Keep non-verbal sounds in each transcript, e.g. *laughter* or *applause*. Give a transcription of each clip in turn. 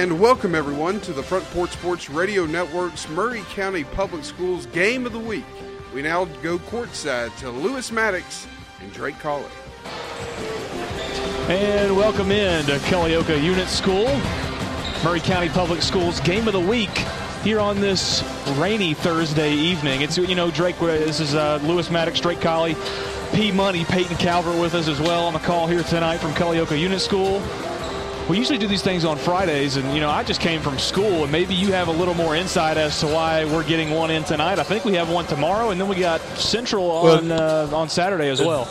And welcome everyone to the Front Porch Sports Radio Network's Maury County Public Schools Game of the Week. We now go courtside to Lewis Maddox and Drake Colley. And welcome in to Culleoka Unit School, Maury County Public Schools Game of the Week here on this rainy Thursday evening. It's, you know, Drake, this is uh, Lewis Maddox, Drake Colley, P Money, Peyton Calvert with us as well on the call here tonight from Culleoka Unit School. We usually do these things on Fridays, and you know, I just came from school, and maybe you have a little more insight as to why we're getting one in tonight. I think we have one tomorrow, and then we got Central on Well, uh, on Saturday as well.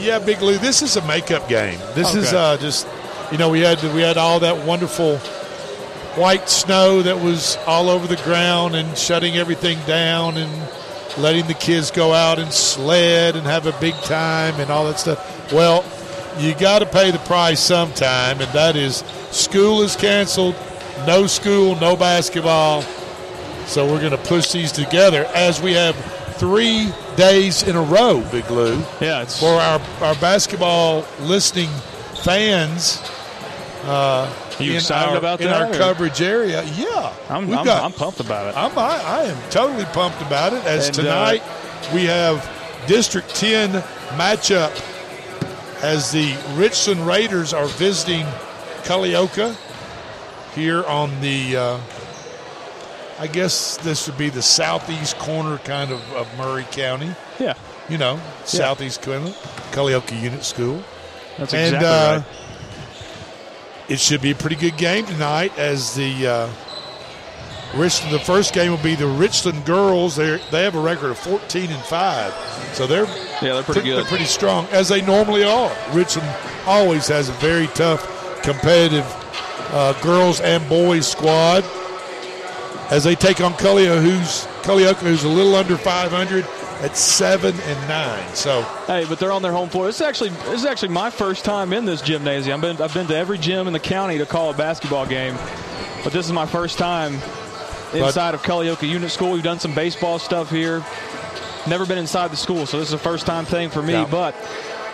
Yeah, Big Lou, this is a makeup game. This is uh, just, you know, we had we had all that wonderful white snow that was all over the ground and shutting everything down and letting the kids go out and sled and have a big time and all that stuff. Well, you got to pay the price sometime, and that is school is canceled, no school, no basketball. So we're going to push these together as we have three days in a row, Big Lou Yeah, it's for our, our basketball listening fans uh, you in excited our, about in that? our or- coverage area. Yeah, I'm, I'm, got- I'm pumped about it. I'm, I, I am totally pumped about it. As And, uh, tonight we have District 10 matchup as the Richland Raiders are visiting Culleoka here on the. Uh, I guess this would be the southeast corner, kind of, of Maury County. yeah, You know, southeast corner, Culleoka Unit School. that's And exactly uh, right. it should be a pretty good game tonight. As the uh, Richland, the first game will be the Richland girls. They they have a record of fourteen and five, so they're Yeah, they're pretty good. They're pretty strong as they normally are. Richland always has a very tough, competitive uh, girls and boys squad. As they take on Culleoka, who's Culleoka, who's a little under 500 at seven and nine. So Hey, but they're on their home floor. This is actually this is actually my first time in this gymnasium. I've been I've been to every gym in the county to call a basketball game, but this is my first time inside of Culleoka Unit School. We've done some baseball stuff here. Never been inside the school, so this is a first time thing for me. Yeah. But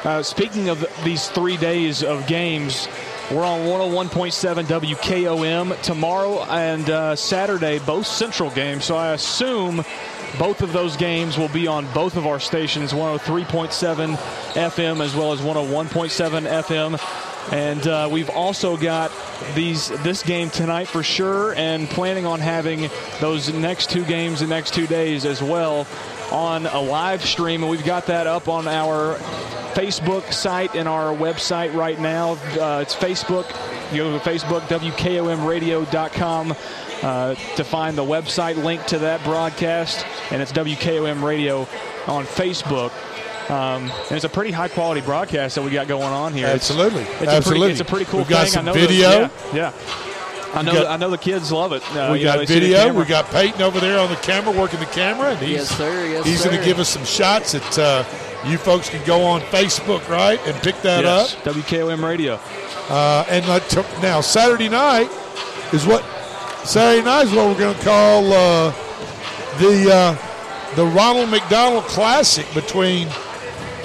uh, speaking of these three days of games, we're on 101.7 WKOM tomorrow and uh, Saturday, both Central games. So I assume both of those games will be on both of our stations, 103.7 FM as well as 101.7 FM. And uh, we've also got these this game tonight for sure, and planning on having those next two games the next two days as well on a live stream. And we've got that up on our Facebook site and our website right now. Uh, it's Facebook. You go to Facebook, WKOMradio.com uh, to find the website link to that broadcast, and it's WKOM Radio on Facebook. Um, and it's a pretty high quality broadcast that we got going on here. It's- absolutely, It's, A, absolutely, pretty, it's a pretty cool We've got thing. some I know that- video. yeah, yeah. I know. got- I know the kids love it. Uh, we you know, got they see the video. We got Peyton over there on the camera, working the camera, and he's Yes, sir. Yes, he's going to give us some shots that uh, you folks can go on Facebook, right, and pick that yes, up. WKOM Radio. Uh, and let to, now Saturday night is what Saturday night is what we're going to call uh, the uh, the Ronald McDonald Classic between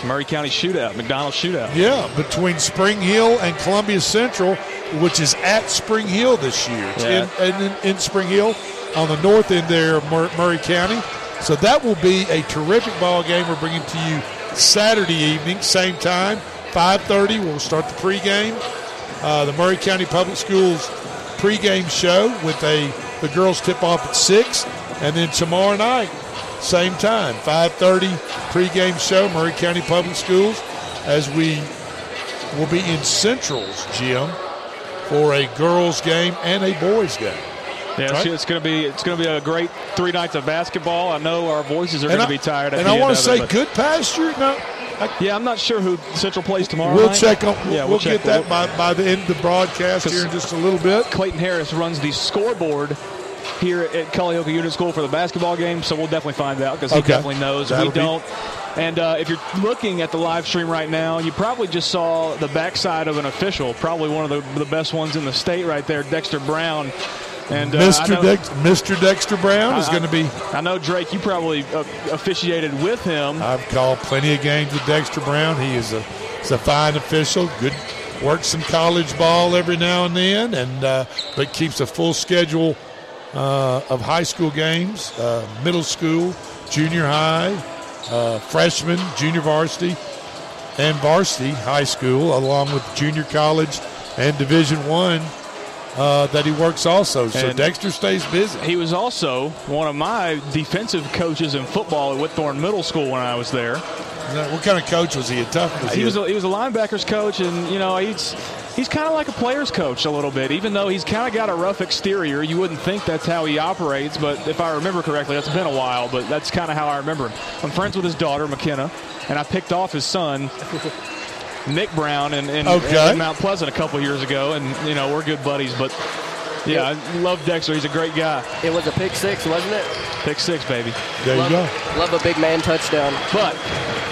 Maury County Shootout, McDonald's Shootout. yeah between Spring Hill and Columbia Central, which is at Spring Hill this year. Yeah. in, in, in Spring Hill on the north end there of Mur- Maury County. So that will be a terrific ball game. We're bringing to you Saturday evening, same time, 5:30. We'll start the pregame. Uh, the Maury County Public Schools pregame show with a the girls tip off at six, and then tomorrow night, same time, 5:30 pregame show. Maury County Public Schools, as we will be in Central's gym for a girls game and a boys game. Yeah, Right. it's, going to be it's going to be a great three nights of basketball. I know our voices are going to be tired. And I want to say, it, good pasture. No, I, Yeah, I'm not sure who Central plays tomorrow. we'll night. check on. Yeah, we'll, we'll check. get that by, by the end of the broadcast here in just a little bit. Clayton Harris runs the scoreboard here at Culleoka Unit School for the basketball game, so we'll definitely find out because he Okay. definitely knows. That'll we be- don't. And uh, if you're looking at the live stream right now, you probably just saw the backside of an official, probably one of the, the best ones in the state right there, Dexter Brown. And uh, Mr. know- Dex, Mr. Dexter Brown is going to be. I know Drake. You probably uh, officiated with him. I've called plenty of games with Dexter Brown. He is a, he's a fine official, good works some college ball every now and then, and uh, but keeps a full schedule uh, of high school games, uh, middle school, junior high, uh, freshman, junior varsity, and varsity high school, along with junior college and Division One uh, that he works also. So and Dexter stays busy. He was also one of my defensive coaches in football at Whitthorne Middle School when I was there. What kind of coach was he? A tough? Was he, he was a, he was a linebackers coach, and you know he's he's kind of like a player's coach a little bit. Even though he's kind of got a rough exterior, you wouldn't think that's how he operates. But if I remember correctly, that's been a while. But that's kind of how I remember him. I'm friends with his daughter McKenna, and I picked off his son *laughs* Nick Brown in, in, okay. in Mount Pleasant a couple years ago, and you know we're good buddies. But yeah, I love Dexter. He's a great guy. It was a pick six, wasn't it? Pick six, baby. There love, you go. Love a big man touchdown. But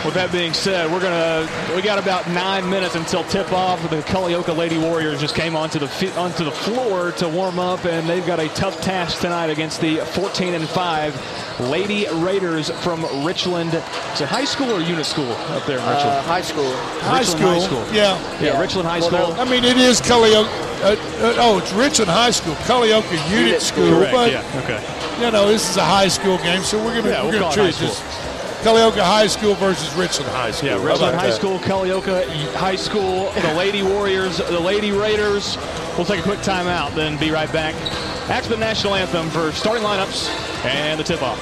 with that being said, we're gonna we got about nine minutes until tip off. The Culleoka Lady Warriors just came onto the onto the floor to warm up, and they've got a tough task tonight against the 14 and five Lady Raiders from Richland. Is it high school or unit school up there in Richland? Uh, high school. High Richland school. High school. Yeah. yeah. yeah. Richland High School. Well, I mean, it is Culleoka. Uh, uh, oh, it's Richland High School, Culleoka Unit, unit School. Correct. But, yeah. Okay. You know, this is a high school game, so we're gonna yeah, we're we'll gonna treat this. Culleoka High School versus Richland High School. Yeah, Richland High that? School, Culleoka High School, the Lady Warriors, the Lady Raiders. We'll take a quick timeout, then be right back. That's the national anthem for starting lineups and the tip-off.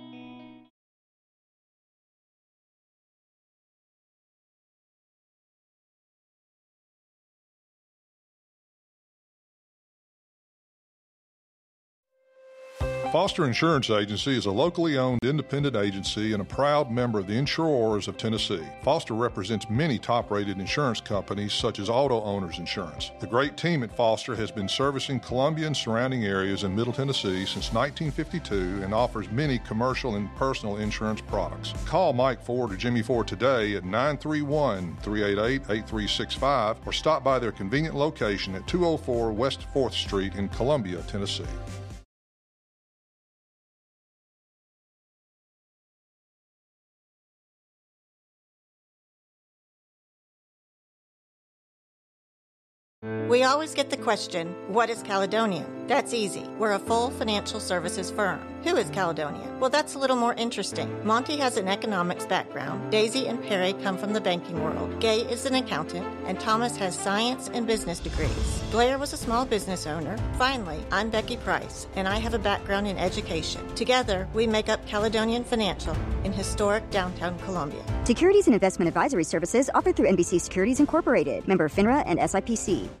Foster Insurance Agency is a locally owned independent agency and a proud member of the Insurers of Tennessee. Foster represents many top rated insurance companies such as Auto Owners Insurance. The great team at Foster has been servicing Columbia and surrounding areas in Middle Tennessee since 1952 and offers many commercial and personal insurance products. Call Mike Ford or Jimmy Ford today at 931 388 8365 or stop by their convenient location at 204 West 4th Street in Columbia, Tennessee. We always get the question, what is Caledonia? That's easy. We're a full financial services firm. Who is Caledonia? Well, that's a little more interesting. Monty has an economics background. Daisy and Perry come from the banking world. Gay is an accountant, and Thomas has science and business degrees. Blair was a small business owner. Finally, I'm Becky Price, and I have a background in education. Together, we make up Caledonian Financial in historic downtown Columbia. Securities and investment advisory services offered through NBC Securities Incorporated, member FINRA and SIPC.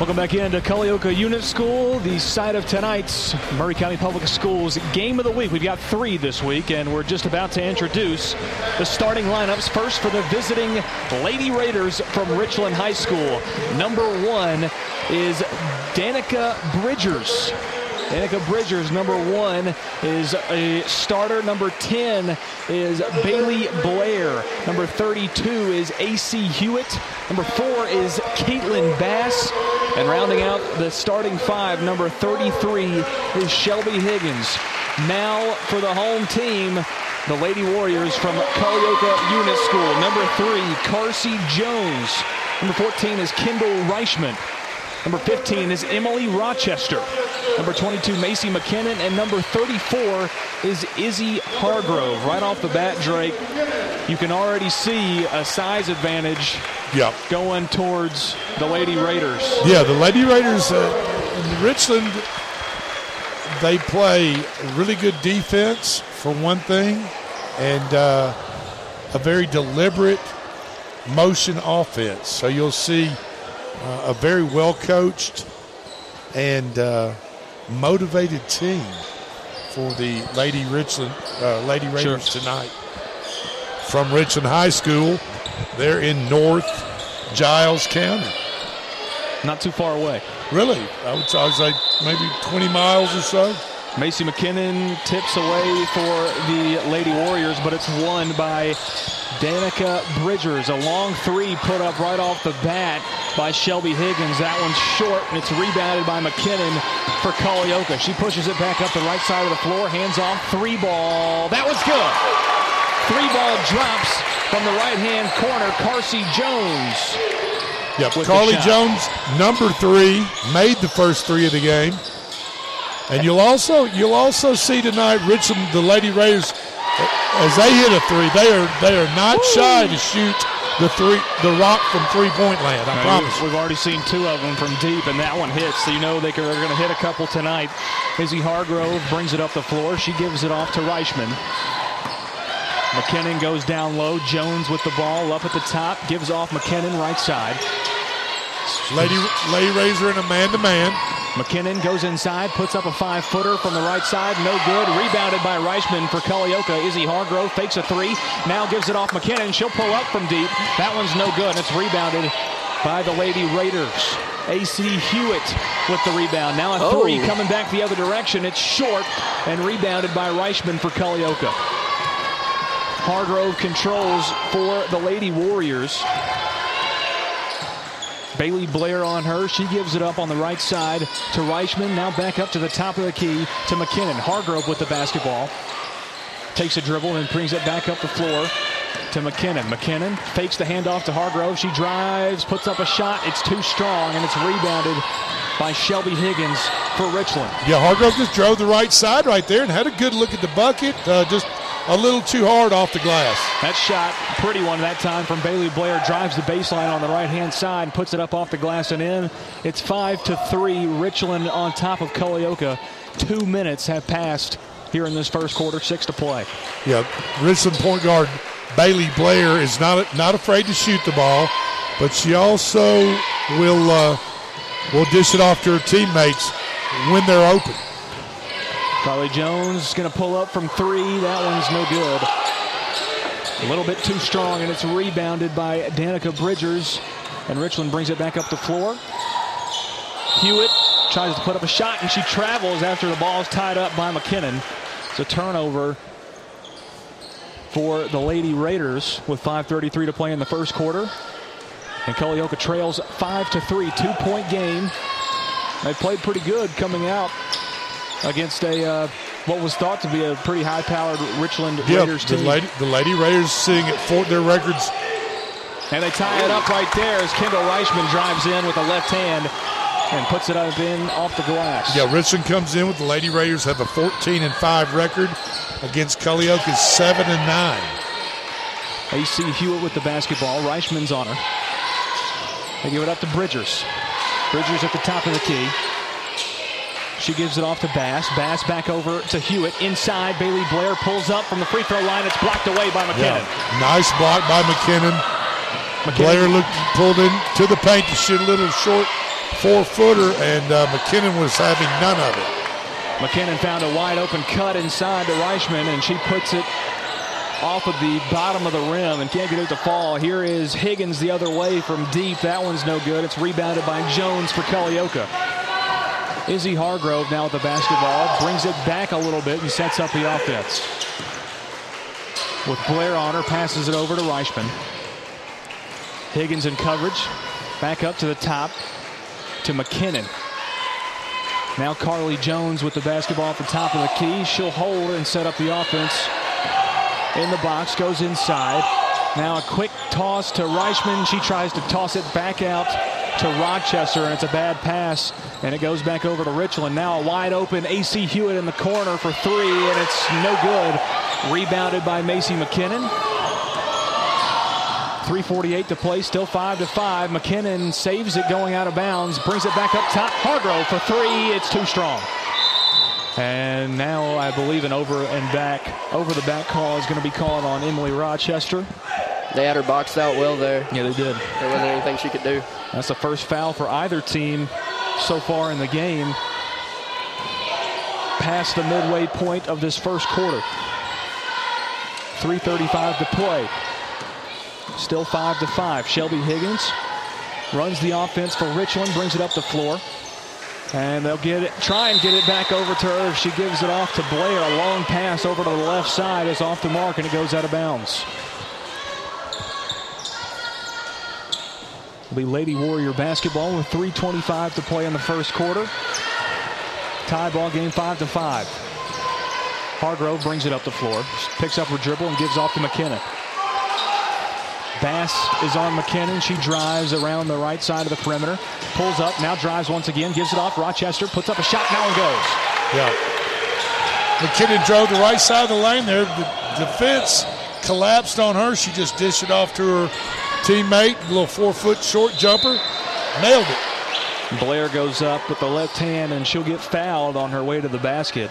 Welcome back into Culleoka Unit School, the site of tonight's Maury County Public Schools Game of the Week. We've got three this week, and we're just about to introduce the starting lineups. First for the visiting Lady Raiders from Richland High School. Number one is Danica Bridgers. Danica Bridgers, number one, is a starter. Number 10 is Bailey Blair. Number 32 is A.C. Hewitt. Number four is Caitlin Bass. And rounding out the starting five, number 33 is Shelby Higgins. Now for the home team, the Lady Warriors from Culleoka Unit School. Number three, Carsey Jones. Number 14 is Kendall Reichman. Number 15 is Emily Rochester. Number 22, Macy McKinnon. And number 34 is Izzy Hargrove. Right off the bat, Drake, you can already see a size advantage yep. going towards the Lady Raiders. Yeah, the Lady Raiders uh, in Richland, they play really good defense, for one thing, and uh, a very deliberate motion offense. So you'll see uh, a very well coached and uh, motivated team for the Lady Richland uh, Lady Raiders Sure. tonight. From Richland High School, they're in North Giles County. Not too far away. Really, I would, I would say maybe 20 miles or so. Macy McKinnon tips away for the Lady Warriors, but it's won by Danica Bridgers. A long three put up right off the bat by Shelby Higgins. That one's short, and it's rebounded by McKinnon for Culleoka. She pushes it back up the right side of the floor, hands off, three ball. That was good. Three ball drops from the right-hand corner, Carsey Jones. Yep, Carly. Jones, number three, made the first three of the game. And you'll also you'll also see tonight Richmond, the Lady Raiders, as they hit a three, they are they are not shy to shoot the three the rock from three point land. I Now, promise. We've, we've already seen two of them from deep, and that one hits. So you know they they're going to hit a couple tonight. Izzy Hargrove brings it up the floor. She gives it off to Reichman. McKinnon goes down low. Jones with the ball up at the top. Gives off McKinnon right side. Lady Lady Raiders are in a man to man. McKinnon goes inside, puts up a five footer from the right side. No good. Rebounded by Reichman for Culleoka. Izzy Hargrove fakes a three. Now gives it off McKinnon. She'll pull up from deep. That one's no good. It's rebounded by the Lady Raiders. AC Hewitt with the rebound. Now a oh. three Oh. coming back the other direction. It's short and rebounded by Reichman for Culleoka. Hargrove controls for the Lady Warriors. Bailey Blair on her. She gives it up on the right side to Reichman. Now back up to the top of the key to McKinnon. Hargrove with the basketball. Takes a dribble and brings it back up the floor to McKinnon. McKinnon fakes the handoff to Hargrove. She drives, puts up a shot. It's too strong, and it's rebounded by Shelby Higgins for Richland. Yeah, Hargrove just drove the right side right there and had a good look at the bucket. Uh, just a little too hard off the glass. That shot, pretty one that time from Bailey Blair, drives the baseline on the right hand side puts it up off the glass and in. It's five to three. Richland on top of Culleoka. Two minutes have passed here in this first quarter, six to play. Yeah, Richland point guard Bailey Blair is not not afraid to shoot the ball, but she also will uh, will dish it off to her teammates when they're open. Carly Jones going to pull up from three. That one's no good. A little bit too strong, and it's rebounded by Danica Bridgers. And Richland brings it back up the floor. Hewitt tries to put up a shot, and she travels after the ball is tied up by McKinnon. It's a turnover for the Lady Raiders with 5.33 to play in the first quarter. And Culleoka trails 5 to 3, two point game. They played pretty good coming out against a uh, what was thought to be a pretty high powered Richland Raiders the team. Lady, the Lady Raiders sitting at four, their records. And they tie it up right there as Kendall Reichman drives in with a left hand and puts it up in off the glass. Yeah, Richland comes in with the Lady Raiders have a 14 and 5 record against Culleoka's 7 and 9. AC Hewitt with the basketball. Reichman's on her. They give it up to Bridgers. Bridgers at the top of the key. She gives it off to Bass. Bass back over to Hewitt. Inside, Bailey Blair pulls up from the free throw line. It's blocked away by McKinnon. Yeah, nice block by McKinnon. McKinnon. Blair looked pulled into the paint to shoot a little short four footer, and uh, McKinnon was having none of it. McKinnon found a wide open cut inside to Reichman, and she puts it off of the bottom of the rim and can't get it to fall. Here is Higgins the other way from deep. That one's no good. It's rebounded by Jones for Culleoka. Izzy Hargrove now with the basketball, brings it back a little bit and sets up the offense. With Blair on her, passes it over to Reichman. Higgins in coverage. Back up to the top to McKinnon. Now Carly Jones with the basketball at the top of the key. She'll hold and set up the offense in the box, goes inside. Now a quick toss to Reichman. She tries to toss it back out to Rochester, and it's a bad pass, and it goes back over to Richland. Now a wide open AC Hewitt in the corner for three, and it's no good. Rebounded by Macy McKinnon. 348 to play, still 5 to 5. McKinnon saves it going out of bounds, brings it back up top. Hargrove for three, it's too strong. And now I believe an over and back, over the back call is going to be called on Emily Rochester. They had her boxed out well there. Yeah, they did. There wasn't anything she could do. That's the first foul for either team so far in the game. Past the midway point of this first quarter. 3.35 to play. Still 5 to 5. Shelby Higgins runs the offense for Richland, brings it up the floor. And they'll get it, try and get it back over to her. If she gives it off to Blair, a long pass over to the left side is off the mark and it goes out of bounds. It'll be Lady Warrior basketball with 3.25 to play in the first quarter. Tie ball game 5 to 5. Hargrove brings it up the floor, picks up her dribble and gives off to McKinnon. Bass is on McKinnon. She drives around the right side of the perimeter. Pulls up, now drives once again, gives it off. Rochester puts up a shot, now and goes. Yeah. McKinnon drove the right side of the lane there. The defense collapsed on her. She just dished it off to her teammate. A little four foot short jumper. Nailed it. Blair goes up with the left hand and she'll get fouled on her way to the basket.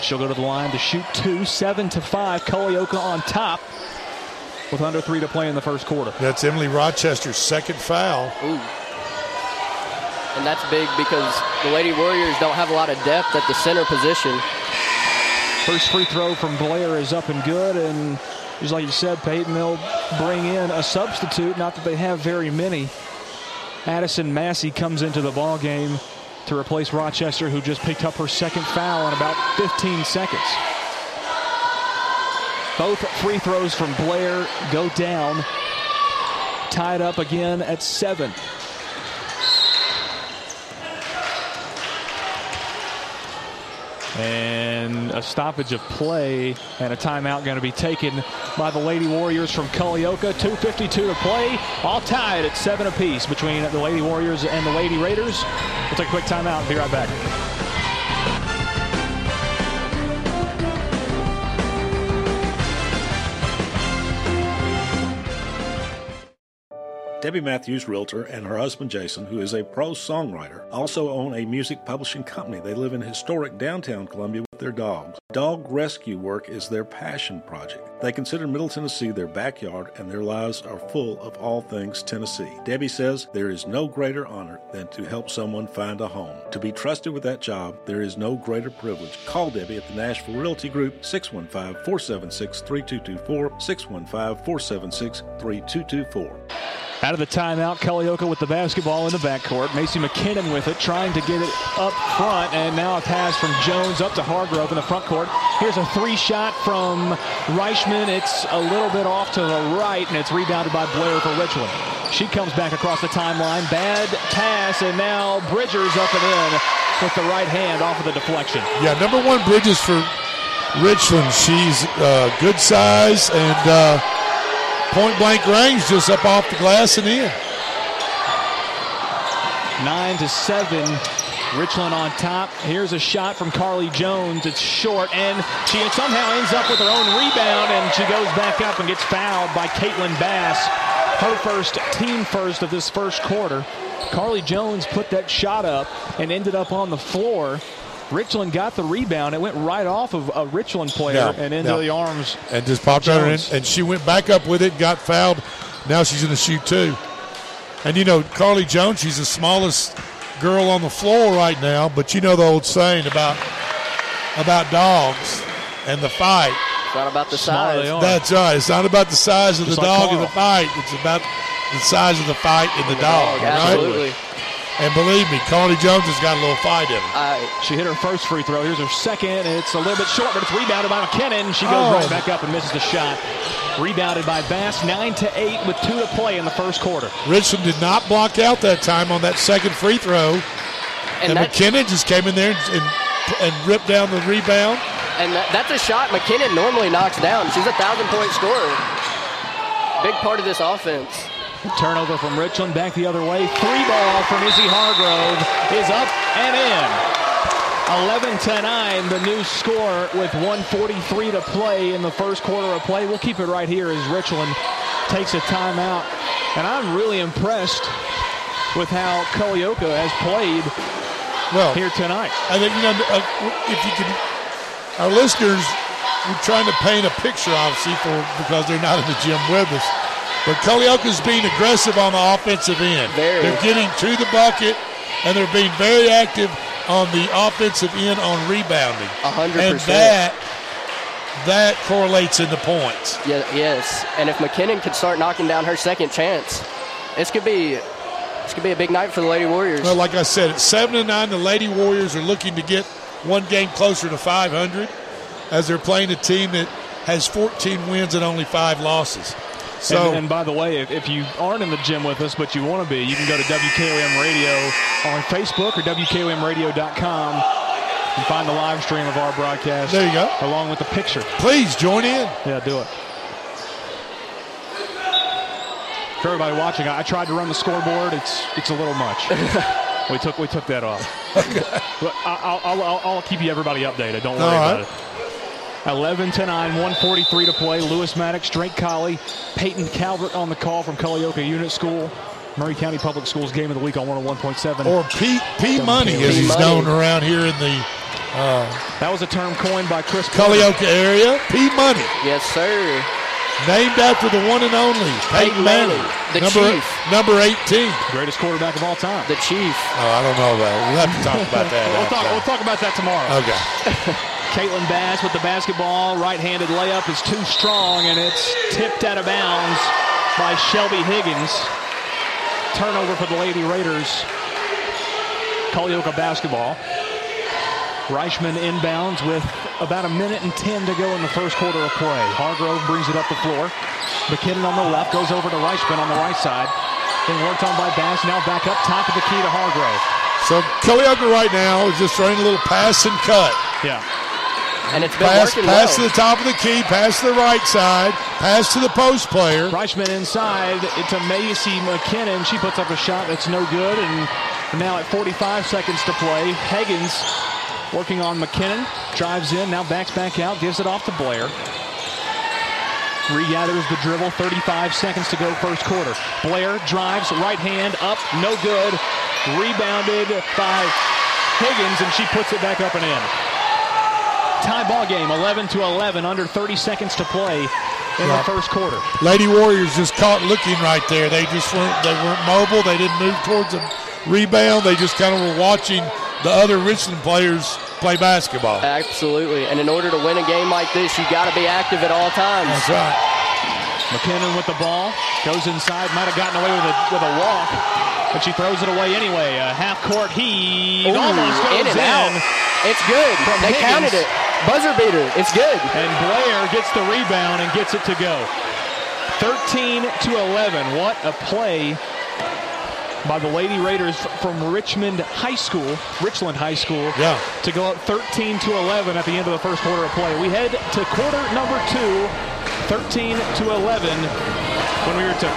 She'll go to the line to shoot two, seven to five. Culleoka on top with under three to play in the first quarter. That's Emily Rochester's second foul. Ooh. And that's big because the Lady Warriors don't have a lot of depth at the center position. First free throw from Blair is up and good, and just like you said, Peyton, they'll bring in a substitute. Not that they have very many. Addison Massey comes into the ball game to replace Rochester, who just picked up her second foul in about 15 seconds. Both free throws from Blair go down. Tied up again at seven. And a stoppage of play and a timeout going to be taken by the Lady Warriors from Culleoka. 2.52 to play, all tied at seven apiece between the Lady Warriors and the Lady Raiders. We'll take a quick timeout and be right back. Debbie Matthews, realtor, and her husband Jason, who is a prose songwriter, also own a music publishing company. They live in historic downtown Columbia their dogs. Dog rescue work is their passion project. They consider Middle Tennessee their backyard, and their lives are full of all things Tennessee. Debbie says there is no greater honor than to help someone find a home. To be trusted with that job, there is no greater privilege. Call Debbie at the Nashville Realty Group, 615 476 3224, 615 476 3224. Out of the timeout, Culleoka with the basketball in the backcourt. Macy McKinnon with it, trying to get it up front, and now a pass from Jones up to Hargrove in the front court. Here's a three shot from Reichman. It's a little bit off to the right, and it's rebounded by Blair for Richland. She comes back across the timeline. Bad pass, and now Bridgers up and in with the right hand off of the deflection. Yeah, number one Bridges for Richland. She's uh, good size and. Uh, point blank range just up off the glass and in. Nine to seven. Richland on top. Here's a shot from Carly Jones. It's short, and she somehow ends up with her own rebound, and she goes back up and gets fouled by Caitlin Bass. Her first, team first of this first quarter. Carly Jones put that shot up and ended up on the floor. Richland got the rebound. It went right off of a Richland player Yeah, and into yeah. the arms. and just popped out in, and she went back up with it, got fouled. Now she's going to shoot two. And you know, Carly Jones, she's the smallest girl on the floor right now. But you know the old saying about about dogs and the fight. It's not about the size. That's right. It's not about the size of Just the like dog and Carl. the fight. It's about the size of the fight and the, dog. right? Absolutely. And believe me, Carly Jones has got a little fight in her. I, She hit her first free throw. Here's her second. It's a little bit short, but it's rebounded by McKinnon. She goes Oh. right back up and misses the shot. Rebounded by Bass. Nine to eight with two to play in the first quarter. Richland did not block out that time on that second free throw. And, and McKinnon just came in there and, and, and ripped down the rebound. and that, that's a shot McKinnon normally knocks down. She's a thousand point scorer. Big part of this offense. Turnover from Richland. Back the other way. Three ball from Izzy Hargrove is up and in. 11 to 9, the new score with 143 to play in the first quarter of play. We'll keep it right here as Richland takes a timeout. And I'm really impressed with how Culleoka has played Well, here tonight. I think, you know, uh, if you could, our listeners, we're trying to paint a picture, obviously, for because they're not in the gym with us. But Culleoka's being aggressive on the offensive end. Very. They're getting to the bucket, and they're being very active on the offensive end on rebounding. A hundred And percent. And that that correlates into points. Yeah, yes. And if McKinnon could start knocking down her second chance, this could be this could be a big night for the Lady Warriors. Well, like I said, at seven to nine, the Lady Warriors are looking to get one game closer to 500, as they're playing a team that has 14 wins and only five losses. So and, and by the way, if, if you aren't in the gym with us, but you want to be, you can go to WKOM Radio on Facebook or WKOMradio.com and find the live stream of our broadcast. There you go. Along with the picture. please join in. Yeah, do it. For everybody watching, I I tried to run the scoreboard. It's it's a little much. *laughs* we took we took that off. *laughs* But I- I'll, I'll, I'll, I'll keep you everybody updated. Don't worry about it. 11 to 9, 143 to play. Lewis Maddox, Drake Colley, Peyton Calvert on the call from Culleoka Unit School. Maury County Public Schools Game of the Week on 101.7. Or P, P Money, as he's Money. known around here in the uh, That was a term coined by Chris Porter. Area. P Money, Yes, sir. named after the one and only Peyton Peyton Manning, Manning, the number Chief. number 18. Greatest quarterback of all time. The Chief. Oh, I don't know about it. We'll have to talk about that. *laughs* we'll, talk, we'll talk about that tomorrow. Okay. *laughs* Caitlin Bass with the basketball. Right-handed layup is too strong, and it's tipped out of bounds by Shelby Higgins. Turnover for the Lady Raiders. Culleoka basketball. Reichman inbounds with about a minute and 10 to go in the first quarter of play. Hargrove brings it up the floor. McKinnon on the left goes over to Reichman on the right side. Being worked on by Bass. Now back up top of the key to Hargrove. So Culleoka right now is just throwing a little pass and cut. Yeah. And it's been Pass, working pass well. to the top of the key, pass to the right side, pass to the post player. Reichman inside It's to Macy McKinnon. She puts up a shot that's no good. And now at 45 seconds to play, Higgins working on McKinnon. Drives in, now backs back out, gives it off to Blair. Regathers the dribble, 35 seconds to go first quarter. Blair drives, right hand up, no good. Rebounded by Higgins, and she puts it back up and in. Tie ball game, 11 to 11, under 30 seconds to play in Yeah. the first quarter. Lady Warriors just caught looking right there. They just weren't they weren't mobile. They didn't move towards the rebound. They just kind of were watching the other Richland players play basketball. Absolutely. And in order to win a game like this, you got to be active at all times. That's right. McKinnon with the ball goes inside, might have gotten away with a with a walk, but she throws it away anyway. A half court heave, Ooh, almost goes in and out. It's good. From they Higgins. counted it. Buzzer beater. It's good. And Blair gets the rebound and gets it to go. 13 to 11. What a play by the Lady Raiders from Richmond High School, Richland High School, Yeah. to go up 13 to 11 at the end of the first quarter of play. We head to quarter number two, 13 to 11 when we return.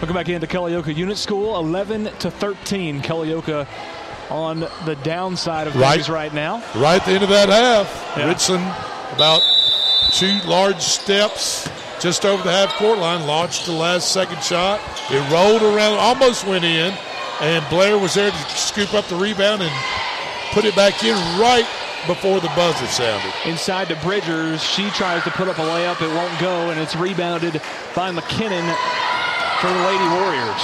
Welcome back into Culleoka Unit School, 11 to 13. Culleoka on the downside of Right. things right now. Right at the end of that half, Yeah. Richland about two large steps just over the half court line, launched the last second shot. It rolled around, almost went in, and Blair was there to scoop up the rebound and put it back in right before the buzzer sounded. Inside to Bridgers. She tries to put up a layup. It won't go, and it's rebounded by McKinnon for the Lady Warriors.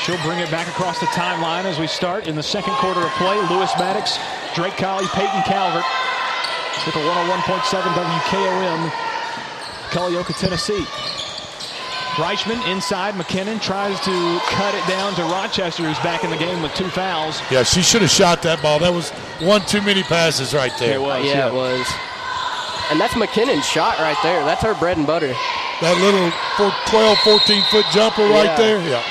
She'll bring it back across the timeline as we start in the second quarter of play. Lewis Maddox, Drake Colley, Peyton Calvert with a 101.7 WKOM, Culleoka, Tennessee. Reichman inside. McKinnon tries to cut it down to Rochester, who's back in the game with two fouls. Yeah, she should have shot that ball. That was one too many passes right there. It was, yeah, yeah. it was. And that's McKinnon's shot right there. That's her bread and butter. That little 12, 14 foot jumper right Yeah. there. Yeah.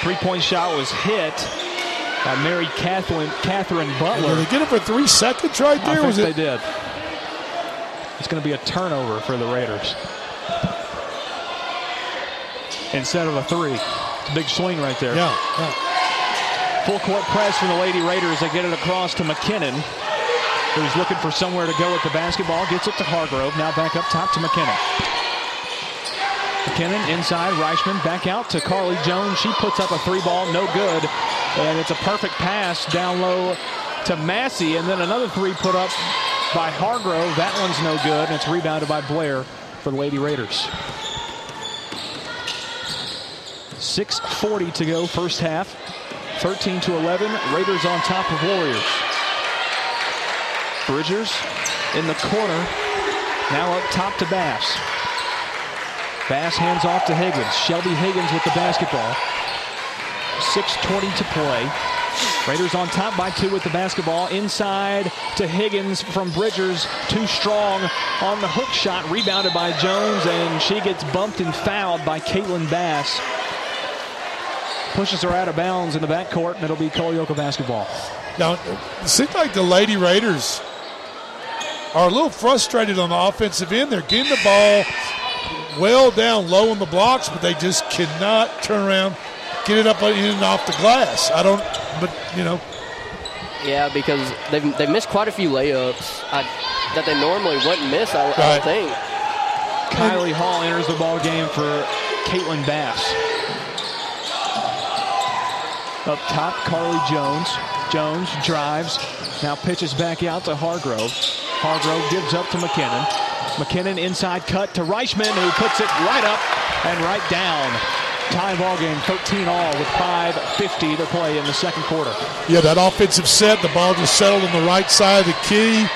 Three-point shot was hit by Mary Catherine, Catherine Butler. Did they get it for three seconds right there? I there? think Was they it? did. It's going to be a turnover for the Raiders. Instead of a three. It's a big swing right there. Yeah. yeah. Full court press from the Lady Raiders. They get it across to McKinnon, who's looking for somewhere to go with the basketball. Gets it to Hargrove. Now back up top to McKinnon. McKinnon inside. Reichman back out to Carly Jones. She puts up a three ball. No good. And it's a perfect pass down low to Massey. And then another three put up by Hargrove. That one's no good. And it's rebounded by Blair for the Lady Raiders. 6.40 to go, first half. 13 to 11. Raiders on top of Warriors. Bridgers in the corner. Now up top to Bass. Bass hands off to Higgins. Shelby Higgins with the basketball. 6.20 to play. Raiders on top by two with the basketball. Inside to Higgins from Bridgers. Too strong on the hook shot. Rebounded by Jones, and she gets bumped and fouled by Caitlin Bass. Pushes her out of bounds in the backcourt, and it'll be Culleoka basketball. Now, it seems like the Lady Raiders are a little frustrated on the offensive end. They're getting the ball well down low in the blocks, but they just cannot turn around, get it up in and off the glass. I don't, but, you know, Yeah, because they've, they've missed quite a few layups I, that they normally wouldn't miss, I, I Right. would think. Kylie Hall enters the ball game for Caitlin Bass. Up top, Carly Jones. Jones drives, now pitches back out to Hargrove. Hargrove gives up to McKinnon. McKinnon inside cut to Reichman, who puts it right up and right down. Tie ball game 13 all with 5.50 to play in the second quarter. Yeah, that offensive set, the ball just settled on the right side of the key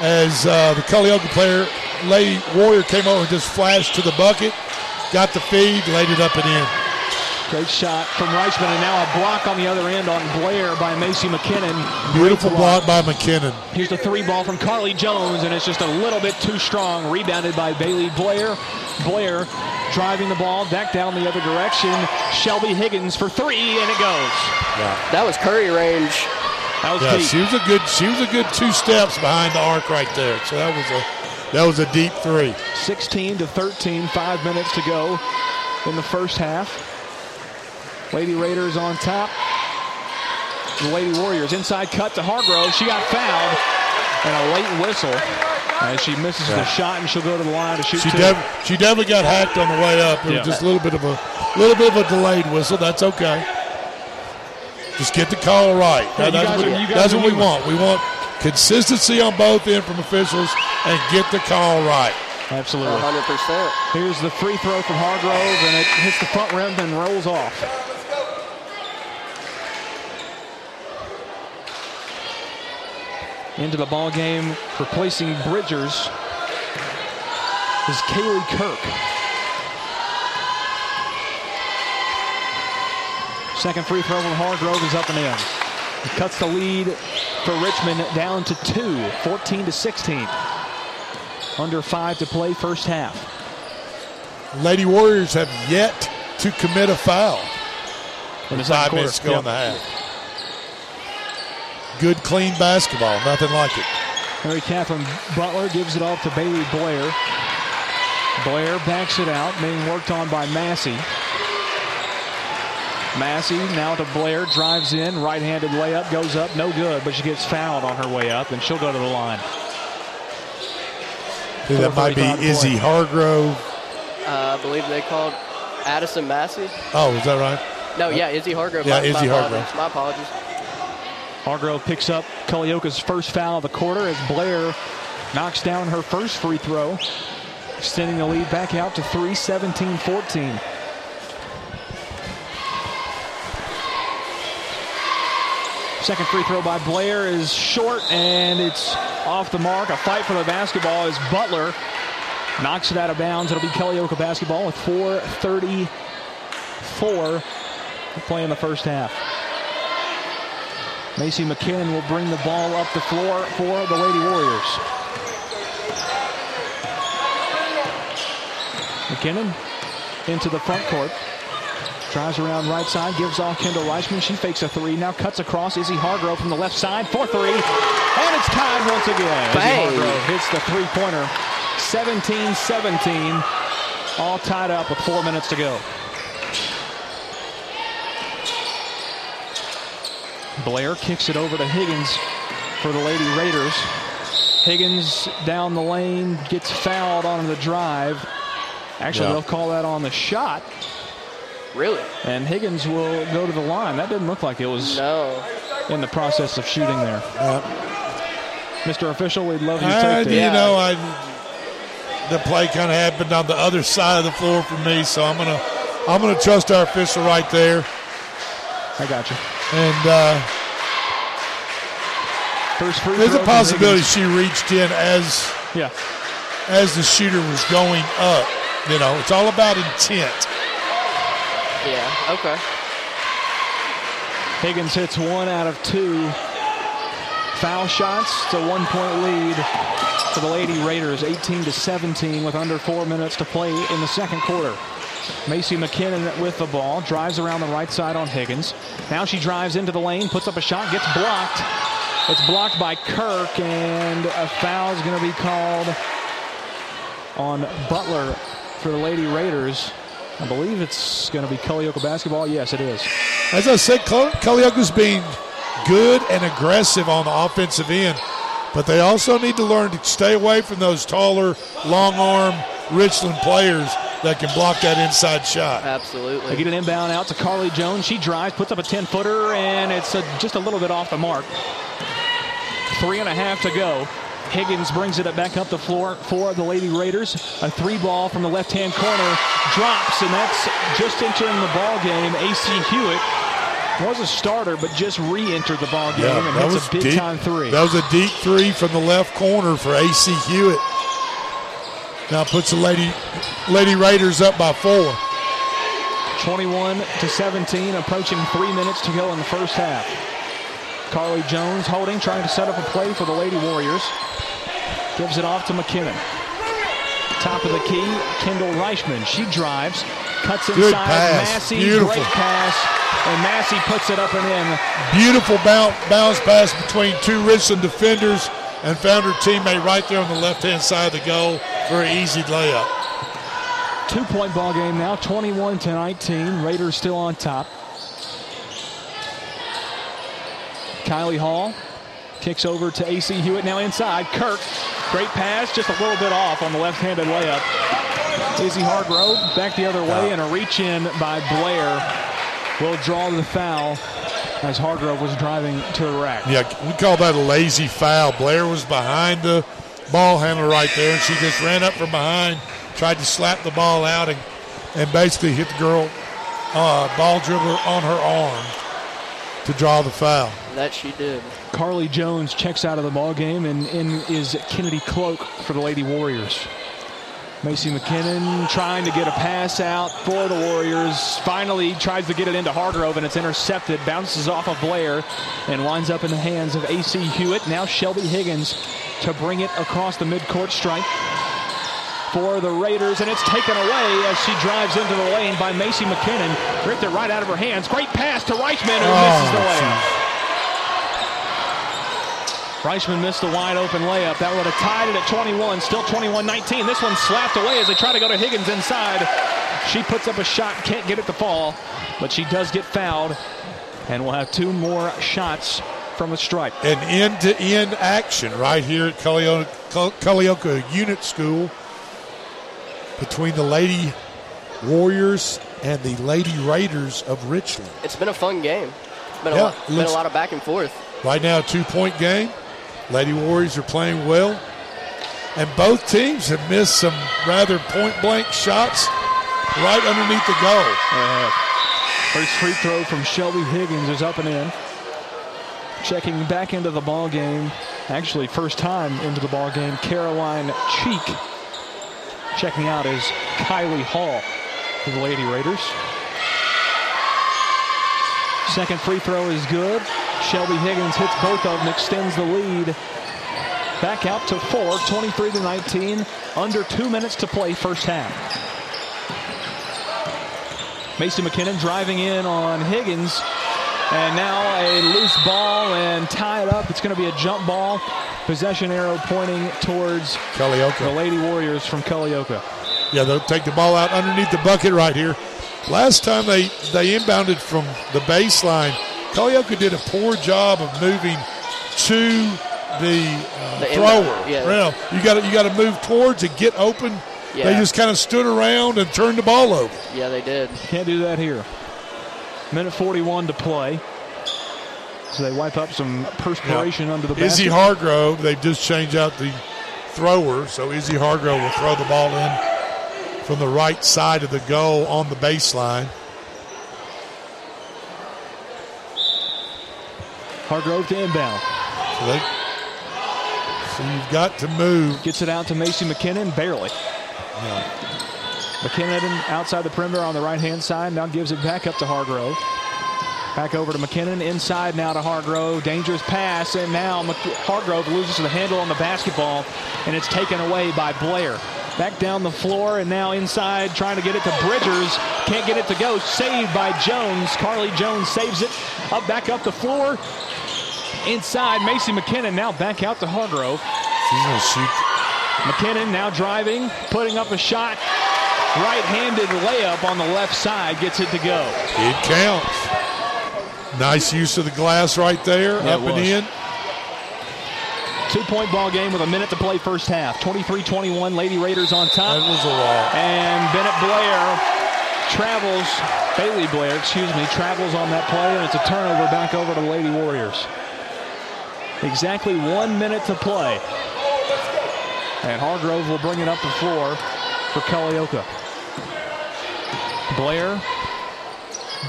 as uh, the Culleoka player, Lady Warrior, came over and just flashed to the bucket, got the feed, laid it up and in. Great shot from Reichman, and now a block on the other end on Blair by Macy McKinnon. Beautiful block by McKinnon. Here's the three ball from Carly Jones, and it's just a little bit too strong. Rebounded by Bailey Blair. Blair driving the ball back down the other direction. Shelby Higgins for three, and it goes. That was Curry range. That was Yeah, deep. she was a good. She was a good two steps behind the arc right there. So that was a that was a deep three. 16 to 13, five minutes to go in the first half. Lady Raiders on top. The Lady Warriors inside cut to Hargrove. She got fouled and a late whistle as she misses the shot and she'll go to the line to shoot She two. def- she definitely got hacked on the way up. It Yeah. was just a little bit of a little bit of a delayed whistle. That's okay. Just get the call right. Yeah, that's what, are- that's what we want. We want consistency on both end from officials and get the call right. Absolutely. 100%. Here's the free throw from Hargrove, and it hits the front rim and rolls off. Into the ball game, replacing Bridgers is Kaylee Kirk. Second free throw from Hargrove is up and in. It cuts the lead for Richmond down to two, 14 to 16. Under five to play first half. Lady Warriors have yet to commit a foul. Five minutes to go in the half. Good, clean basketball. Nothing like it. Mary Catherine Butler gives it off to Bailey Blair. Blair backs it out, being worked on by Massey. Massey now to Blair, drives in, right-handed layup, goes up, no good, but she gets fouled on her way up, and she'll go to the line. I that might be Izzy play. Hargrove. Uh, I believe they called Addison Massey. Oh, is that right? No, yeah, Izzy Hargrove. Yeah, my, Izzy my Hargrove. apologies. My apologies. Hargrove picks up Culleoka's first foul of the quarter as Blair knocks down her first free throw, extending the lead back out to 3, 17 14. Second free throw by Blair is short and it's off the mark. A fight for the basketball as Butler knocks it out of bounds. It'll be Culleoka basketball with 4.34 to play in the first half. Macy McKinnon will bring the ball up the floor for the Lady Warriors. McKinnon into the front court. Drives around right side, gives off Kendall Reichman. She fakes a three, now cuts across Izzy Hargrove from the left side for three. And it's tied once again. Bang. Izzy Hargrove hits the three-pointer. 17-17. All tied up with four minutes to go. Blair kicks it over to Higgins for the Lady Raiders. Higgins down the lane, gets fouled on the drive. Actually, Yeah. they'll call that on the shot. Really? And Higgins will go to the line. That didn't look like it was No. in the process of shooting there. Mr. Official, we'd love you to And, take the you know, I the play kind of happened on the other side of the floor for me, so I'm gonna I'm gonna trust our official right there. I got you. And uh, First free there's a possibility she reached in as Yeah. as the shooter was going up. You know, it's all about intent. Yeah. Okay. Higgins hits one out of two foul shots. It's a one-point lead for the Lady Raiders, 18 to 17, with under four minutes to play in the second quarter. Macy McKinnon with the ball, drives around the right side on Higgins. Now she drives into the lane, puts up a shot, gets blocked. It's blocked by Kirk, and a foul is going to be called on Butler for the Lady Raiders. I believe it's going to be Culleoka basketball. Yes, it is. As I said, Culleoka's being good and aggressive on the offensive end, but they also need to learn to stay away from those taller, long arm Richland players that can block that inside shot. Absolutely. They get an inbound out to Carly Jones. She drives, puts up a 10 footer, and it's a, just a little bit off the mark. Three and a half to go. Higgins brings it back up the floor for the Lady Raiders. A three ball from the left hand corner drops, and that's just entering the ball game. AC Hewitt was a starter, but just re-entered the ball game Yeah, and that hits was a big deep. time three. That was a deep three from the left corner for AC Hewitt. Now puts the Lady Lady Raiders up by four. 21 to 17, approaching three minutes to go in the first half. Carly Jones holding, trying to set up a play for the Lady Warriors. Gives it off to McKinnon. Top of the key, Kendall Reichman. She drives, cuts inside. Massey, Beautiful. great pass, and Massey puts it up and in. Beautiful bounce, bounce pass between two Richland defenders and found her teammate right there on the left hand side of the goal an easy layup. Two point ball game now, 21 to 19. Raiders still on top. Kylie Hall kicks over to AC Hewitt now inside. Kirk, great pass, just a little bit off on the left handed layup. Izzy Hargrove back the other way, and a reach in by Blair will draw the foul as Hargrove was driving to the rack. Yeah, we call that a lazy foul. Blair was behind the ball handler right there, and she just ran up from behind, tried to slap the ball out, and, and basically hit the girl uh, ball dribbler on her arm to draw the foul. That she did. Carly Jones checks out of the ball game, and in is Kennedy Cloak for the Lady Warriors. Macy McKinnon trying to get a pass out for the Warriors. Finally tries to get it into Hargrove, and it's intercepted. Bounces off of Blair and winds up in the hands of AC Hewitt. Now Shelby Higgins to bring it across the midcourt stripe for the Raiders, and it's taken away as she drives into the lane by Macy McKinnon. Ripped it right out of her hands. Great pass to Reichman, who misses the oh, layup. Reichman missed a wide open layup. That would have tied it at 21. Still 21-19. This one slapped away as they try to go to Higgins inside. She puts up a shot, can't get it to fall, but she does get fouled, and we'll have two more shots from the stripe. An end-to-end action right here at Culleoka, Culleoka Unit School between the Lady Warriors and the Lady Raiders of Richland. It's been a fun game. It's been, Yeah, a, lot, it been a lot of back and forth. Right now, two-point game. Lady Warriors are playing well. And both teams have missed some rather point-blank shots right underneath the goal. Uh-huh. First free throw from Shelby Higgins is up and in. Checking back into the ball game, actually first time into the ball game, Caroline Cheek. Checking out is Kylie Hall for the Lady Raiders. Second free throw is good. Shelby Higgins hits both of them, extends the lead. Back out to four, 23 to 19. Under two minutes to play first half. Macy McKinnon driving in on Higgins. And now a loose ball and tie it up. It's going to be a jump ball. Possession arrow pointing towards Culleoka. the Lady Warriors from Culleoka. Yeah, they'll take the ball out underneath the bucket right here. Last time they, they inbounded from the baseline, Culleoka did a poor job of moving to the, uh, The thrower. yeah. Well, you got you got to move towards and get open. Yeah. They just kind of stood around and turned the ball over. Yeah, they did. Can't do that here. Minute 41 to play. So they wipe up some perspiration under the Izzy basket. Hargrove, they've just changed out the thrower, so Izzy Hargrove will throw the ball in from the right side of the goal on the baseline. Hargrove to inbound. So, they, so you've got to move. Gets it out to Macy McKinnon, barely. McKinnon outside the perimeter on the right hand side. Now gives it back up to Hargrove. Back over to McKinnon. Inside now to Hargrove. Dangerous pass. And now Mc- Hargrove loses the handle on the basketball. And it's taken away by Blair. Back down the floor. And now inside trying to get it to Bridgers. Can't get it to go. Saved by Jones. Carly Jones saves it. Up back up the floor. Inside Macy McKinnon. Now back out to Hargrove. She's going to shoot. McKinnon now driving, putting up a shot. Right-handed layup on the left side gets it to go. It counts. Nice use of the glass right there, Yeah, up and in. Two-point ball game with a minute to play first half. 23-21, Lady Raiders on top. That was a lot. And Bennett Blair travels, Bailey Blair, excuse me, travels on that play, and it's a turnover back over to Lady Warriors. Exactly one minute to play. And Hargrove will bring it up the floor for Culleoka. Blair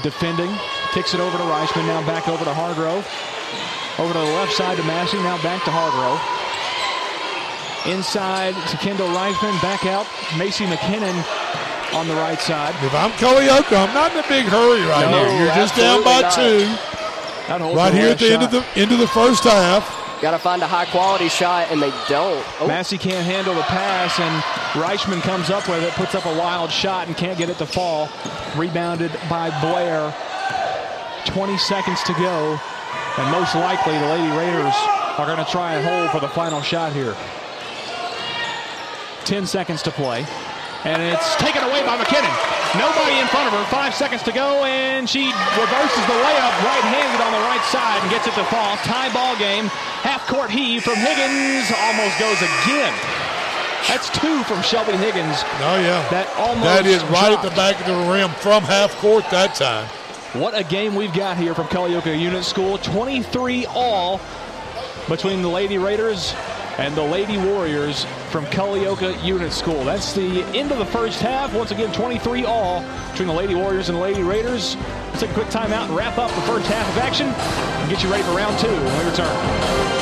defending, kicks it over to Reichman, now back over to Hargrove. Over to the left side to Massey, now back to Hargrove. Inside to Kendall Reichman, back out. Macy McKinnon on the right side. If I'm Culleoka, I'm not in a big hurry right No, here. You're just down by not. two. Right here at the end of the end of the first half. Got to find a high quality shot, and they don't. Oh, Massey can't handle the pass, and Reichman comes up with it, puts up a wild shot, and can't get it to fall. Rebounded by Blair. 20 seconds to go, and most likely the Lady Raiders are going to try and hold for the final shot here. 10 seconds to play, and it's taken away by McKinnon. Nobody in front of her. Five seconds to go, and she reverses the layup right-handed on the right side and gets it to fall. Tie ball game. Half-court heave from Higgins. Almost goes again. That's two from Shelby Higgins. Oh yeah, That almost that is right at the back of the rim from half court that time. What a game we've got here from Culleoka Unit School. 23 all between the Lady Raiders and the Lady Warriors from Culleoka Unit School. That's the end of the first half. Once again, 23 all between the Lady Warriors and the Lady Raiders. Let's take a quick timeout and wrap up the first half of action and get you ready for round two when we return.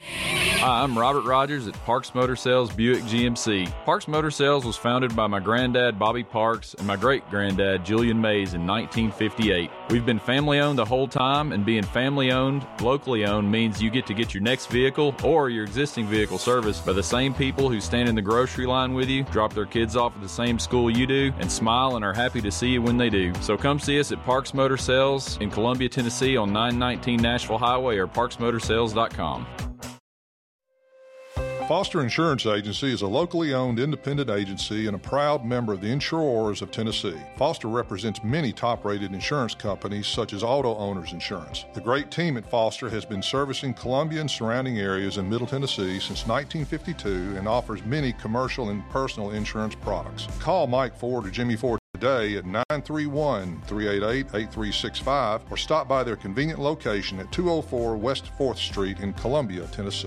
Hi, I'm Robert Rogers at Parks Motor Sales Buick GMC. Parks Motor Sales was founded by my granddad Bobby Parks and my great granddad Julian Mays in 1958. We've been family owned the whole time, and being family owned, locally owned means you get to get your next vehicle or your existing vehicle serviced by the same people who stand in the grocery line with you, drop their kids off at the same school you do, and smile and are happy to see you when they do. So come see us at Parks Motor Sales in Columbia, Tennessee on 919 Nashville Highway or parksmotorsales.com. Foster Insurance Agency is a locally owned independent agency and a proud member of the Insurors of Tennessee. Foster represents many top rated insurance companies such as Auto Owners Insurance. The great team at Foster has been servicing Columbia and surrounding areas in Middle Tennessee since 1952 and offers many commercial and personal insurance products. Call Mike Ford or Jimmy Ford today at 931 388 8365 or stop by their convenient location at 204 West 4th Street in Columbia, Tennessee.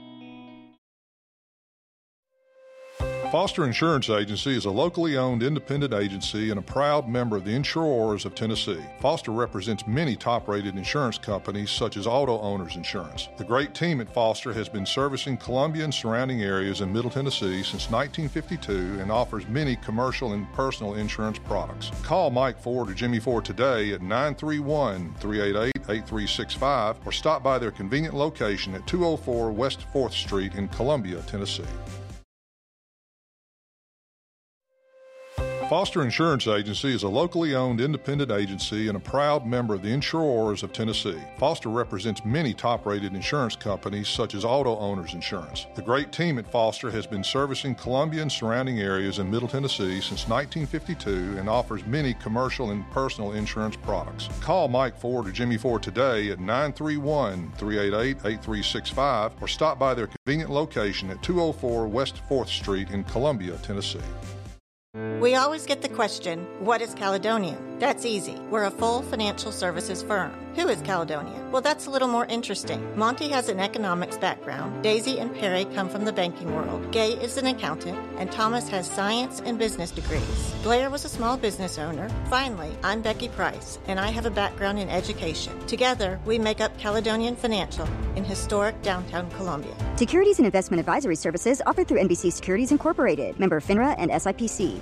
Foster Insurance Agency is a locally owned independent agency and a proud member of the Insurors of Tennessee. Foster represents many top rated insurance companies such as Auto Owners Insurance. The great team at Foster has been servicing Columbia and surrounding areas in Middle Tennessee since 1952 and offers many commercial and personal insurance products. Call Mike Ford or Jimmy Ford today at 931 388 8365 or stop by their convenient location at 204 West 4th Street in Columbia, Tennessee. Foster Insurance Agency is a locally owned independent agency and a proud member of the Insurors of Tennessee. Foster represents many top rated insurance companies such as Auto Owners Insurance. The great team at Foster has been servicing Columbia and surrounding areas in Middle Tennessee since 1952 and offers many commercial and personal insurance products. Call Mike Ford or Jimmy Ford today at 931 388 8365 or stop by their convenient location at 204 West 4th Street in Columbia, Tennessee. We always get the question, what is Caledonia? That's easy. We're a full financial services firm. Who is Caledonia? Well, that's a little more interesting. Monty has an economics background. Daisy and Perry come from the banking world. Gay is an accountant, and Thomas has science and business degrees. Blair was a small business owner. Finally, I'm Becky Price, and I have a background in education. Together, we make up Caledonian Financial in historic downtown Columbia. Securities and investment advisory services offered through NBC Securities Incorporated, member FINRA and SIPC.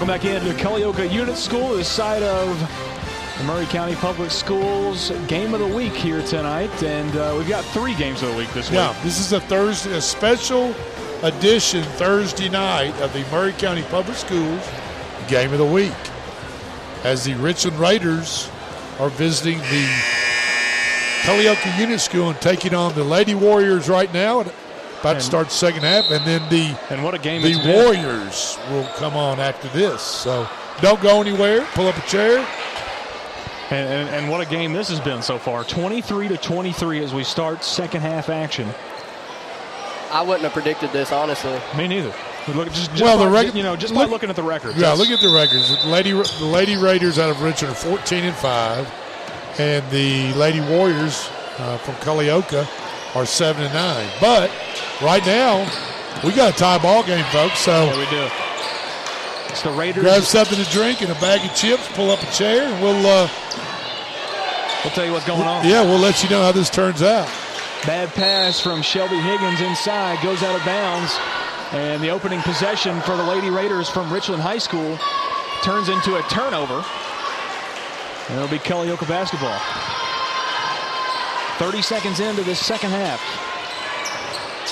Welcome back into Culleoka Unit School, the site of the Maury County Public Schools game of the week here tonight, and uh, we've got three games of the week this week. Yeah, this is a Thursday, a special edition Thursday night of the Maury County Public Schools game of the week, as the Richland Raiders are visiting the Culleoka Unit School and taking on the Lady Warriors right now. About And- to start second half, and then the and what a game the it's been. Warriors will come on after this. So don't go anywhere. Pull up a chair. And, and, and what a game this has been so far 23 to 23 as we start second half action. I wouldn't have predicted this, honestly. Me neither. Look, just, just Well, the by, rec- you know, just by looking at the records. Yeah, look at the records. The Lady the Lady Raiders out of Richmond are 14 and five, and the Lady Warriors uh, from Culleoka are seven and nine. But right now, we got a tie ball game, folks. So Yeah, we do. It's the Raiders. grab something to drink and a bag of chips. Pull up a chair, and we'll uh, We'll tell you what's going on. yeah, we'll let you know how this turns out. Bad pass from Shelby Higgins inside, goes out of bounds. And the opening possession for the Lady Raiders from Richland High School turns into a turnover. And it'll be Culleoka basketball. 30 seconds into this second half.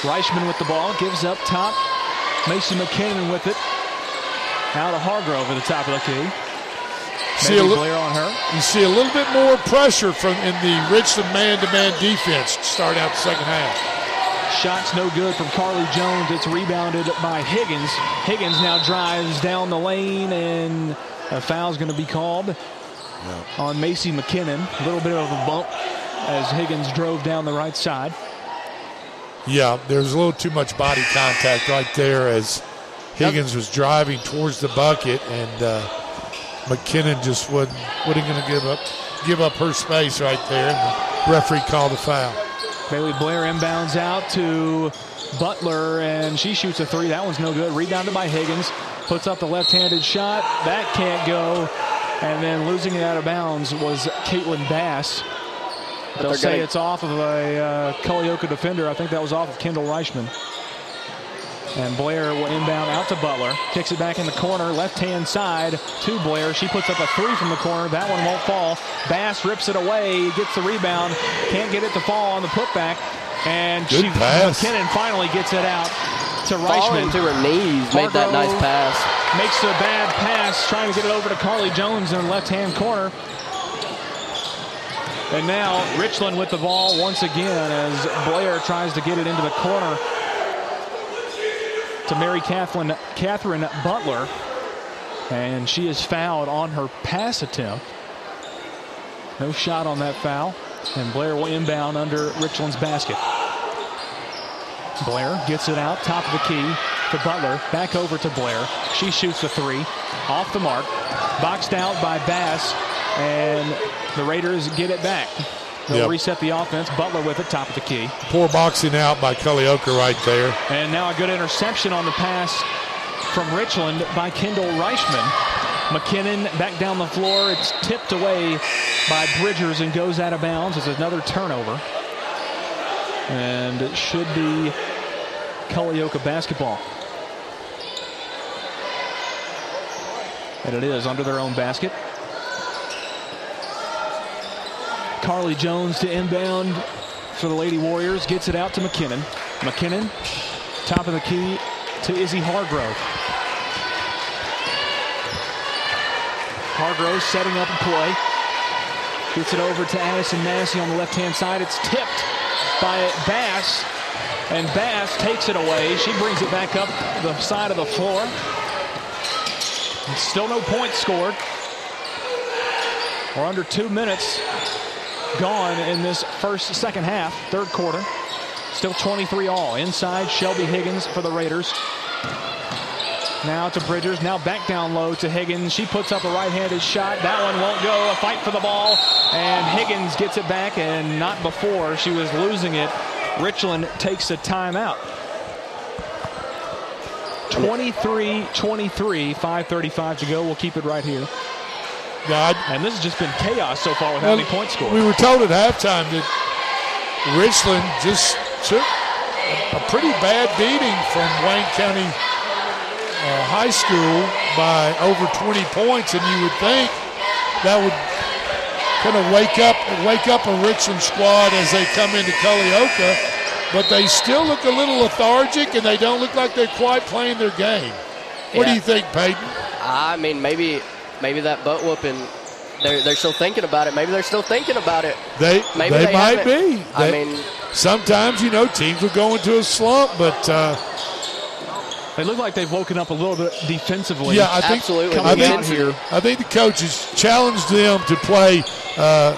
Reichman with the ball, gives up top. Macy McKinnon with it. Out of Hargrove at the top of the key. See a Blair on her. You see a little bit more pressure from in the Richland man-to-man defense to start out the second half. Shots no good from Carly Jones. It's rebounded by Higgins. Higgins now drives down the lane, and a foul's going to be called on Macy McKinnon. A little bit of a bump as Higgins drove down the right side. Yeah, there's a little too much body contact right there as Higgins was driving towards the bucket, and uh, McKinnon just wasn't wasn't going to give up give up her space right there. And the referee called a foul. Bailey Blair inbounds out to Butler, and she shoots a three. That one's no good. Rebounded by Higgins. Puts up the left-handed shot. That can't go. And then losing it out of bounds was Caitlin Bass. But They'll say gonna- it's off of a uh, Culleoka defender. I think that was off of Kendall Reichman. And Blair will inbound out to Butler. Kicks it back in the corner, left hand side to Blair. She puts up a three from the corner. That one won't fall. Bass rips it away, gets the rebound, can't get it to fall on the putback. And Good she, pass. McKinnon finally gets it out to Falling Reichman. to her knees, made that nice pass. Makes a bad pass, trying to get it over to Carly Jones in the left hand corner. And now Richland with the ball once again as Blair tries to get it into the corner to Mary Catherine, Catherine Butler. And she is fouled on her pass attempt. No shot on that foul. And Blair will inbound under Richland's basket. Blair gets it out, top of the key to Butler. Back over to Blair. She shoots a three. Off the mark. Boxed out by Bass. And the Raiders get it back. They'll Yep. reset the offense. Butler with it, top of the key. Poor boxing out by Culleoka right there. And now a good interception on the pass from Richland by Kendall Reichman. McKinnon back down the floor. It's tipped away by Bridgers and goes out of bounds. It's another turnover. And it should be Culleoka basketball. And it is under their own basket. Carly Jones to inbound for the Lady Warriors. Gets it out to McKinnon. McKinnon, top of the key to Izzy Hargrove. Hargrove setting up a play. Gets it over to Addison Massey on the left-hand side. It's tipped by Bass. And Bass takes it away. She brings it back up the side of the floor. Still no points scored. We're under two minutes gone in this first second half, third quarter. Still 23 all. Inside, Shelby Higgins for the Raiders. Now to Bridgers. Now back down low to Higgins. She puts up a right-handed shot. That one won't go. A fight for the ball. And Higgins gets it back, and not before. She was losing it. Richland takes a timeout. 23-23, 5.35 to go. We'll keep it right here. God. And this has just been chaos so far without Well, any points scored. We were told at halftime that Richland just took a pretty bad beating from Wayne County uh, High School by over 20 points, and you would think that would kind of wake up wake up a Richland squad as they come into Culleoka, but they still look a little lethargic and they don't look like they're quite playing their game. What do you think, Peyton? I mean, maybe maybe that butt whooping. They're, they're still thinking about it. Maybe they're still thinking about it. They Maybe they, they might haven't- be. I They- mean- sometimes you know teams will go into a slump, but uh, They look like they've woken up a little bit defensively. yeah, I think Coming I think out here. I think the coaches challenged them to play uh,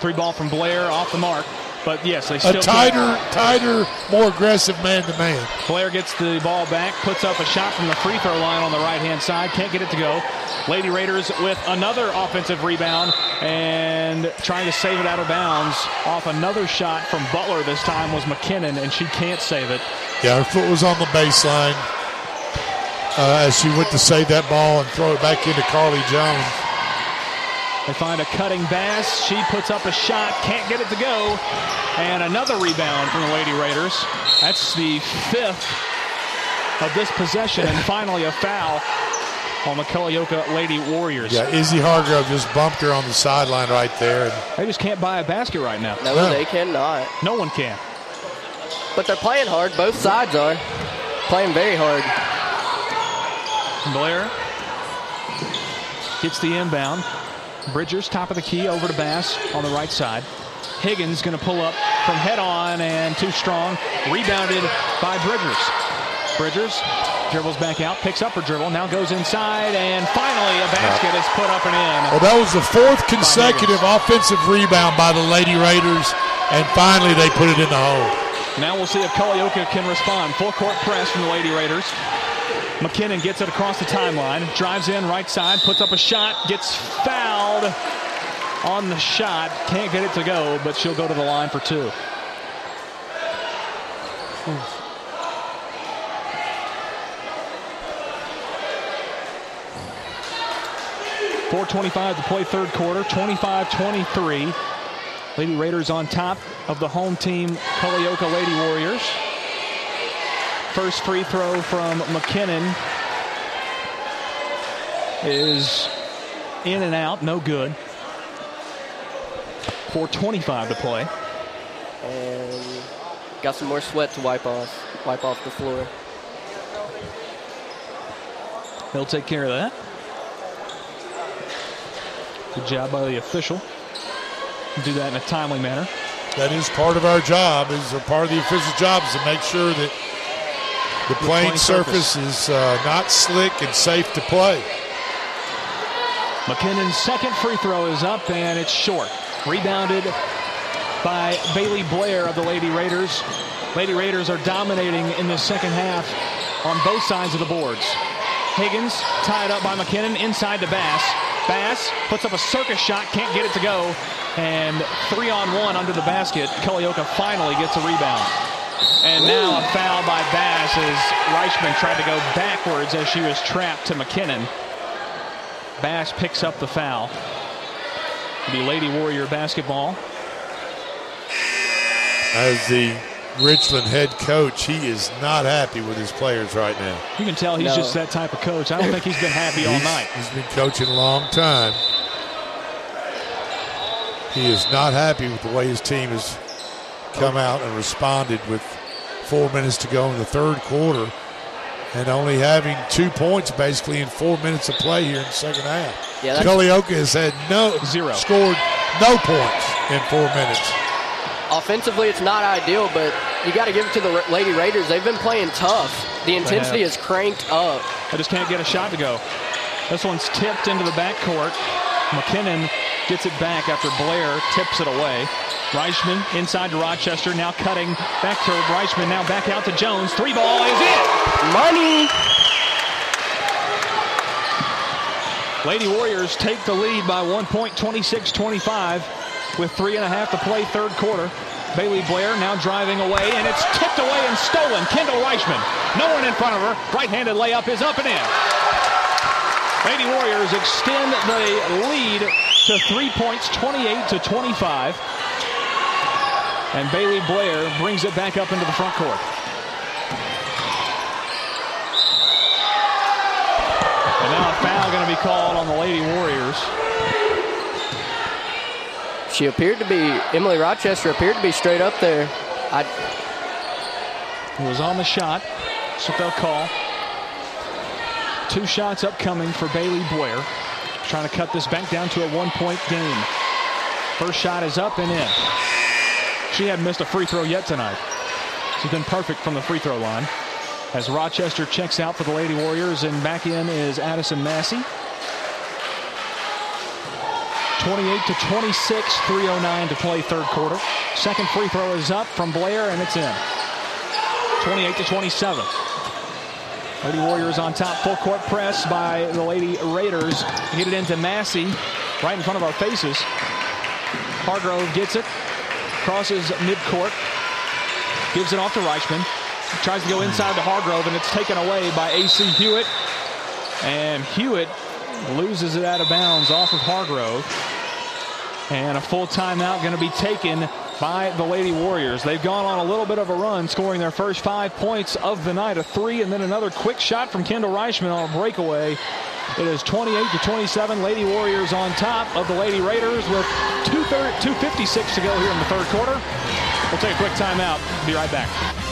Three ball from Blair off the mark. But yes, they still a tighter, tighter, more aggressive man to man. Blair gets the ball back, puts up a shot from the free throw line on the right hand side. Can't get it to go. Lady Raiders with another offensive rebound and trying to save it out of bounds off another shot from Butler. This time was McKinnon, and she can't save it. Yeah, her foot was on the baseline uh, as she went to save that ball and throw it back into Carly Jones. They find a cutting bass. She puts up a shot, can't get it to go. And another rebound from the Lady Raiders. That's the fifth of this possession. And finally a foul on the Culleoka Lady Warriors. Yeah, Izzy Hargrove just bumped her on the sideline right there. And They just can't buy a basket right now. No, they cannot. No one can. But they're playing hard. Both sides are playing very hard. Blair gets the inbound. Bridgers, top of the key, over to Bass on the right side. Higgins going to pull up from head on and too strong. Rebounded by Bridgers. Bridgers dribbles back out, picks up her dribble, now goes inside, and finally a basket is put up and in. Well, that was the fourth consecutive offensive rebound by the Lady Raiders, and finally they put it in the hole. Now we'll see if Culleoka can respond. Full court press from the Lady Raiders. McKinnon gets it across the timeline, drives in right side, puts up a shot, gets fouled on the shot. Can't get it to go, but she'll go to the line for two. 4.25 to play third quarter, 25-23. Lady Raiders on top of the home team, Culleoka Lady Warriors. First free throw from McKinnon is in and out, no good. 4.25 to play. And got some more sweat to wipe off, wipe off the floor. They'll take care of that. Good job by the official. Do that in a timely manner. That is part of our job. Is a part of the official job is to make sure that the playing, playing surface, surface. is uh, not slick and safe to play. McKinnon's second free throw is up and it's short. Rebounded by Bailey Blair of the Lady Raiders. Lady Raiders are dominating in the second half on both sides of the boards. Higgins tied up by McKinnon inside to Bass. Bass puts up a circus shot, can't get it to go. And three on one under the basket. Culleoka finally gets a rebound. And now a foul by Bass as Reichman tried to go backwards as she was trapped to McKinnon. Bass picks up the foul. It'll be Lady Warrior basketball. As the Richland head coach, he is not happy with his players right now. You can tell he's No. just that type of coach. I don't think he's been happy all He's- night. He's been coaching a long time. He is not happy with the way his team has come out and responded with four minutes to go in the third quarter and only having two points basically in four minutes of play here in the second half. Yeah, that's- Culleoka has had no zero scored no points in four minutes. Offensively, it's not ideal, but you got to give it to the Lady Raiders. They've been playing tough. The intensity is cranked up. I just can't get a shot to go. This one's tipped into the backcourt. McKinnon gets it back after Blair tips it away. Reichman inside to Rochester, now cutting back to Reichman, now back out to Jones. Three ball is it. Money. Lady Warriors take the lead by one point, 26-25, with three and a half to play third quarter. Bailey Blair now driving away, and it's tipped away and stolen. Kendall Reichman, no one in front of her. Right-handed layup is up and in. Lady Warriors extend the lead to three points, 28 to 25. And Bailey Blair brings it back up into the front court. And now a foul going to be called on the Lady Warriors. She appeared to be, Emily Rochester appeared to be straight up there. I, It was on the shot. so they'll call. Two shots upcoming for Bailey Blair. Trying to cut this back down to a one-point game. First shot is up and in. She hadn't missed a free throw yet tonight. She's been perfect from the free throw line. As Rochester checks out for the Lady Warriors, and back in is Addison Massey. 28 to 26, 309 to play third quarter. Second free throw is up from Blair, and it's in. 28 to 27. Lady Warriors on top, full court press by the Lady Raiders. Hit it into Massey, right in front of our faces. Hargrove gets it, crosses midcourt, gives it off to Reichman. Tries to go inside to Hargrove, and it's taken away by A.C. Hewitt. And Hewitt loses it out of bounds off of Hargrove. And a full timeout going to be taken by the Lady Warriors. They've gone on a little bit of a run, scoring their first five points of the night, a three, and then another quick shot from Kendall Reichman on a breakaway. It is 28 to 27. Lady Warriors on top of the Lady Raiders with 256 to go here in the third quarter. We'll take a quick timeout. Be right back.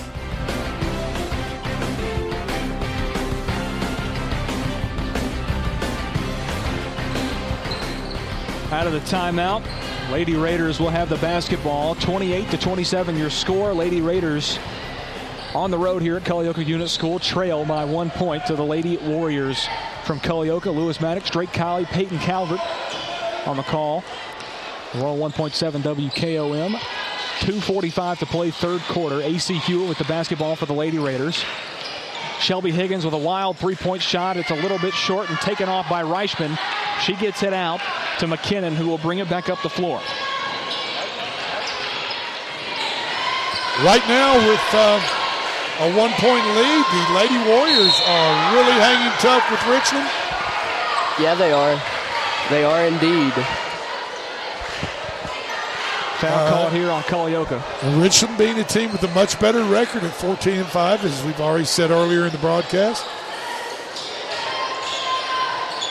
Out of the timeout, Lady Raiders will have the basketball. 28 to 27 your score. Lady Raiders on the road here at Culleoka Unit School trail by one point to the Lady Warriors from Culleoka. Lewis Maddox, Drake Colley, Peyton Calvert on the call. We're 1.7 WKOM. 2.45 to play third quarter. AC Hewitt with the basketball for the Lady Raiders. Shelby Higgins with a wild three-point shot. It's a little bit short and taken off by Reichman. She gets it out to McKinnon, who will bring it back up the floor. Right now, with uh, a one point lead, the Lady Warriors are really hanging tough with Richland. yeah, they are. They are indeed. Foul Uh, called here on Culleoka. And Richland being a team with a much better record at 14 and 5, as we've already said earlier in the broadcast.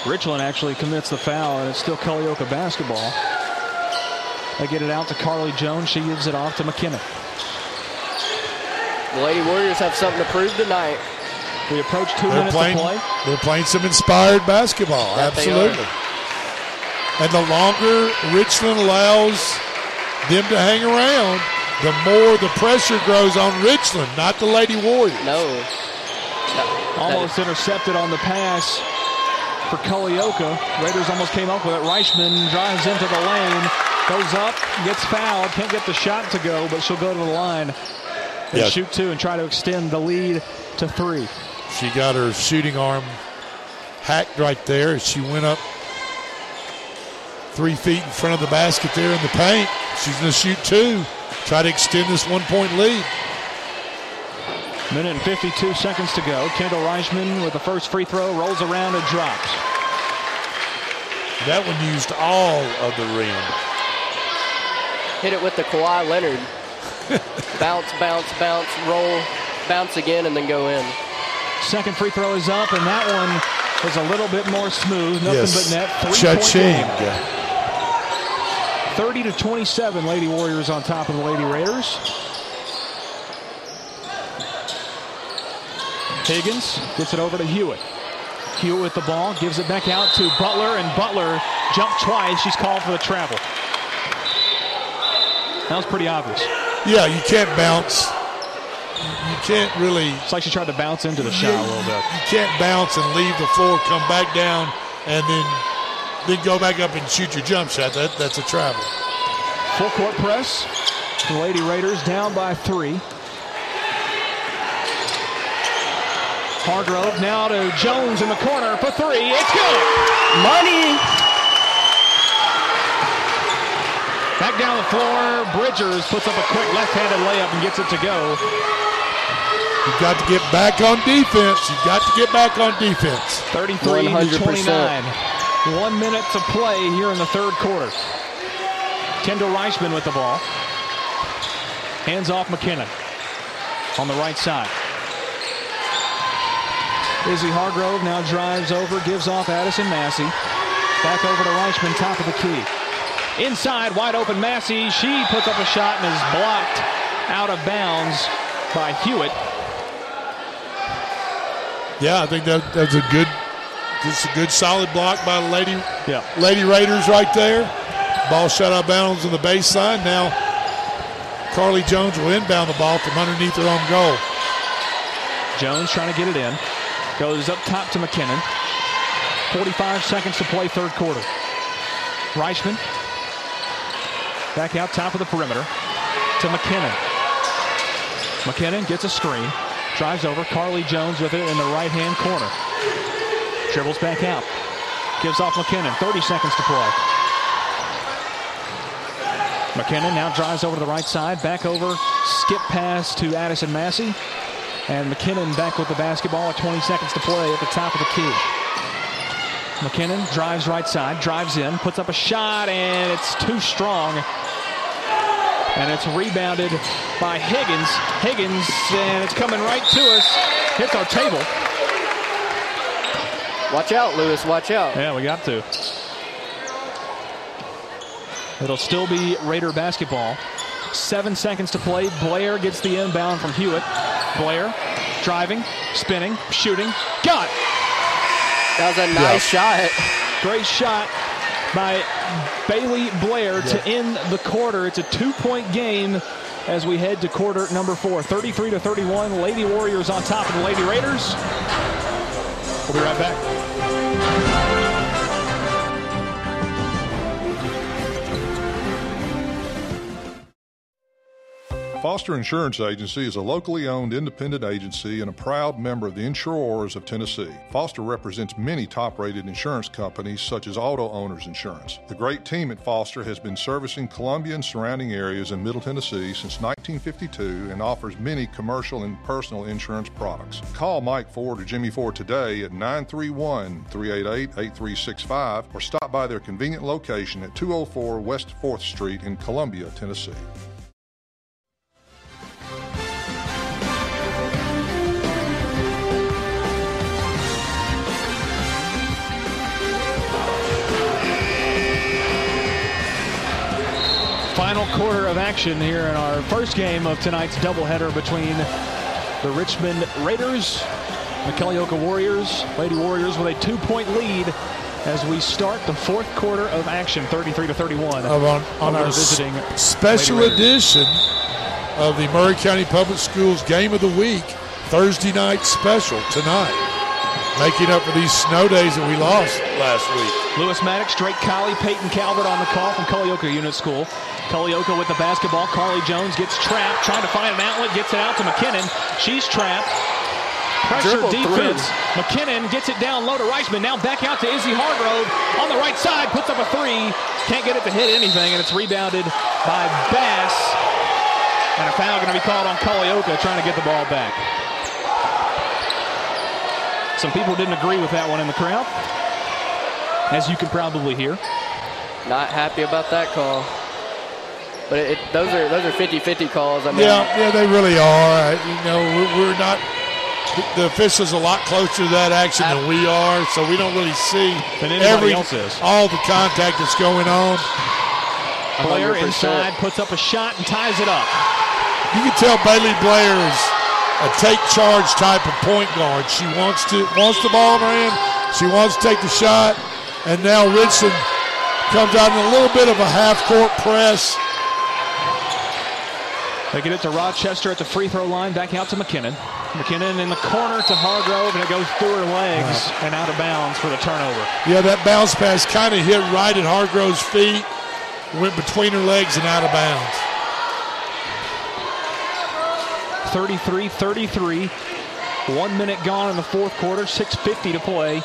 Richland actually commits the foul, and it's still Culleoka basketball. They get it out to Carly Jones. She gives it off to McKinnon. The Lady Warriors have something to prove tonight. We approach 2 They're minutes playing, to play. they're playing some inspired basketball. That Absolutely. And the longer Richland allows them to hang around, the more the pressure grows on Richland, not the Lady Warriors. No. Almost intercepted on the pass for Culleoka. Raiders almost came up with it. Reichman drives into the lane, goes up, gets fouled, can't get the shot to go, but she'll go to the line and Yes. shoot two and try to extend the lead to three. She got her shooting arm hacked right there as she went up three feet in front of the basket there in the paint. She's going to shoot two, try to extend this one point lead. Minute and 52 seconds to go. Kendall Reichman with the first free throw rolls around and drops. That one used all of the rim. Hit it with the Kawhi Leonard. *laughs* bounce, bounce, bounce, roll, bounce again, and then go in. Second free throw is up, and that one was a little bit more smooth. Nothing yes. but net. Three-point Cha-ching. game. 30 to 27, Lady Warriors on top of the Lady Raiders. Higgins gets it over to Hewitt. Hewitt with the ball, gives it back out to Butler, and Butler jumped twice. She's called for the travel. That was pretty obvious. Yeah, you can't bounce. You can't really. It's like she tried to bounce into the shot a little bit. You can't bounce and leave the floor, come back down, and then then go back up and shoot your jump shot. That that's a travel. Full court press. The Lady Raiders down by three. Hargrove now to Jones in the corner for three. It's good. Money. Back down the floor. Bridgers puts up a quick left-handed layup and gets it to go. You've got to get back on defense. You've got to get back on defense. 33 to 100%. 29. One minute to play here in the third quarter. Kendall Reichman with the ball. Hands off McKinnon on the right side. Izzy Hargrove now drives over, gives off Addison Massey. Back over to Reichman, top of the key. Inside, wide open Massey. She puts up a shot and is blocked out of bounds by Hewitt. Yeah, I think that that's a good, just a good solid block by the Lady Yeah. Lady Raiders right there. Ball shot out of bounds on the baseline. Now Carly Jones will inbound the ball from underneath her own goal. Jones trying to get it in. Goes up top to McKinnon. 45 seconds to play third quarter. Reichman. Back out top of the perimeter to McKinnon. McKinnon gets a screen. Drives over. Carly Jones with it in the right hand corner. Dribbles back out. Gives off McKinnon. 30 seconds to play. McKinnon now drives over to the right side. Back over. Skip pass to Addison Massey. And McKinnon back with the basketball at 20 seconds to play at the top of the key. McKinnon drives right side, drives in, puts up a shot, and it's too strong. And it's rebounded by Higgins. Higgins, and it's coming right to us. Hits our table. Watch out, Lewis. Watch out. Yeah, we got to. It'll still be Raider basketball. Seven seconds to play. Blair gets the inbound from Hewitt. Blair driving, spinning, shooting. Got it. That was a nice shot. Great shot by Bailey Blair to end the quarter. It's a two-point game as we head to quarter number four. 33 to 31. Lady Warriors on top of the Lady Raiders. We'll be right back. Foster Insurance Agency is a locally owned independent agency and a proud member of the Insurors of Tennessee. Foster represents many top rated insurance companies such as Auto Owners Insurance. The great team at Foster has been servicing Columbia and surrounding areas in Middle Tennessee since 1952 and offers many commercial and personal insurance products. Call Mike Ford or Jimmy Ford today at 931 388 8365 or stop by their convenient location at 204 West 4th Street in Columbia, Tennessee. Final quarter of action here in our first game of tonight's doubleheader between the Richland Raiders, the Culleoka Warriors, Lady Warriors with a two-point lead as we start the fourth quarter of action, 33 to 31. Of on, on our visiting special edition of the Maury County Public Schools Game of the Week, Thursday night special tonight, making up for these snow days that we lost last week. Lewis Maddox, Drake Colley, Peyton Calvert on the call from Culleoka Unit School. Culleoka with the basketball. Carly Jones gets trapped, trying to find an outlet, gets it out to McKinnon. She's trapped. Pressure Dribbled defense. through. McKinnon gets it down low to Reichman. Now back out to Izzy Hargrove on the right side. Puts up a three. Can't get it to hit anything, and it's rebounded by Bass. And a foul going to be called on Culleoka trying to get the ball back. Some people didn't agree with that one in the crowd, as you can probably hear. Not happy about that call. But it, it- those are those are 50-50 calls. I mean, Yeah, yeah, they really are. You know, we're, we're not. The officials a lot closer to that action than we are, so we don't really see Than anybody every else is. all the contact that's going on. Blair 100%. inside puts up a shot and ties it up. You can tell Bailey Blair is a take charge type of point guard. She wants to wants the ball in her hand. She wants to take the shot, and now Richardson comes out in a little bit of a half court press. They get it to Rochester at the free throw line, back out to McKinnon. McKinnon in the corner to Hargrove, and it goes through her legs and out of bounds for the turnover. Yeah, that bounce pass kind of hit right at Hargrove's feet, went between her legs and out of bounds. 33 33. One minute gone in the fourth quarter, 6.50 to play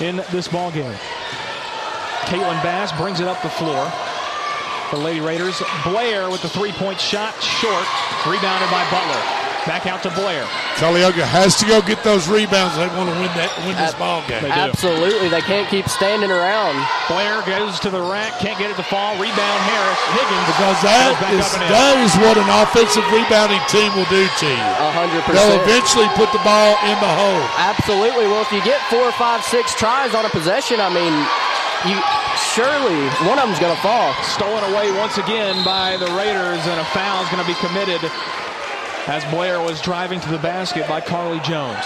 in this ball game. Caitlin Bass brings it up the floor. The Lady Raiders. Blair with the three point shot, short, rebounded by Butler. Back out to Blair. Culleoka has to go get those rebounds. They want to win that win this ball game. Absolutely, they can't keep standing around. Blair goes to the rack, can't get it to fall. Rebound Harris. Higgins Because that, goes back is, up and that is what an offensive rebounding team will do to you. A hundred They'll eventually put the ball in the hole. Absolutely. Well, if you get four, five, six tries on a possession, I mean, you surely one of them's going to fall. Stolen away once again by the Raiders, and a foul is going to be committed as Blair was driving to the basket by Carly Jones.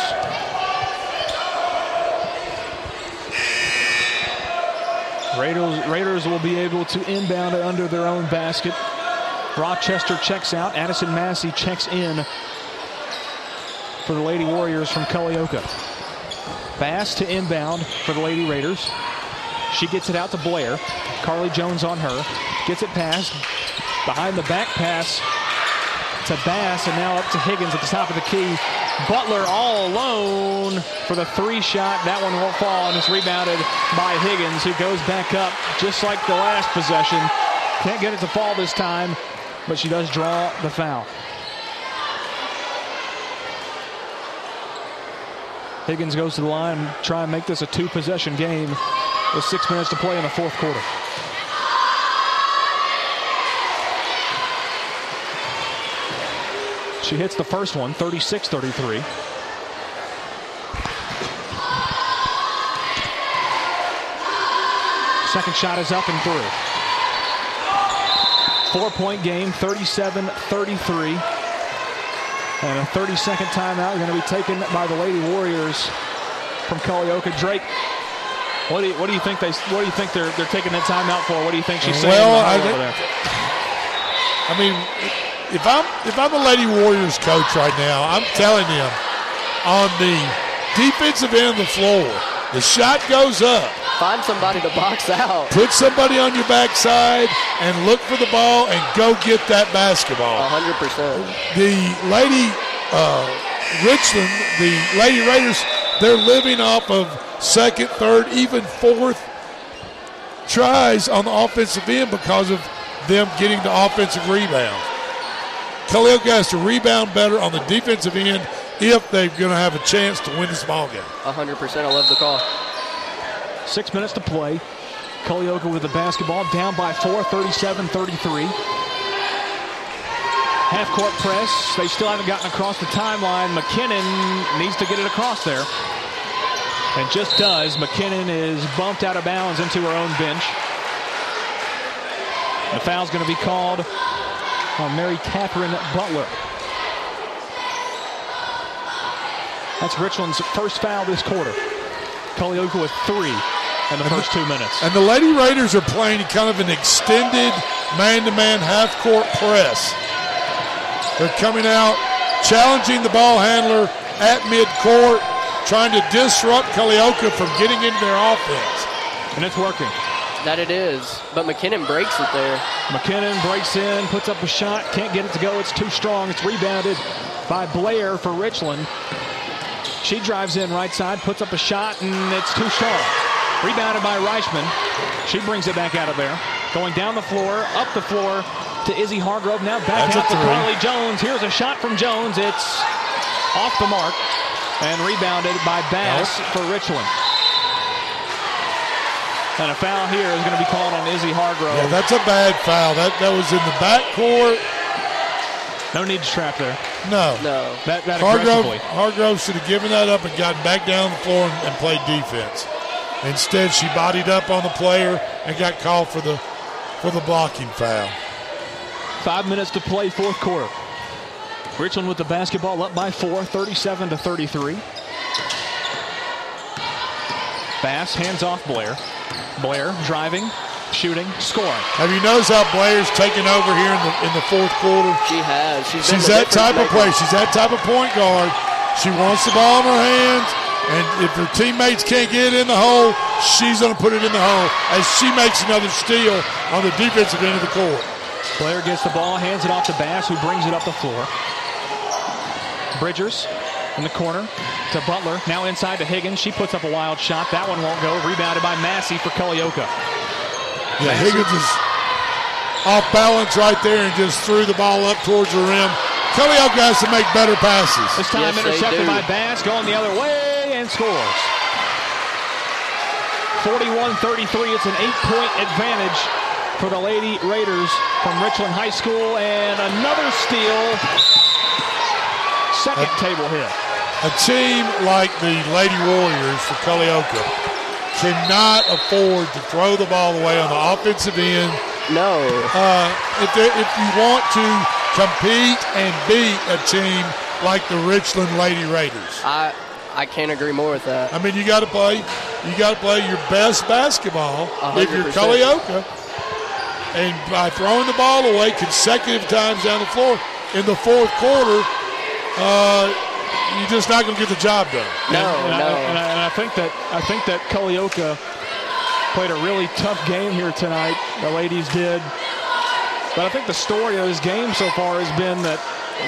Raiders, Raiders will be able to inbound it under their own basket. Rochester checks out. Addison Massey checks in for the Lady Warriors from Culleoka. Bass to inbound for the Lady Raiders. She gets it out to Blair. Carly Jones on her. Gets it past. Behind the back pass to Bass, and now up to Higgins at the top of the key. Butler all alone for the three shot. That one won't fall, and it's rebounded by Higgins, who goes back up just like the last possession. Can't get it to fall this time, but she does draw the foul. Higgins goes to the line try and make this a two possession game with six minutes to play in the fourth quarter. She hits the first one, 36 33. Second shot is up and through. Four point game, 37 33. And a 30 second timeout going to be taken by the Lady Warriors from Culleoka. Drake, what do you, what do you think they what do you think they're they're taking that timeout for? What do you think she's saying? Well, I think- over there? I mean, if I'm if I'm a Lady Warriors coach right now, I'm telling them on the defensive end of the floor, the shot goes up. Find somebody to box out. Put somebody on your backside and look for the ball and go get that basketball. 100%. The Lady uh, Richland, the Lady Raiders, they're living off of second, third, even fourth tries on the offensive end because of them getting the offensive rebound. Khalil has to rebound better on the defensive end if they're going to have a chance to win this ball game. 100%. I love the call. Six minutes to play. Culleoka with the basketball, down by four, 37 33. Half court press. They still haven't gotten across the timeline. McKinnon needs to get it across there. And just does. McKinnon is bumped out of bounds into her own bench. The foul's going to be called on Mary Catherine Butler. That's Richland's first foul this quarter. Culleoka with three in the first two minutes. And the Lady Raiders are playing kind of an extended man-to-man half-court press. They're coming out, challenging the ball handler at midcourt, trying to disrupt Culleoka from getting into their offense. And it's working. That it is. But McKinnon breaks it there. McKinnon breaks in, puts up a shot, can't get it to go. It's too strong. It's rebounded by Blair for Richland. She drives in right side, puts up a shot, and it's too strong. Rebounded by Reichman. She brings it back out of there. Going down the floor, up the floor to Izzy Hargrove. Now back That's out to three. Carly Jones. Here's a shot from Jones. It's off the mark and rebounded by Bass for Richland. And a foul here is going to be called on Izzy Hargrove. Yeah, that's a bad foul. That that was in the backcourt. No need to trap there. No. No. That, that Hargrove. Hargrove should have given that up and gotten back down the floor and, and played defense. Instead, she bodied up on the player and got called for the for the blocking foul. Five minutes to play, fourth quarter. Richland with the basketball up by four, 37 to 33. Bass hands off Blair. Blair driving, shooting, scoring. Have you noticed how Blair's taken over here in the in the fourth quarter? She has. She's, She's that type of difference player. She's that type of point guard. She wants the ball in her hands, and if her teammates can't get it in the hole, she's going to put it in the hole as she makes another steal on the defensive end of the court. Blair gets the ball, hands it off to Bass, who brings it up the floor. Bridgers in the corner to Butler. Now inside to Higgins. She puts up a wild shot. That one won't go. Rebounded by Massey for Culleoka. Yeah, Higgins is off balance right there and just threw the ball up towards the rim. Culleoka has to make better passes. This time Yes, they intercepted by Bass, going the other way and scores. 41-33. It's an eight-point advantage for the Lady Raiders from Richland High School, and another steal. Second table hit. A team like the Lady Warriors for Culleoka cannot afford to throw the ball away on the offensive end. No. Uh, if, they- if you want to compete and beat a team like the Richland Lady Raiders, I I can't agree more with that. I mean, you got to play. You got to play your best basketball A if you're hundred percent. Culleoka. And by throwing the ball away consecutive times down the floor in the fourth quarter, uh, you're just not going to get the job done. No, and, no. I, and, I, and I think that I think that Culleoka played a really tough game here tonight. The ladies did, but I think the story of this game so far has been that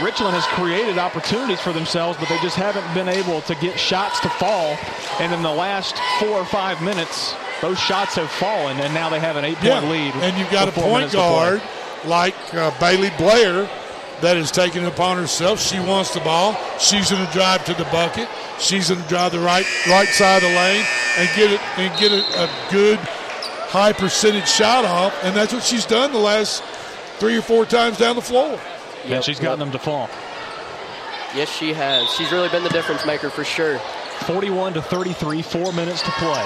Richland has created opportunities for themselves, but they just haven't been able to get shots to fall. And in the last four or five minutes, those shots have fallen, and now they have an eight-point lead. And you've got a point minutes to play. guard like uh, Bailey Blair that taking it upon herself. She wants the ball. She's going to drive to the bucket. She's going to drive the right right side of the lane and get it and get a, a good high percentage shot off. And that's what she's done the last three or four times down the floor. and she's gotten them to fall. Yes, she has. She's really been the difference maker for sure. 41 to 33, four minutes to play.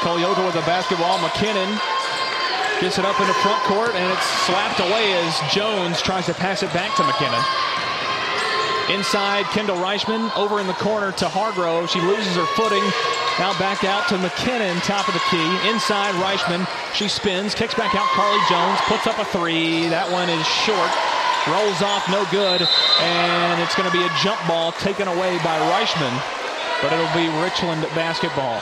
Culleoka with the basketball. McKinnon gets it up in the front court, and it's slapped away as Jones tries to pass it back to McKinnon. Inside, Kendall Reichman over in the corner to Hargrove. She loses her footing. Now back out to McKinnon, top of the key. Inside, Reichman. She spins, kicks back out. Carly Jones puts up a three. That one is short. Rolls off, no good. And it's going to be a jump ball taken away by Reichman. But it'll be Richland basketball.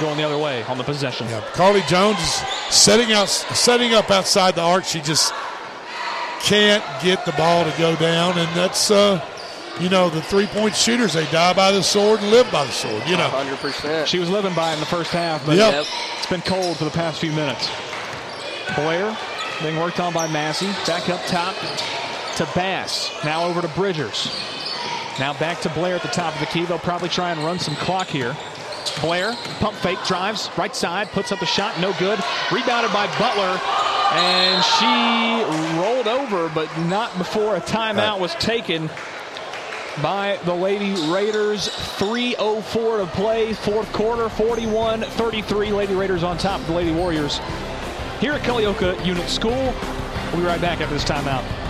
Going the other way on the possession. Yeah, Carly Jones is setting out, setting up outside the arc. She just can't get the ball to go down, and that's uh, you know the three-point shooters. They die by the sword and live by the sword. You know, 100%. She was living by it in the first half, but Yep. it's been cold for the past few minutes. Blair being worked on by Massey. Back up top to Bass. Now over to Bridgers. Now back to Blair at the top of the key. They'll probably try and run some clock here. Blair, pump fake, drives, right side, puts up a shot, no good. Rebounded by Butler, and she rolled over, but not before a timeout was taken by the Lady Raiders. 3.04 to play, fourth quarter, 41 33. Lady Raiders on top of the Lady Warriors here at Culleoka Unit School. We'll be right back after this timeout.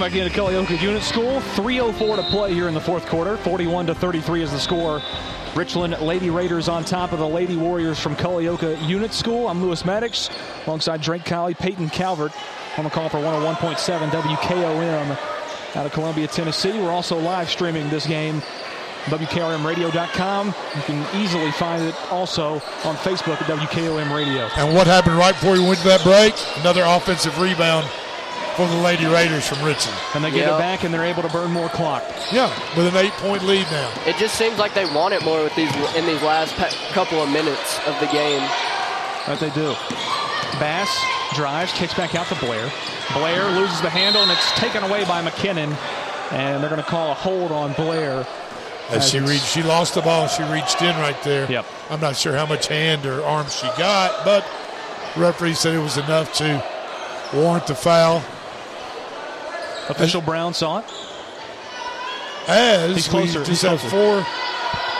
Welcome back into Culleoka Unit School. 3.04 to play here in the fourth quarter. 41 to 33 is the score. Richland Lady Raiders on top of the Lady Warriors from Culleoka Unit School. I'm Lewis Maddox alongside Drake Colley, Peyton Calvert on the call for 101.7 WKOM out of Columbia, Tennessee. We're also live streaming this game WKOMradio.com. You can easily find it also on Facebook at WKOM Radio. And what happened right before we went to that break? Another offensive rebound for the Lady Raiders from Richland. And they get Yeah. it back and they're able to burn more clock. Yeah, with an eight-point lead now. It just seems like they want it more with these in these last pe- couple of minutes of the game. That they do. Bass drives, kicks back out to Blair. Blair loses the handle and it's taken away by McKinnon. And they're going to call a hold on Blair. As she reached, she lost the ball. She reached in right there. Yep. I'm not sure how much hand or arm she got, but referee said it was enough to warrant the foul. Official Brown saw it. As He's closer, we he's just have closer. four,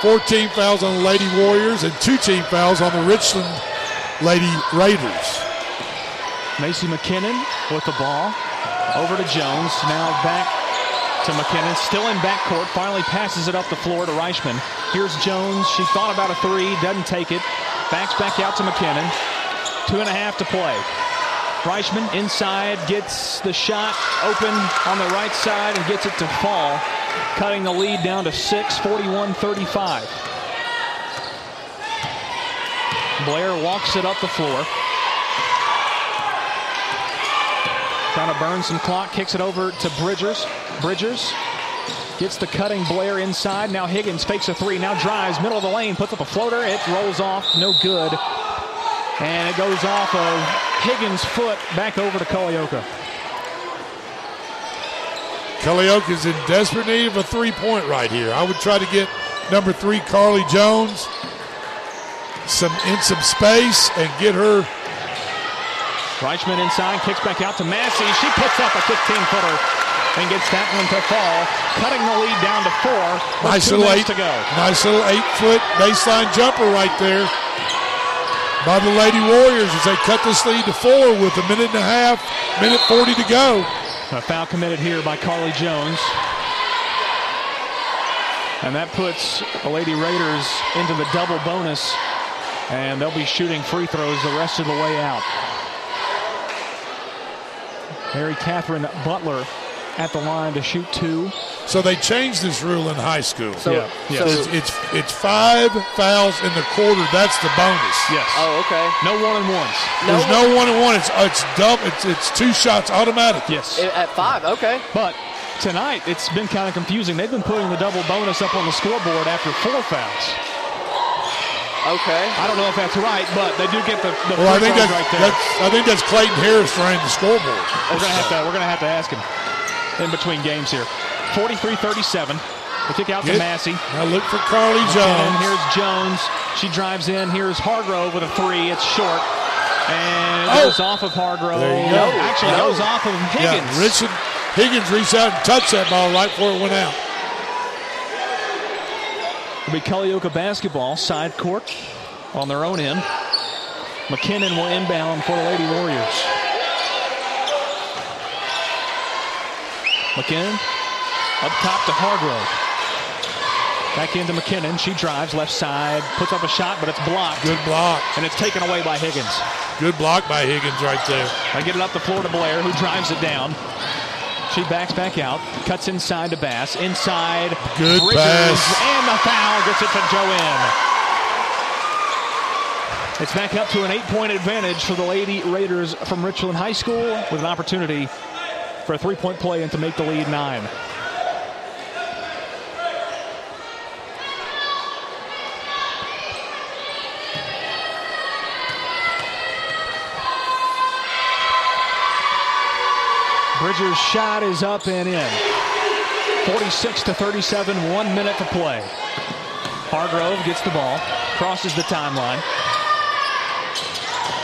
four team fouls on the Lady Warriors and two team fouls on the Richland Lady Raiders. Macy McKinnon with the ball. Over to Jones. Now back to McKinnon. Still in backcourt. Finally passes it up the floor to Reichman. Here's Jones. She thought about a three. Doesn't take it. Backs back out to McKinnon. Two and a half to play. Reichman inside gets the shot open on the right side and gets it to fall. Cutting the lead down to six, 41 35. Blair walks it up the floor. Trying to burn some clock, kicks it over to Bridgers. Bridgers gets the cutting Blair inside. Now Higgins fakes a three, now drives, middle of the lane, puts up a floater. It rolls off, no good. And it goes off of Higgins' foot back over to Culleoka. Culleoka's in desperate need of a three-point right here. I would try to get number three, Carly Jones, some in some space and get her. Reichman inside, kicks back out to Massey. She puts up a 15-footer and gets that one to fall, cutting the lead down to four. Nice little eight, to go. nice little eight-foot baseline jumper right there by the Lady Warriors as they cut this lead to four with a minute and a half, minute 40 to go. A foul committed here by Carly Jones. And that puts the Lady Raiders into the double bonus. And they'll be shooting free throws the rest of the way out. Mary Catherine Butler at the line to shoot two. So they changed this rule in high school. So- Yeah. So yes. it's, it's it's five fouls in the quarter. That's the bonus. Yes. Oh, okay. No one and ones. No There's no one and one. It's it's double. It's it's two shots automatic. Yes. At five, okay. But tonight it's been kind of confusing. They've been putting the double bonus up on the scoreboard after four fouls. Okay. I don't know if that's right, but they do get the, the Well, I think that's, right there. that's I think that's Clayton Harris running the scoreboard. We're gonna have to we're gonna have to ask him in between games here. 43-37. The kick out to Massey. Now look for Carly Jones. here's Jones. She drives in. Here's Hargrove with a three. It's short. And it Oh. goes off of Hargrove. There you go. Actually, No. goes off of Higgins. Yeah, Richard Higgins reached out and touched that ball right before it went out. It'll be Culleoka basketball, side court on their own end. McKinnon will inbound for the Lady Warriors. McKinnon up top to Hargrove. Back into McKinnon. She drives left side, puts up a shot, but it's blocked. Good block. And it's taken away by Higgins. Good block by Higgins right there. They get it up the floor to Blair, who drives it down. She backs back out, cuts inside to Bass. Inside, Good Bridgers, pass. and the foul gets it to Joanne. It's back up to an eight-point advantage for the Lady Raiders from Richland High School with an opportunity for a three-point play and to make the lead nine. Bridger's shot is up and in. 46 to 37, one minute to play. Hargrove gets the ball, crosses the timeline,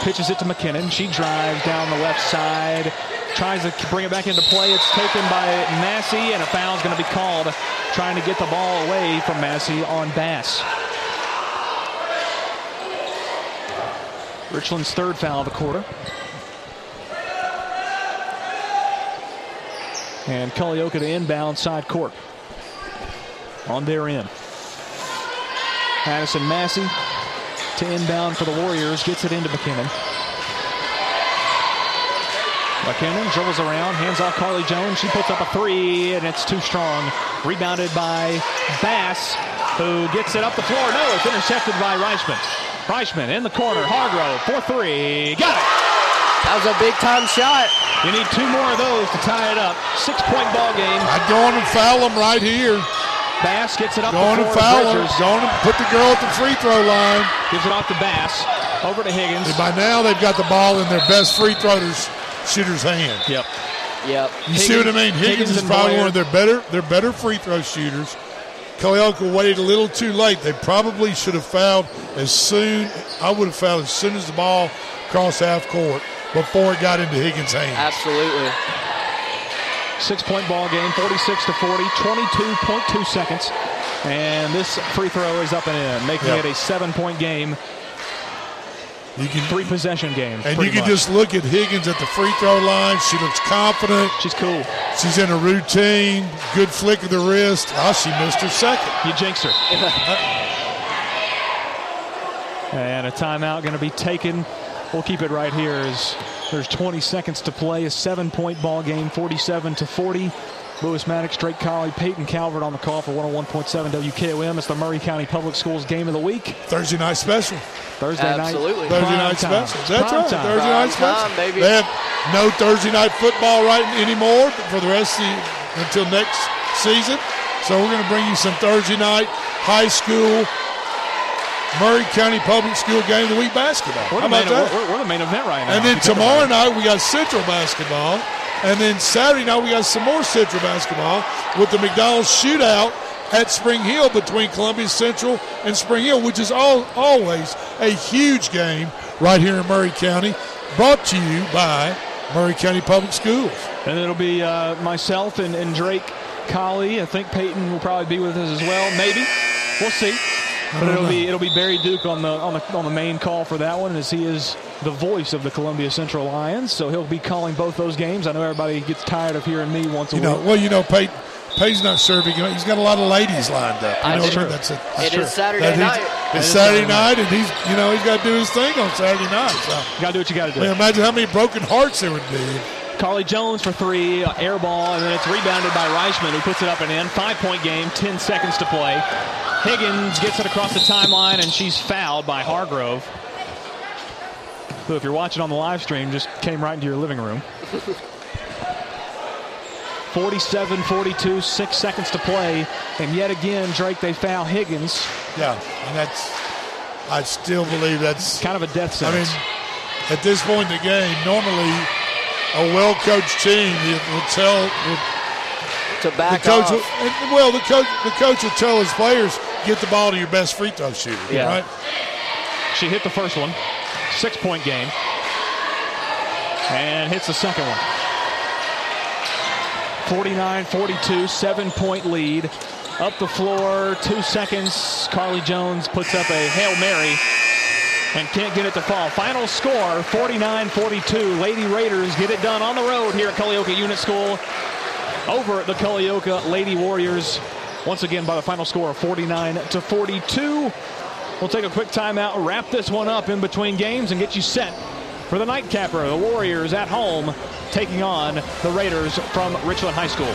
pitches it to McKinnon. She drives down the left side tries to bring it back into play. It's taken by Massey, and a foul is going to be called, trying to get the ball away from Massey on Bass. Richland's third foul of the quarter. And Culleoka to inbound side court. On their end. Addison Massey to inbound for the Warriors. Gets it into McKinnon. McKinnon dribbles around, hands off Carly Jones. She puts up a three, and it's too strong. Rebounded by Bass, who gets it up the floor. No, it's intercepted by Reichman. Reichman in the corner. Hargrove for three. Got it. That was a big time shot. You need two more of those to tie it up. Six point ball game. I'd go on and foul them right here. Bass gets it up Go on the and floor. foul them. Bridgers Go on and put the girl at the free throw line. Gives it off to Bass. Over to Higgins. And by now, they've got the ball in their best free throwers shooter's hand. Yep. Yep. You see what I mean? Higgins, is probably Boyer. one of their better their better free throw shooters. Culleoka waited a little too late. They probably should have fouled as soon. I would have fouled as soon as the ball crossed half court before it got into Higgins' hands. Absolutely. Six point ball game, 46 to 40, 22.2 seconds. And this free throw is up and in, making Yep. it a seven point game. You can three possession game. And you can much. just look at Higgins at the free throw line. She looks confident. She's cool. She's in a routine. Good flick of the wrist. Oh, she missed her second. You jinxed her. *laughs* and a timeout going to be taken. We'll keep it right here as there's 20 seconds to play. A seven point ball game, 47 to 40. Lewis Maddox, Drake Colley, Peyton Calvert on the call for 101.7 WKOM. It's the Maury County Public Schools game of the week. Thursday night special. Thursday Absolutely. night. Thursday prime night time. specials. That's Prime right. time. Thursday Prime night specials. time, baby. They have no Thursday night football right anymore for the rest of the until next season. So we're going to bring you some Thursday night high school Maury County Public School game of the week basketball. We're How the, about main, that? we're, we're the main event right now. And then if you think tomorrow night we got Central basketball, and then Saturday night we got some more Central basketball with the McDonald's shootout at Spring Hill between Columbia Central and Spring Hill, which is all always a huge game right here in Maury County. Brought to you by Maury County Public Schools. And it'll be uh, myself and, and Drake Colley. I think Peyton will probably be with us as well. Maybe. We'll see. But it'll know. be it'll be Barry Duke on the on the on the main call for that one, as he is the voice of the Columbia Central Lions. So he'll be calling both those games. I know everybody gets tired of hearing me once a You know, week. well, you know, Peyton, Pay's not serving. He's got a lot of ladies lined up. You I know, do. what I mean? That's it. It is Saturday That is- night. It It's Saturday Saturday night, and he's you know he's got to do his thing on Saturday night. So. You gotta do what you gotta do. I mean, imagine how many broken hearts there would be. Carly Jones for three, uh, air ball, and then it's rebounded by Reichman, who puts it up and in. Five point game, 10 seconds to play. Higgins gets it across the timeline, and she's fouled by Hargrove, who, if you're watching on the live stream, just came right into your living room. 47 42, six seconds to play. And yet again, Drake, they foul Higgins. Yeah, and that's. I still believe that's kind of a death sentence. I mean, at this point in the game, normally a well-coached team will will tell will, To the coach. off. Will, well, the coach the coach will tell his players get the ball to your best free throw shooter. Yeah. Right. She hit the first one, six point game, and hits the second one. 49 42, seven point lead. Up the floor, two seconds. Carly Jones puts up a Hail Mary and can't get it to fall. Final score 49 42. Lady Raiders get it done on the road here at Culleoka Unit School over the Culleoka Lady Warriors. Once again, by the final score of 49 to 42. We'll take a quick timeout, wrap this one up in between games, and get you set for the nightcapper. The Warriors at home taking on the Raiders from Richland High School.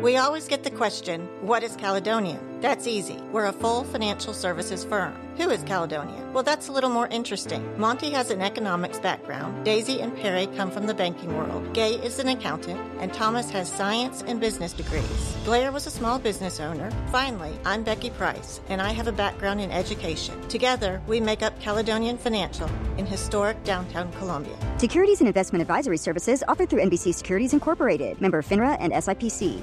We always get the question, what is Caledonia? That's easy. We're a full financial services firm. Who is Caledonia? Well, that's a little more interesting. Monty has an economics background. Daisy and Perry come from the banking world. Gay is an accountant, and Thomas has science and business degrees. Blair was a small business owner. Finally, I'm Becky Price, and I have a background in education. Together, we make up Caledonian Financial in historic downtown Columbia. Securities and investment advisory services offered through NBC Securities Incorporated, member FINRA and SIPC.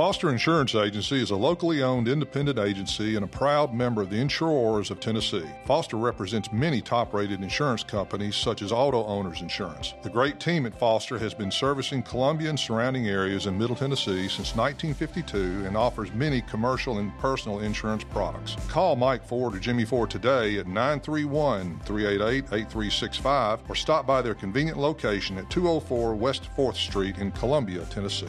Foster Insurance Agency is a locally owned independent agency and a proud member of the Insurors of Tennessee. Foster represents many top rated insurance companies such as Auto Owners Insurance. The great team at Foster has been servicing Columbia and surrounding areas in Middle Tennessee since 1952 and offers many commercial and personal insurance products. Call Mike Ford or Jimmy Ford today at 931 388 8365 or stop by their convenient location at 204 West 4th Street in Columbia, Tennessee.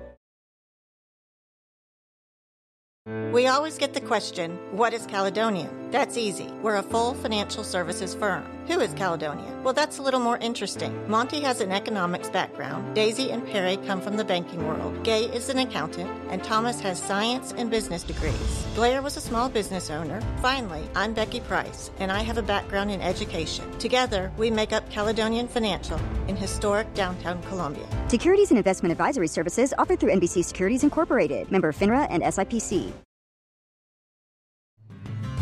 We always get the question, what is Caledonian? That's easy. We're a full financial services firm. Who is Caledonia? Well, that's a little more interesting. Monty has an economics background, Daisy and Perry come from the banking world, Gay is an accountant, and Thomas has science and business degrees. Blair was a small business owner. Finally, I'm Becky Price, and I have a background in education. Together, we make up Caledonian Financial in historic downtown Columbia. Securities and investment advisory services offered through NBC Securities Incorporated, member FINRA and SIPC.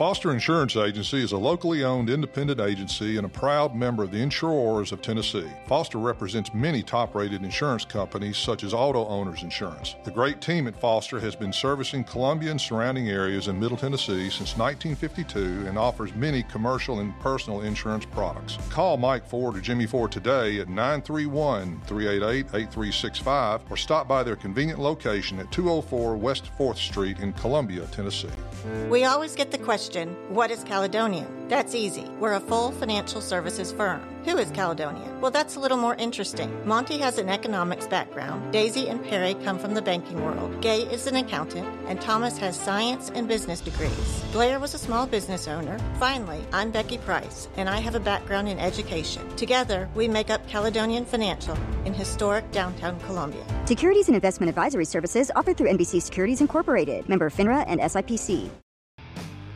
Foster Insurance Agency is a locally owned independent agency and a proud member of the Insurors of Tennessee. Foster represents many top rated insurance companies such as Auto Owners Insurance. The great team at Foster has been servicing Columbia and surrounding areas in Middle Tennessee since 1952 and offers many commercial and personal insurance products. Call Mike Ford or Jimmy Ford today at 931 388 8365 or stop by their convenient location at 204 West 4th Street in Columbia, Tennessee. We always get the question what is Caledonia? That's easy. We're a full financial services firm. Who is Caledonia? Well, that's a little more interesting. Monty has an economics background, Daisy and Perry come from the banking world, Gay is an accountant, and Thomas has science and business degrees. Blair was a small business owner. Finally, I'm Becky Price, and I have a background in education. Together, we make up Caledonian Financial in historic downtown Columbia. Securities and investment advisory services offered through NBC Securities Incorporated, member FINRA and SIPC.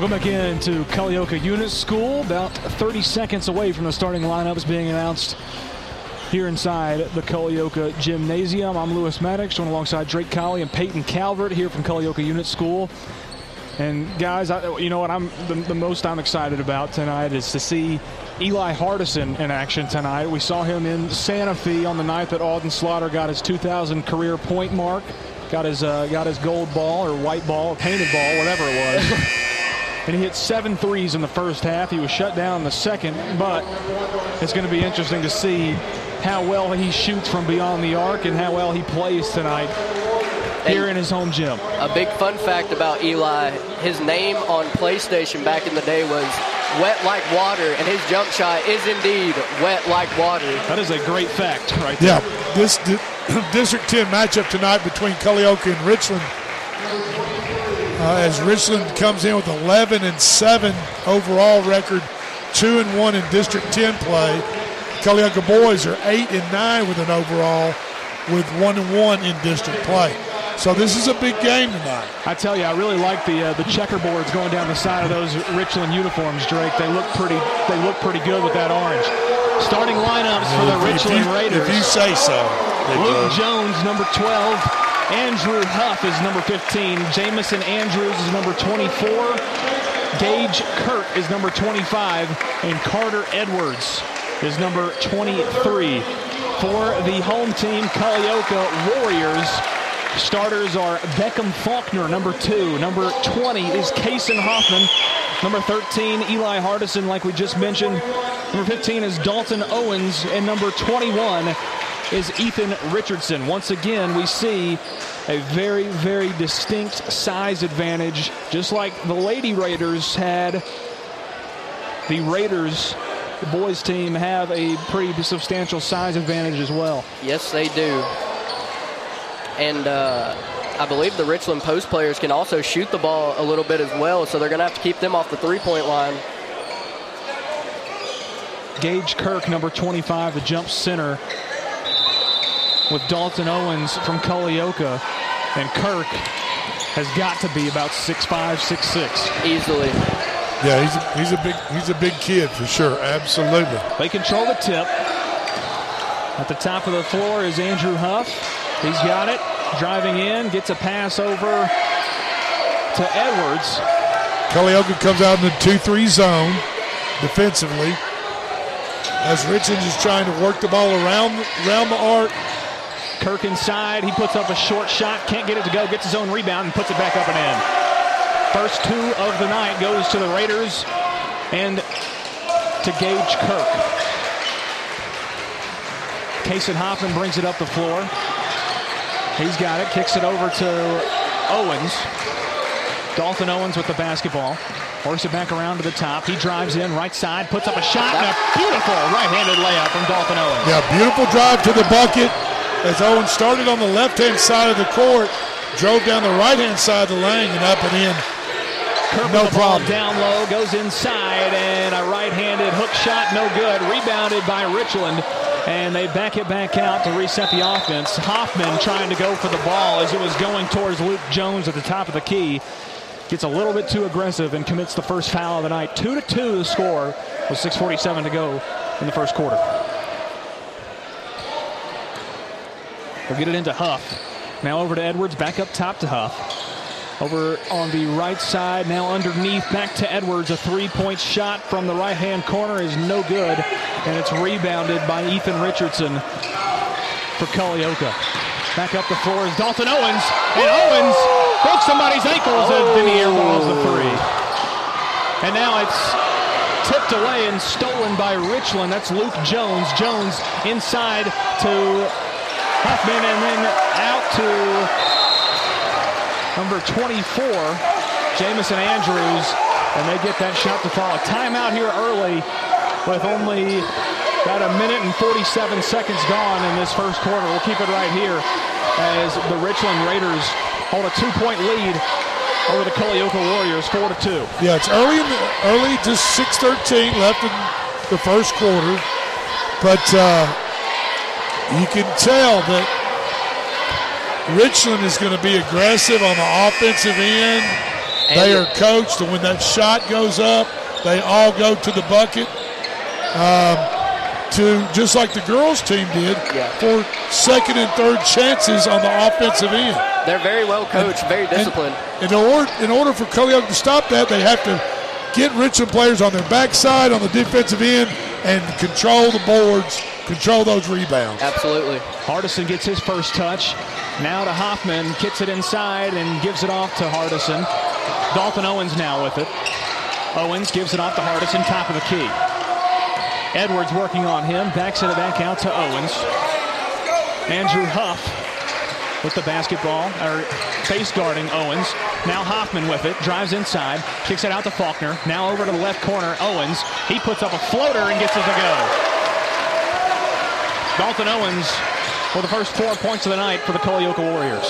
Welcome back into Culleoka Unit School. About 30 seconds away from the starting lineups being announced here inside the Culleoka Gymnasium. I'm Lewis Maddox, joined alongside Drake Colley and Peyton Calvert here from Culleoka Unit School. And guys, I, you know what I'm the, the, most I'm excited about tonight is to see Eli Hardison in action tonight. We saw him in Santa Fe on the night that Alden Slaughter got his 2,000 career point mark, got his uh, got his gold ball or white ball, painted ball, whatever it was. *laughs* and he hit seven threes in the first half. He was shut down in the second, but it's going to be interesting to see how well he shoots from beyond the arc and how well he plays tonight here in his home gym. A big fun fact about Eli, his name on PlayStation back in the day was Wet Like Water, and his jump shot is indeed wet like water. That is a great fact right there. Yeah, this di- *clears throat* District 10 matchup tonight between Culleoka and Richland. Uh, as Richland comes in with 11 and 7 overall record, 2 and 1 in District 10 play. Culleoka boys are 8 and 9 with an overall, with 1 and 1 in district play. So this is a big game tonight. I tell you, I really like the uh, the checkerboards going down the side of those Richland uniforms, Drake. They look pretty. They look pretty good with that orange. Starting lineups for the If Richland you- Raiders. If you say so. Luke. Jones, number 12. Andrew Huff is number 15. Jamison Andrews is number 24. Gage Kirk is number 25. And Carter Edwards is number 23. For the home team, Culleoka Warriors, starters are Beckham Faulkner, number 2. Number 20 is Kason Hoffman. Number 13, Eli Hardison, like we just mentioned. Number 15 is Dalton Owens. And number 21 is Ethan Richardson. Once again, we see a very, very distinct size advantage, just like the Lady Raiders had. The Raiders, the boys team, have a pretty substantial size advantage as well. Yes, they do. And uh, I believe the Richland post players can also shoot the ball a little bit as well, so they're going to have to keep them off the three point line. Gage Kirk, number 25, the jump center, with Dalton Owens from Culleoka. And Kirk has got to be about 6'5, 6'6. Easily. Yeah, he's a, he's a big he's a big kid for sure. Absolutely. They control the tip. At the top of the floor is Andrew Huff. He's got it. Driving in, gets a pass over to Edwards. Culleoka comes out in the 2-3 zone defensively. As Richards is trying to work the ball around around the arc. Kirk inside. He puts up a short shot. Can't get it to go. Gets his own rebound and puts it back up and in. First two of the night goes to the Raiders and to Gage Kirk. Kason Hoffman brings it up the floor. He's got it. Kicks it over to Owens. Dalton Owens with the basketball. Works it back around to the top. He drives in right side, puts up a shot, and a beautiful right-handed layup from Dalton Owens. Yeah, beautiful drive to the bucket as Owen started on the left-hand side of the court, drove down the right-hand side of the lane and up and in. Kirk no with the ball problem. down low, goes inside, and a right-handed hook shot, no good. Rebounded by Richland, and they back it back out to reset the offense. Hoffman trying to go for the ball as it was going towards Luke Jones at the top of the key. Gets a little bit too aggressive and commits the first foul of the night. Two to two the score with 6:47 to go in the first quarter. We'll get it into Huff. Now over to Edwards, back up top to Huff. Over on the right side, now underneath, back to Edwards. A three-point shot from the right-hand corner is no good, and it's rebounded by Ethan Richardson for Culleoka. Back up the floor is Dalton Owens, and Owens broke somebody's ankles, then he airballs the three. And now it's tipped away and stolen by Richland. That's Luke Jones. Jones inside to Huffman, and then out to number 24, Jamison Andrews, and they get that shot to fall. A timeout here early with only about a minute and 47 seconds gone in this first quarter. We'll keep it right here as the Richland Raiders hold a two-point lead over the Culleoka Warriors, four to two. Yeah, it's early the, early, just 6:13 left in the first quarter, but uh, you can tell that Richland is going to be aggressive on the offensive end. they are coached, and when that shot goes up, they all go to the bucket. Um, to just like the girls team did for second and third chances on the offensive end. They're very well coached, very disciplined. In order, in order for Culleoka to stop that, they have to get Richland players on their backside, on the defensive end, and control the boards, control those rebounds. Absolutely. Hardison gets his first touch. Now to Hoffman, kicks it inside and gives it off to Hardison. Dalton Owens now with it. Owens gives it off to Hardison, top of the key. Edwards working on him, backs it back out to Owens. Andrew Huff with the basketball, or face guarding Owens. Now Hoffman with it, drives inside, kicks it out to Faulkner. Now over to the left corner, Owens. He puts up a floater and gets it to go. Dalton Owens for the first four points of the night for the Culleoka Warriors.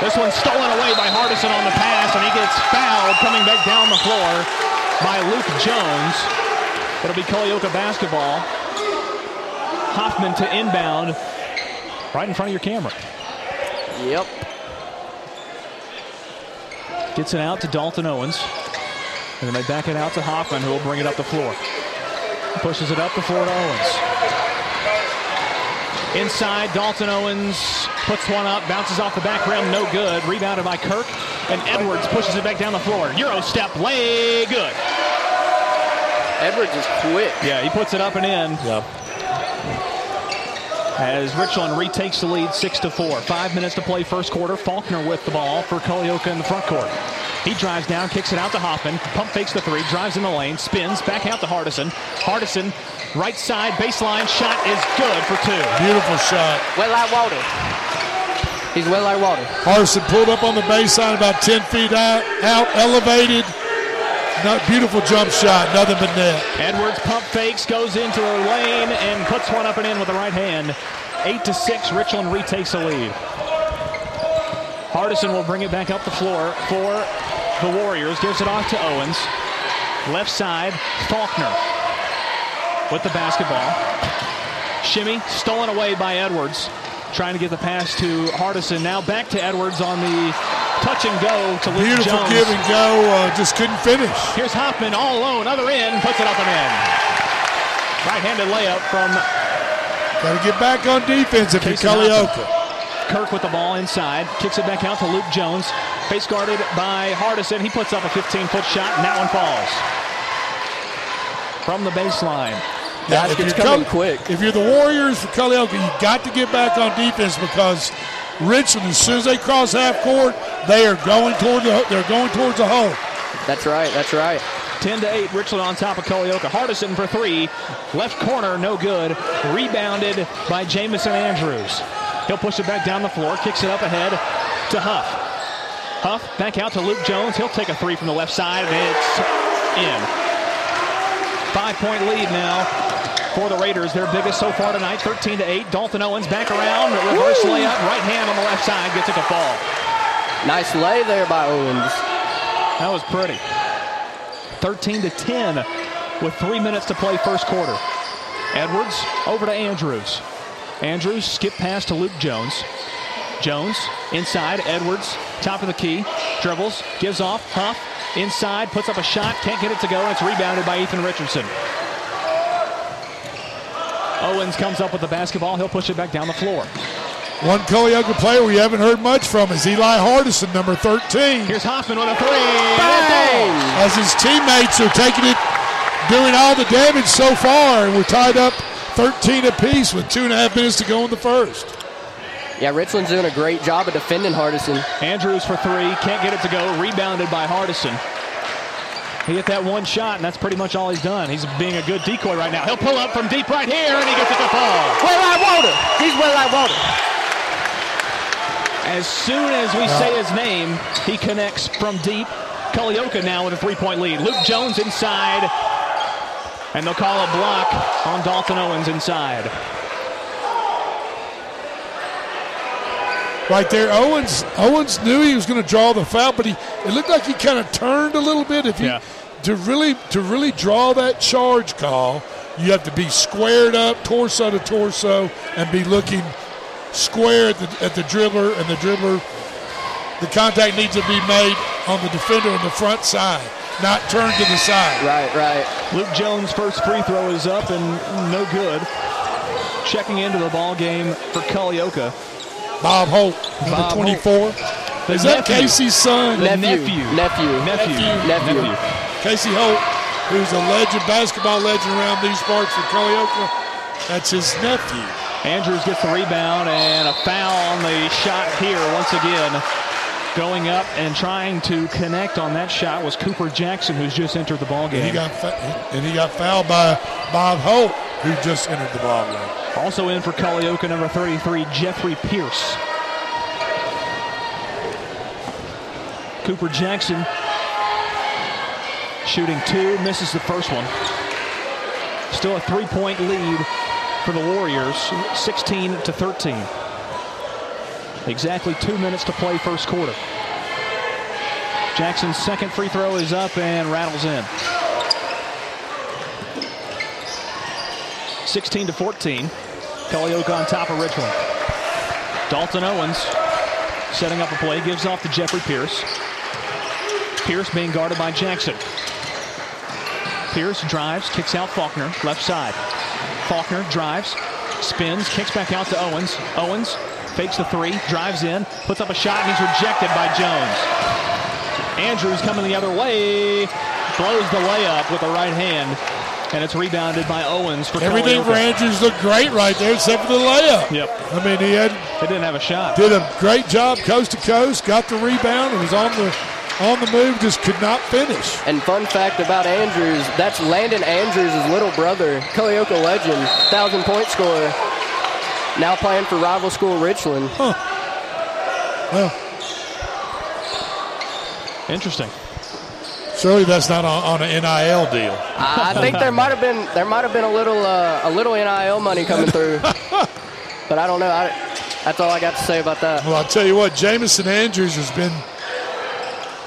This one's stolen away by Hardison on the pass, and he gets fouled coming back down the floor by Luke Jones. It'll be Culleoka basketball. Hoffman to inbound right in front of your camera. Yep. Gets it out to Dalton Owens. And then they back it out to Hoffman, who will bring it up the floor. Pushes it up the floor to Owens. Inside, Dalton Owens puts one up, bounces off the back rim, no good. Rebounded by Kirk, and Edwards pushes it back down the floor. Euro step, way good. Edwards is quick. Yeah, he puts it up and in. Yep. As Richland retakes the lead, six to four. Five minutes to play first quarter. Faulkner with the ball for Culleoka in the front court. He drives down, kicks it out to Hoffman. Pump fakes the three, drives in the lane, spins, back out to Hardison. Hardison, right side, baseline shot is good for two. Beautiful shot. Well like water. He's well like water. Hardison pulled up on the baseline about 10 feet out, out elevated. Not beautiful jump shot, nothing but net. Edwards pump fakes, goes into the lane, and puts one up and in with the right hand. Eight to six, Richland retakes the lead. Hardison will bring it back up the floor for the Warriors. Gives it off to Owens. Left side, Faulkner with the basketball. Shimmy stolen away by Edwards. Trying to get the pass to Hardison. Now back to Edwards on the touch and go to Luke Beautiful Jones. give and go, uh, just couldn't finish. Here's Hoffman all alone, other end, puts it up and in. Right-handed layup from Got to get back on defense if you're Casey Culleoka. Kirk with the ball inside, kicks it back out to Luke Jones. Face guarded by Hardison. He puts up a 15-foot shot, and that one falls. From the baseline. Yeah, if, you're Cull- if you're the Warriors for Culleoka, you got to get back on defense because Richland, as soon as they cross half court, they are going toward the they're going towards the hole. That's right. That's right. 10 to 8, Richland on top of Culleoka. Hardison for three. Left corner, no good. Rebounded by Jamison Andrews. He'll push it back down the floor, kicks it up ahead to Huff. Huff back out to Luke Jones. He'll take a three from the left side, and it's in. Five point lead now for the Raiders. Their biggest so far tonight, 13 to 8. Dalton Owens back around, reverse Woo! layup, right hand on the left side, gets it to fall. Nice lay there by Owens. That was pretty. 13 to 10 with three minutes to play first quarter. Edwards over to Andrews. Andrews skip pass to Luke Jones. Jones inside. Edwards top of the key. Dribbles. Gives off. Huff inside. Puts up a shot. Can't get it to go. And it's rebounded by Ethan Richardson. Owens comes up with the basketball. He'll push it back down the floor. One Culleoka player we haven't heard much from is Eli Hardison, number 13. Here's Hoffman with a three. Bang! As his teammates are taking it, doing all the damage so far, and we're tied up 13 apiece with two and a half minutes to go in the first. Yeah, Richland's doing a great job of defending Hardison. Andrews for three. Can't get it to go. Rebounded by Hardison. He hit that one shot, and that's pretty much all he's done. He's being a good decoy right now. He'll pull up from deep right here, and he gets it to fall. Well like water. He's well like water. As soon as we say his name, he connects from deep. Culleoka now with a three-point lead. Luke Jones inside, and they'll call a block on Dalton Owens inside. Right there, Owens. Owens knew he was going to draw the foul, but he it looked like he kind of turned a little bit. If you Yeah. to really to really draw that charge call, you have to be squared up, torso to torso, and be looking square at the, at the dribbler, and the dribbler. The contact needs to be made on the defender on the front side, not turned to the side. Right, right. Luke Jones' first free throw is up and no good. Checking into the ball game for Culleoka. Bob Holt, number Bob 24. The Is that nephew. Casey's son? The nephew. Nephew. Nephew. Nephew. Nephew. Casey Holt, who's a legend, basketball legend around these parts for Culleoka. That's his nephew. Andrews gets the rebound and a foul on the shot here once again. Going up and trying to connect on that shot was Cooper Jackson, who's just entered the ball game. And he got and he got fouled by Bob Holt, who just entered the ball game. Also in for Culleoka, number 33, Jeffrey Pierce. Cooper Jackson shooting two, misses the first one. Still a three-point lead for the Warriors, 16 to 13. Exactly two minutes to play first quarter. Jackson's second free throw is up and rattles in. 16 to 14. Culleoka on top of Richland. Dalton Owens setting up a play, gives off to Jeffrey Pierce. Pierce being guarded by Jackson. Pierce drives, kicks out Faulkner, left side. Faulkner drives, spins, kicks back out to Owens. Owens fakes the three, drives in, puts up a shot, and he's rejected by Jones. Andrews coming the other way, blows the layup with the right hand, and it's rebounded by Owens for Everything for Andrews looked great right there, except for the layup. Yep. I mean, he had. They didn't have a shot. Did a great job coast to coast, got the rebound, and was on the on the move, just could not finish. And fun fact about Andrews, that's Landon Andrews' little brother, Culleoka legend, thousand point scorer, now playing for rival school Richland. Huh. Well, Interesting. Surely that's not on, on an NIL deal. I think there might have been there might have been a little uh, a little NIL money coming through, *laughs* but I don't know. I, that's all I got to say about that. Well, I'll tell you what, Jamison Andrews has been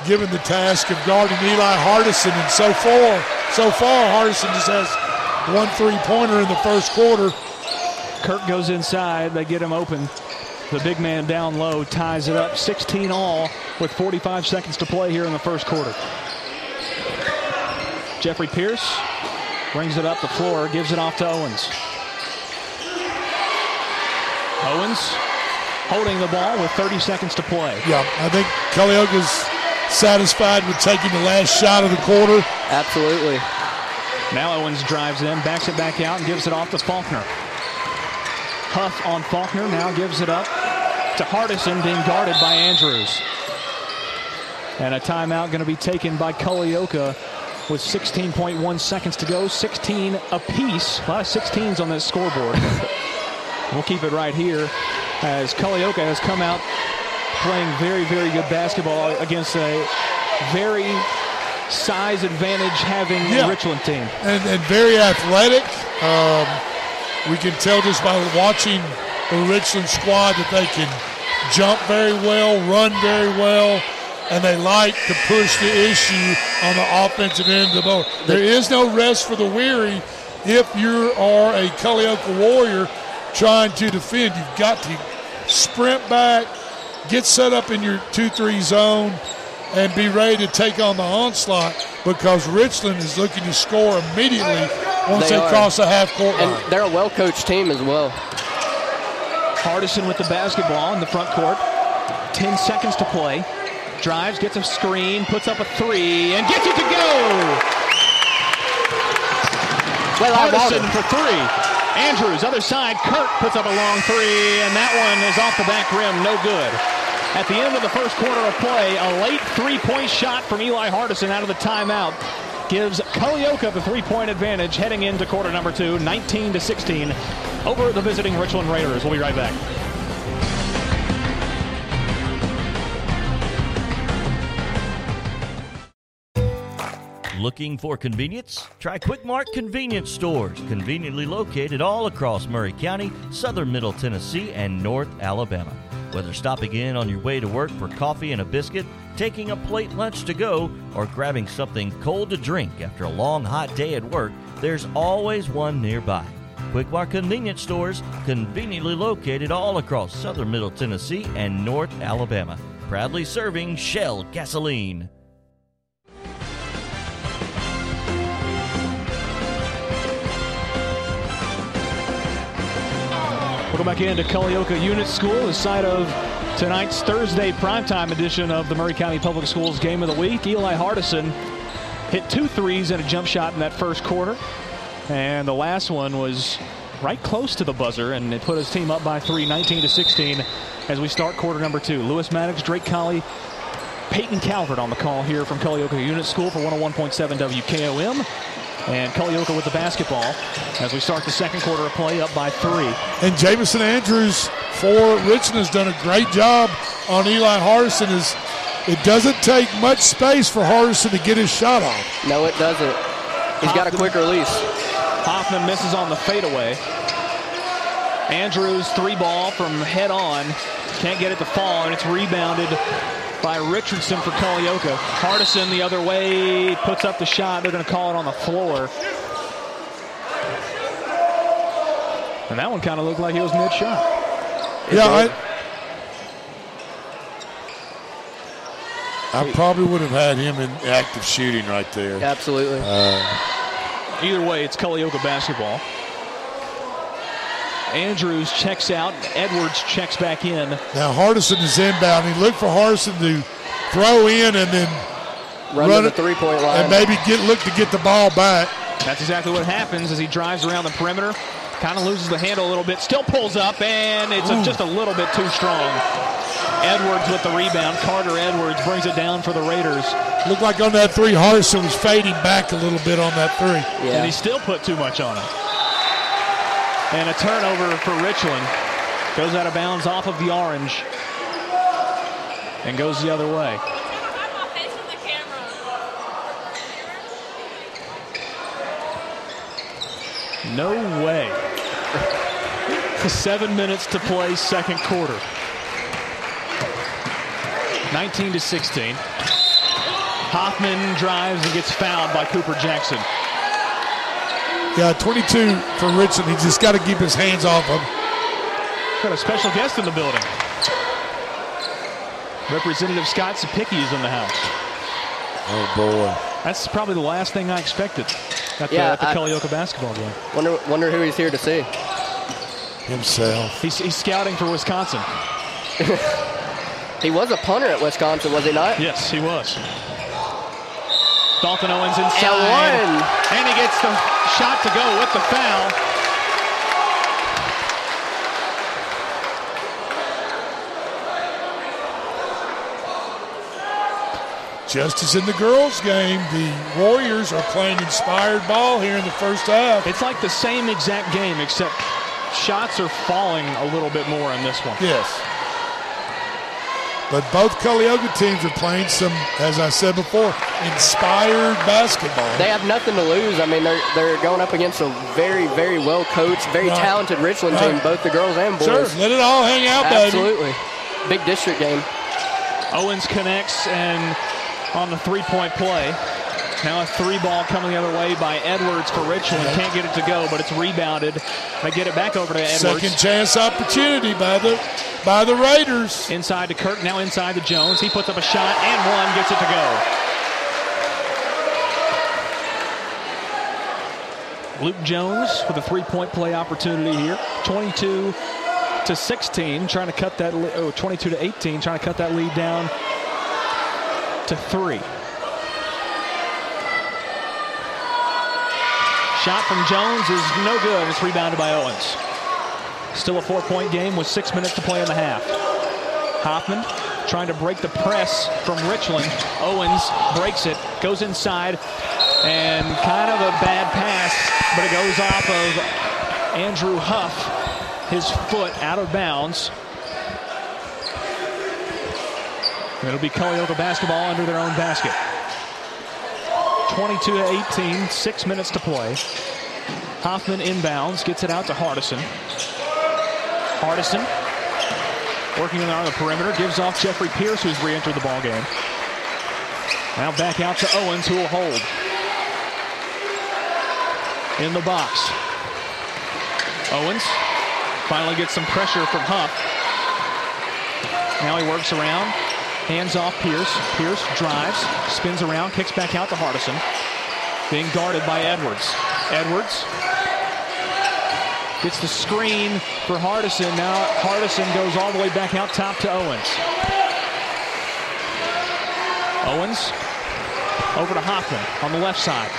given the task of guarding Eli Hardison, and so far, so far, Hardison just has one three-pointer in the first quarter. Kirk goes inside. They get him open. The big man down low ties it up 16 all with 45 seconds to play here in the first quarter. Jeffrey Pierce brings it up the floor, gives it off to Owens. Owens holding the ball with 30 seconds to play. Yeah, I think Culleoka's satisfied with taking the last shot of the quarter. Absolutely. Now Owens drives in, backs it back out, and gives it off to Faulkner. Huff on Faulkner now gives it up to Hardison, being guarded by Andrews. And a timeout going to be taken by Culleoka with 16.1 seconds to go. 16 apiece. A lot of 16s on this scoreboard. *laughs* we'll keep it right here as Culleoka has come out playing very, very good basketball against a very size advantage having Yeah. Richland team. and, and very athletic. Um, we can tell just by watching the Richland squad that they can jump very well, run very well, and they like to push the issue on the offensive end of the ball. There is no rest for the weary if you are a Culleoka Warrior trying to defend. You've got to sprint back, get set up in your 2-3 zone, and be ready to take on the onslaught because Richland is looking to score immediately once they, are. cross the half court line. And they're a well coached team as well. Hardison with the basketball in the front court. 10 seconds to play. Drives, gets a screen, puts up a three, and gets it to go. Well, I love Hardison for three. Andrews, other side. Kirk puts up a long three, and that one is off the back rim. No good. At the end of the first quarter of play, a late three-point shot from Eli Hardison out of the timeout gives Culleoka the three-point advantage heading into quarter number two, 19 to 16, over the visiting Richland Raiders. We'll be right back. Looking for convenience? Try Quick Mart convenience stores, conveniently located all across Maury County, southern Middle Tennessee, and North Alabama. Whether stopping in on your way to work for coffee and a biscuit, taking a plate lunch to go, or grabbing something cold to drink after a long hot day at work, there's always one nearby. Quick convenience stores, conveniently located all across southern Middle Tennessee and North Alabama. Proudly serving Shell gasoline. Go back into Culleoka Unit School, the site of tonight's Thursday primetime edition of the Maury County Public Schools Game of the Week. Eli Hardison hit two threes and a jump shot in that first quarter. And the last one was right close to the buzzer, and it put his team up by three, 19 to 16, as we start quarter number two. Lewis Maddox, Drake Colley, Peyton Calvert on the call here from Culleoka Unit School for 101.7 WKOM. And Culleoka with the basketball as we start the second quarter of play up by three. And Jamison Andrews for Richland has done a great job on Eli Hardison. Is it doesn't take much space for Hardison to get his shot off. No, it doesn't. He's got a quick release. Hoffman misses on the fadeaway. Andrews three ball from head on. Can't get it to fall, and it's rebounded by Richardson for Culleoka. Hardison the other way puts up the shot. They're going to call it on the floor. And that one kind of looked like he was mid shot. Yeah, I, I probably would have had him in active shooting right there. Absolutely. Uh, Either way, it's Culleoka basketball. Andrews checks out. Edwards checks back in. now Hardison is inbound. He looked for Hardison to throw in and then Run, to the three-point line. and maybe get look to get the ball back. That's exactly what happens as he drives around the perimeter. Kind of loses the handle a little bit. Still pulls up, and it's a, just a little bit too strong. Edwards with the rebound. Carter Edwards brings it down for the Raiders. Looked like on that three, Hardison was fading back a little bit on that three. And he still put too much on it. And a turnover for Richland. Goes out of bounds off of the orange. And goes the other way. No way. Seven minutes to play, second quarter. 19 to 16. Hoffman drives and gets fouled by Cooper Jackson. Yeah, 22 for Richland. He just got to keep his hands off him. Got a special guest in the building. Representative Scott Cepicky is in the house. Oh boy. That's probably the last thing I expected at the, Yeah, at the I- Culleoka basketball game. Wonder, wonder who he's here to see. Himself. He's, he's scouting for Wisconsin. *laughs* He was a punter at Wisconsin, was he not? Yes, he was. Dalton Owens inside. And one. And he gets the shot to go with the foul. Just as in the girls' game, the Warriors are playing inspired ball here in the first half. It's like the same exact game, except shots are falling a little bit more in this one. Yes. But both Culleoka teams are playing some, as I said before, inspired basketball. They have nothing to lose. I mean, they're they're going up against a very, very well coached, very Right. talented Richland Right. team, both the girls and boys. Sure, let it all hang out, baby. Absolutely. Big district game. Owens connects and on the three-point play. Now a three ball coming the other way by Edwards for Richland. Can't get it to go, but it's rebounded. They get it back over to Edwards. Second chance opportunity by the by the Raiders. Inside to Kirk, now inside to Jones. He puts up a shot and one, gets it to go. Luke Jones with a three-point play opportunity here. 22 to 16, trying to cut that. Oh, 22 to 18, trying to cut that lead down to three. Shot from Jones is no good. It's rebounded by Owens. Still a four-point game with six minutes to play in the half. Hoffman trying to break the press from Richland. Owens breaks it, goes inside, and kind of a bad pass, but it goes off of Andrew Huff, his foot out of bounds. It'll be Culleoka basketball under their own basket. 22 to 18, six minutes to play. Hoffman inbounds, gets it out to Hardison. Hardison working on the perimeter, gives off Jeffrey Pierce, who's re-entered the ball game. Now back out to Owens, who will hold. In the box. Owens finally gets some pressure from Huff. Now he works around, hands off Pierce. Pierce drives, spins around, kicks back out to Hardison. Being guarded by Edwards. Edwards gets the screen for Hardison. Now Hardison goes all the way back out top to Owens. Owens. Over to Hoffman on the left side.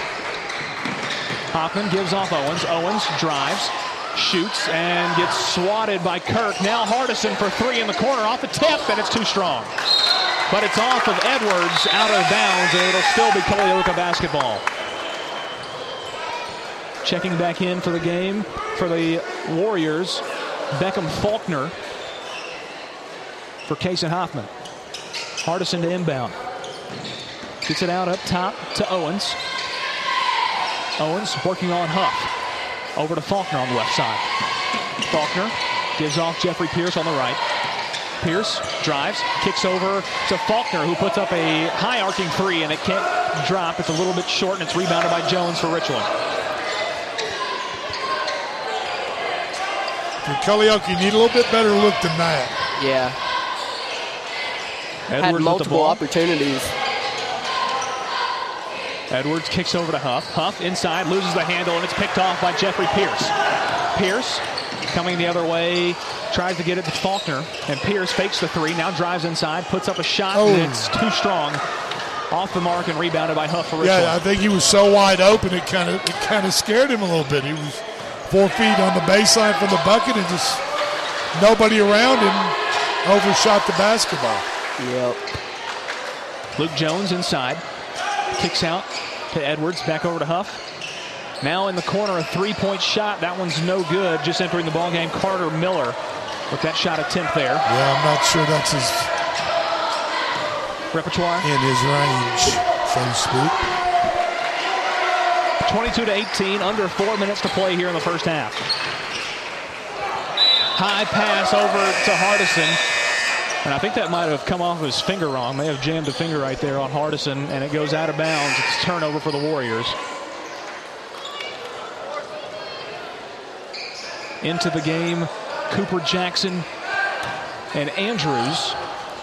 Hoffman gives off Owens. Owens drives, shoots, and gets swatted by Kirk. Now Hardison for three in the corner off the tip, and it's too strong. But it's off of Edwards out of bounds, and it'll still be Culleoka basketball. Checking back in for the game for the Warriors, Beckham Faulkner for and Hoffman. Hardison to inbound. Gets it out up top to Owens. Owens working on Huff. Over to Faulkner on the left side. Faulkner gives off Jeffrey Pierce on the right. Pierce drives, kicks over to Faulkner, who puts up a high arcing three, and it can't drop. It's a little bit short, and it's rebounded by Jones for Richland. For Culleoka, you need a little bit better look than that. Yeah. Edwards Had multiple opportunities. Edwards kicks over to Huff. Huff inside, loses the handle, and it's picked off by Jeffrey Pierce. Pierce coming the other way, tries to get it to Faulkner, and Pierce fakes the three, now drives inside, puts up a shot, Oh. and it's too strong. Off the mark and rebounded by Huff for Richland. Yeah, I think he was so wide open it kind of it kind of scared him a little bit. He was four feet on the baseline from the bucket and just nobody around him overshot the basketball. Yep. Luke Jones inside. Kicks out to Edwards. Back over to Huff. Now in the corner, a three-point shot. That one's no good. Just entering the ball game, Carter Miller with that shot attempt there. Yeah, I'm not sure that's his Repertoire. in his range, so to speak. 22 to 18, under four minutes to play here in the first half. High pass over to Hardison. And I think that might have come off his finger wrong. May have jammed a finger right there on Hardison, and it goes out of bounds. It's turnover for the Warriors. Into the game, Cooper Jackson and Andrews.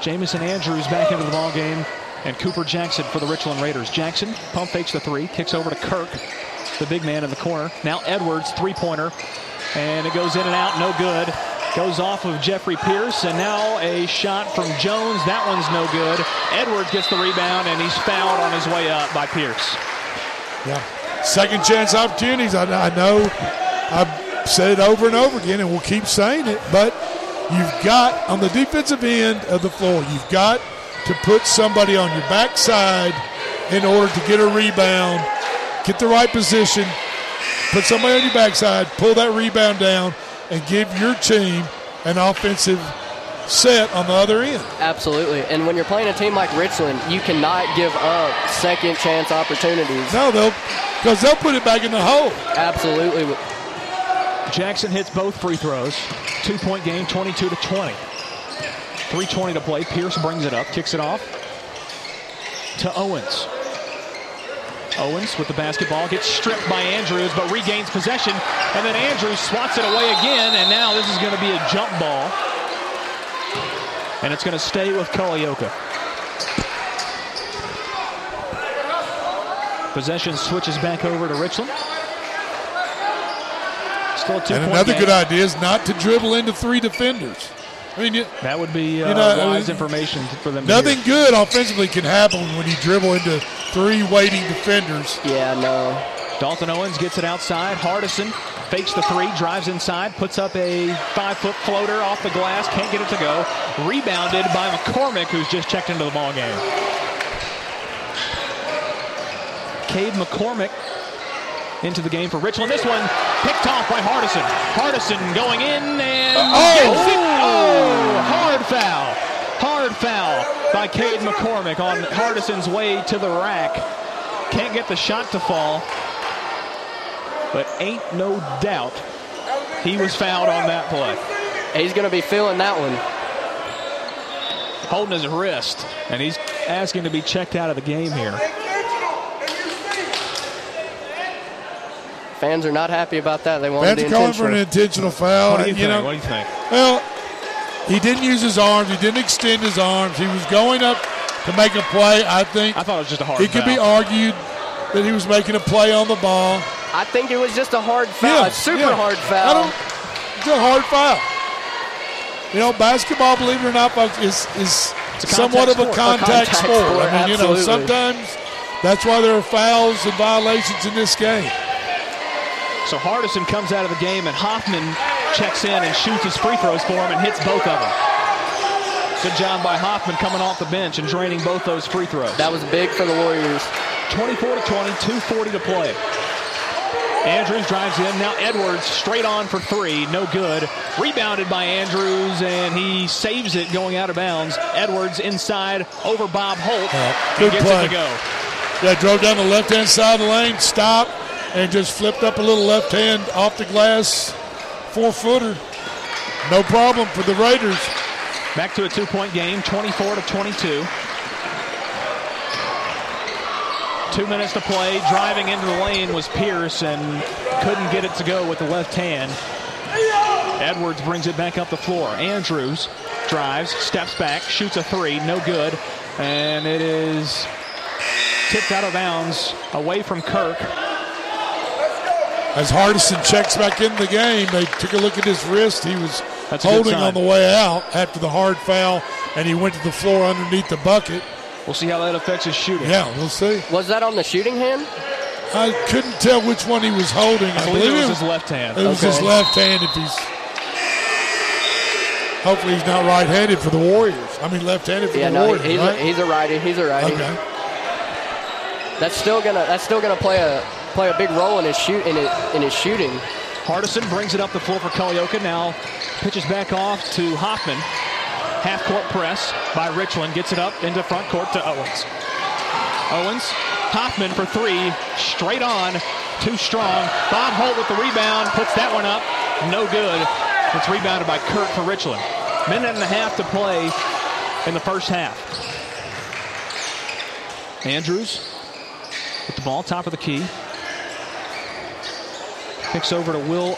Jamison Andrews back into the ball game, and Cooper Jackson for the Richland Raiders. Jackson pump fakes the three, kicks over to Kirk, the big man in the corner. Now Edwards, three-pointer, and it goes in and out, no good. Goes off of Jeffrey Pierce, and now a shot from Jones. That one's no good. Edwards gets the rebound, and he's fouled on his way up by Pierce. Yeah. Second chance opportunities. I, I know I've said it over and over again, and we'll keep saying it, but you've got, on the defensive end of the floor, you've got to put somebody on your backside in order to get a rebound, get the right position, put somebody on your backside, pull that rebound down, and give your team an offensive set on the other end. Absolutely. And when you're playing a team like Richland, you cannot give up second chance opportunities. No, they'll because they'll put it back in the hole. Absolutely. Jackson hits both free throws. Two point game, 22 to 20. 3.20 to play. Pierce brings it up, kicks it off to Owens. Owens with the basketball gets stripped by Andrews, but regains possession. And then Andrews swats it away again, and now this is going to be a jump ball. And it's going to stay with Culleoka. Possession switches back over to Richland. Still a two And another game. good idea is not to dribble into three defenders. I mean, you, That would be uh, You know, I wise mean, information for them. to nothing hear. good offensively can happen when you dribble into three waiting defenders. Yeah, no. Dalton Owens gets it outside. Hardison fakes the three, drives inside, puts up a five-foot floater off the glass, can't get it to go. Rebounded by McCormick, who's just checked into the ball game. Cade McCormick into the game for Richland. This one picked off by Hardison. Hardison going in and Oh! Oh, hard foul. Hard foul by Cade McCormick on Hardison's way to the rack. Can't get the shot to fall. But ain't no doubt he was fouled on that play. He's going to be feeling that one. Holding his wrist, and he's asking to be checked out of the game here. Fans are not happy about that. They wanted Fans the are calling for an intentional. intentional foul. What do you and, think? know, what do you think? Well, he didn't use his arms. He didn't extend his arms. He was going up to make a play. I think I thought it was just a hard it could be argued that he was making a play on the ball. I think it was just a hard foul, Yeah, a super yeah. hard I foul. don't, it's a hard foul. You know, basketball, believe it or not, folks, is is a somewhat of a contact contact, sport. A sport. I mean, you know, sometimes That's why there are fouls and violations in this game. So Hardison comes out of the game, and Hoffman checks in and shoots his free throws for him and hits both of them. Good job by Hoffman coming off the bench and draining both those free throws. That was big for the Warriors. 24 to 20, 240 to play. Andrews drives in. Now Edwards straight on for three. No good. Rebounded by Andrews, and he saves it going out of bounds. Edwards inside over Bob Holt. Uh, good gets play. it to go. Yeah, drove down the left hand side of the lane, stopped, and just flipped up a little left hand off the glass four footer. No problem for the Raiders. Back to a two point game, 24 to 22. Two minutes to play. Driving into the lane was Pierce and couldn't get it to go with the left hand. Edwards brings it back up the floor. Andrews drives, steps back, shoots a three, no good. And it is tipped out of bounds away from Kirk. As Hardison checks back in the game, they took a look at his wrist. He was That's holding on the way out after the hard foul, and he went to the floor underneath the bucket. We'll see how that affects his shooting. Yeah, we'll see. Was that on the shooting hand? I couldn't tell which one he was holding. I believe it was his left hand. It was his left hand. If he's hopefully he's not right-handed for the Warriors. I mean left-handed for Yeah, the no, Warriors. he's, right? a, he's a righty. He's a righty. Okay. That's still gonna that's still gonna play a play a big role in his shoot in his, in his shooting. Hardison brings it up the floor for Culleoka. Now pitches back off to Hoffman. Half court press by Richland. Gets it up into front court to Owens. Owens. Hoffman for three. Straight on. Too strong. Bob Holt with the rebound. Puts that one up. No good. It's rebounded by Kirk for Richland. Minute and a half to play in the first half. Andrews with the ball, top of the key. Kicks over to Will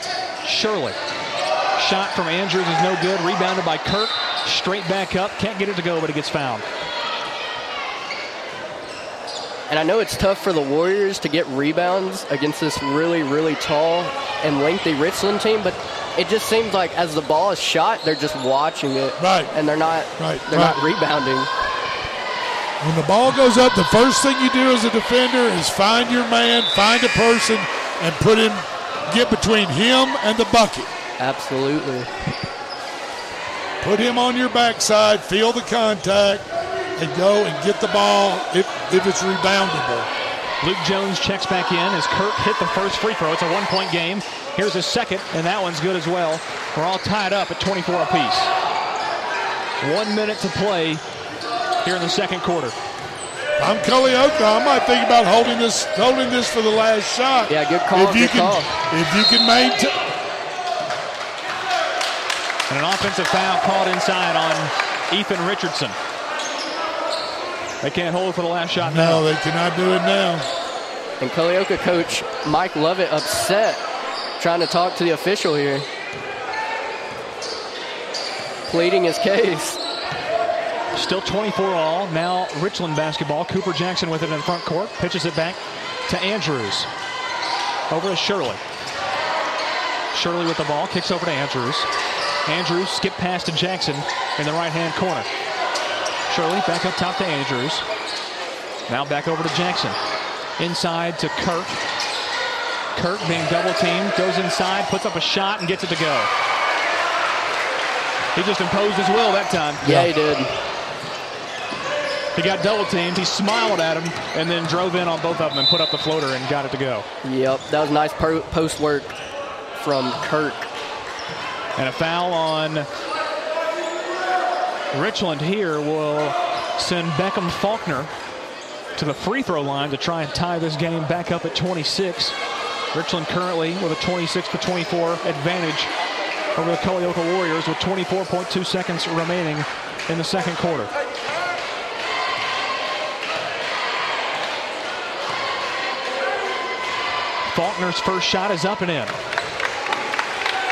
Shirley. Shot from Andrews is no good. Rebounded by Kirk. Straight back up. Can't get it to go, but it gets fouled. And I know it's tough for the Warriors to get rebounds against this really, really tall and lengthy Richland team, but it just seems like as the ball is shot, they're just watching it. Right. And they're not Right, they're right. not rebounding. When the ball goes up, the first thing you do as a defender is find your man, find a person, and put him, get between him and the bucket. Absolutely. Put him on your backside, feel the contact, and go and get the ball if, if it's reboundable. Luke Jones checks back in as Kirk hit the first free throw. It's a one point game. Here's his second, and that one's good as well. We're all tied up at 24 apiece. One minute to play here in the second quarter. If I'm Culleoka, I might think about holding this holding this for the last shot. Yeah, good call, If you good can, call. if you can maintain, And an offensive foul called inside on Ethan Richardson. They can't hold for the last shot now. no, they cannot do it now. And Culleoka coach Mike Lovett upset trying to talk to the official here. Pleading his case. Still 24 all. Now Richland basketball. Cooper Jackson with it in the front court. Pitches it back to Andrews. Over to Shirley. Shirley with the ball. Kicks over to Andrews. Andrews skip pass to Jackson in the right hand corner. Shirley back up top to Andrews. Now back over to Jackson. Inside to Kirk. Kirk being double teamed. Goes inside. Puts up a shot and gets it to go. He just imposed his will that time. Yeah, he did. He got double teamed. He smiled at him and then drove in on both of them and put up the floater and got it to go. Yep, that was nice po- post work from Kirk. And a foul on Richland here will send Beckham Faulkner to the free throw line to try and tie this game back up at 26. Richland currently with a 26 to 24 advantage over the Culleoka Warriors with 24.2 seconds remaining in the second quarter. Faulkner's first shot is up and in.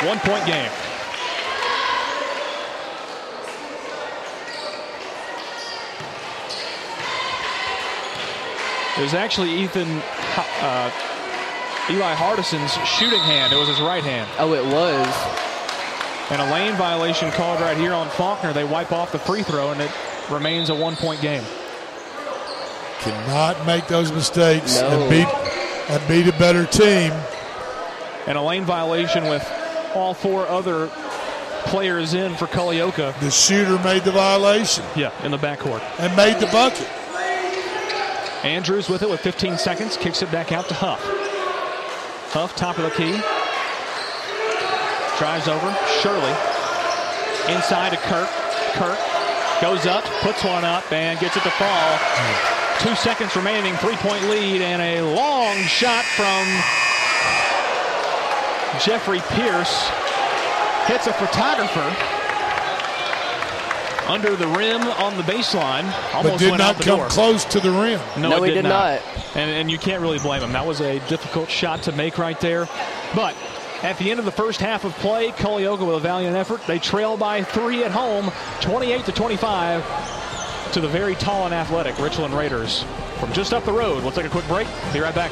One point game. It was actually Ethan uh, Eli Hardison's shooting hand. It was his right hand. Oh, it was. And a lane violation called right here on Faulkner. They wipe off the free throw, and it remains a one-point game. Cannot make those mistakes No. and beat and beat a better team. And a lane violation with all four other players in for Culleoka. The shooter made the violation. Yeah, in the backcourt. And made the bucket. Andrews with it with 15 seconds, kicks it back out to Huff. Huff, top of the key. Drives over. Shirley. Inside to Kirk. Kirk goes up, puts one up, and gets it to fall. Hmm. Two seconds remaining, three point lead, and a long shot from Jeffrey Pierce. Hits a photographer under the rim on the baseline. Almost but did went not out the come door. close to the rim. No, No, he did, did not. And, and you can't really blame him. That was a difficult shot to make right there. But at the end of the first half of play, Culleoka with a valiant effort. They trail by three at home, 28 to 25, to the very tall and athletic Richland Raiders from just up the road. We'll take a quick break. Be right back.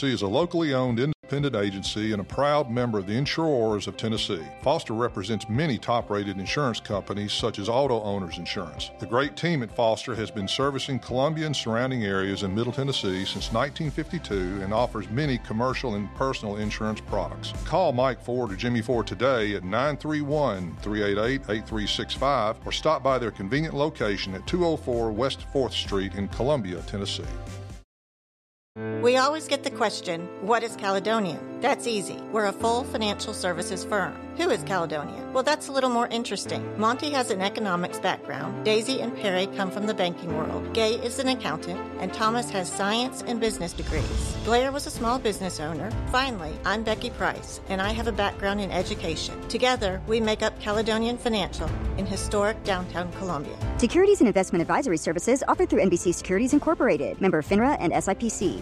is a locally owned independent agency and a proud member of the Insurors of Tennessee. Foster represents many top rated insurance companies such as Auto Owners Insurance. The great team at Foster has been servicing Columbia and surrounding areas in Middle Tennessee since 1952 and offers many commercial and personal insurance products. Call Mike Ford or Jimmy Ford today at 931 388 8365 or stop by their convenient location at 204 West 4th Street in Columbia, Tennessee. We always get the question, what is Caledonian? That's easy. We're a full financial services firm. Who is Caledonian? Well, that's a little more interesting. Monty has an economics background. Daisy and Perry come from the banking world. Gay is an accountant, and Thomas has science and business degrees. Blair was a small business owner. Finally, I'm Becky Price, and I have a background in education. Together, we make up Caledonian Financial in historic downtown Columbia. Securities and investment advisory services offered through NBC Securities Incorporated, member FINRA and SIPC.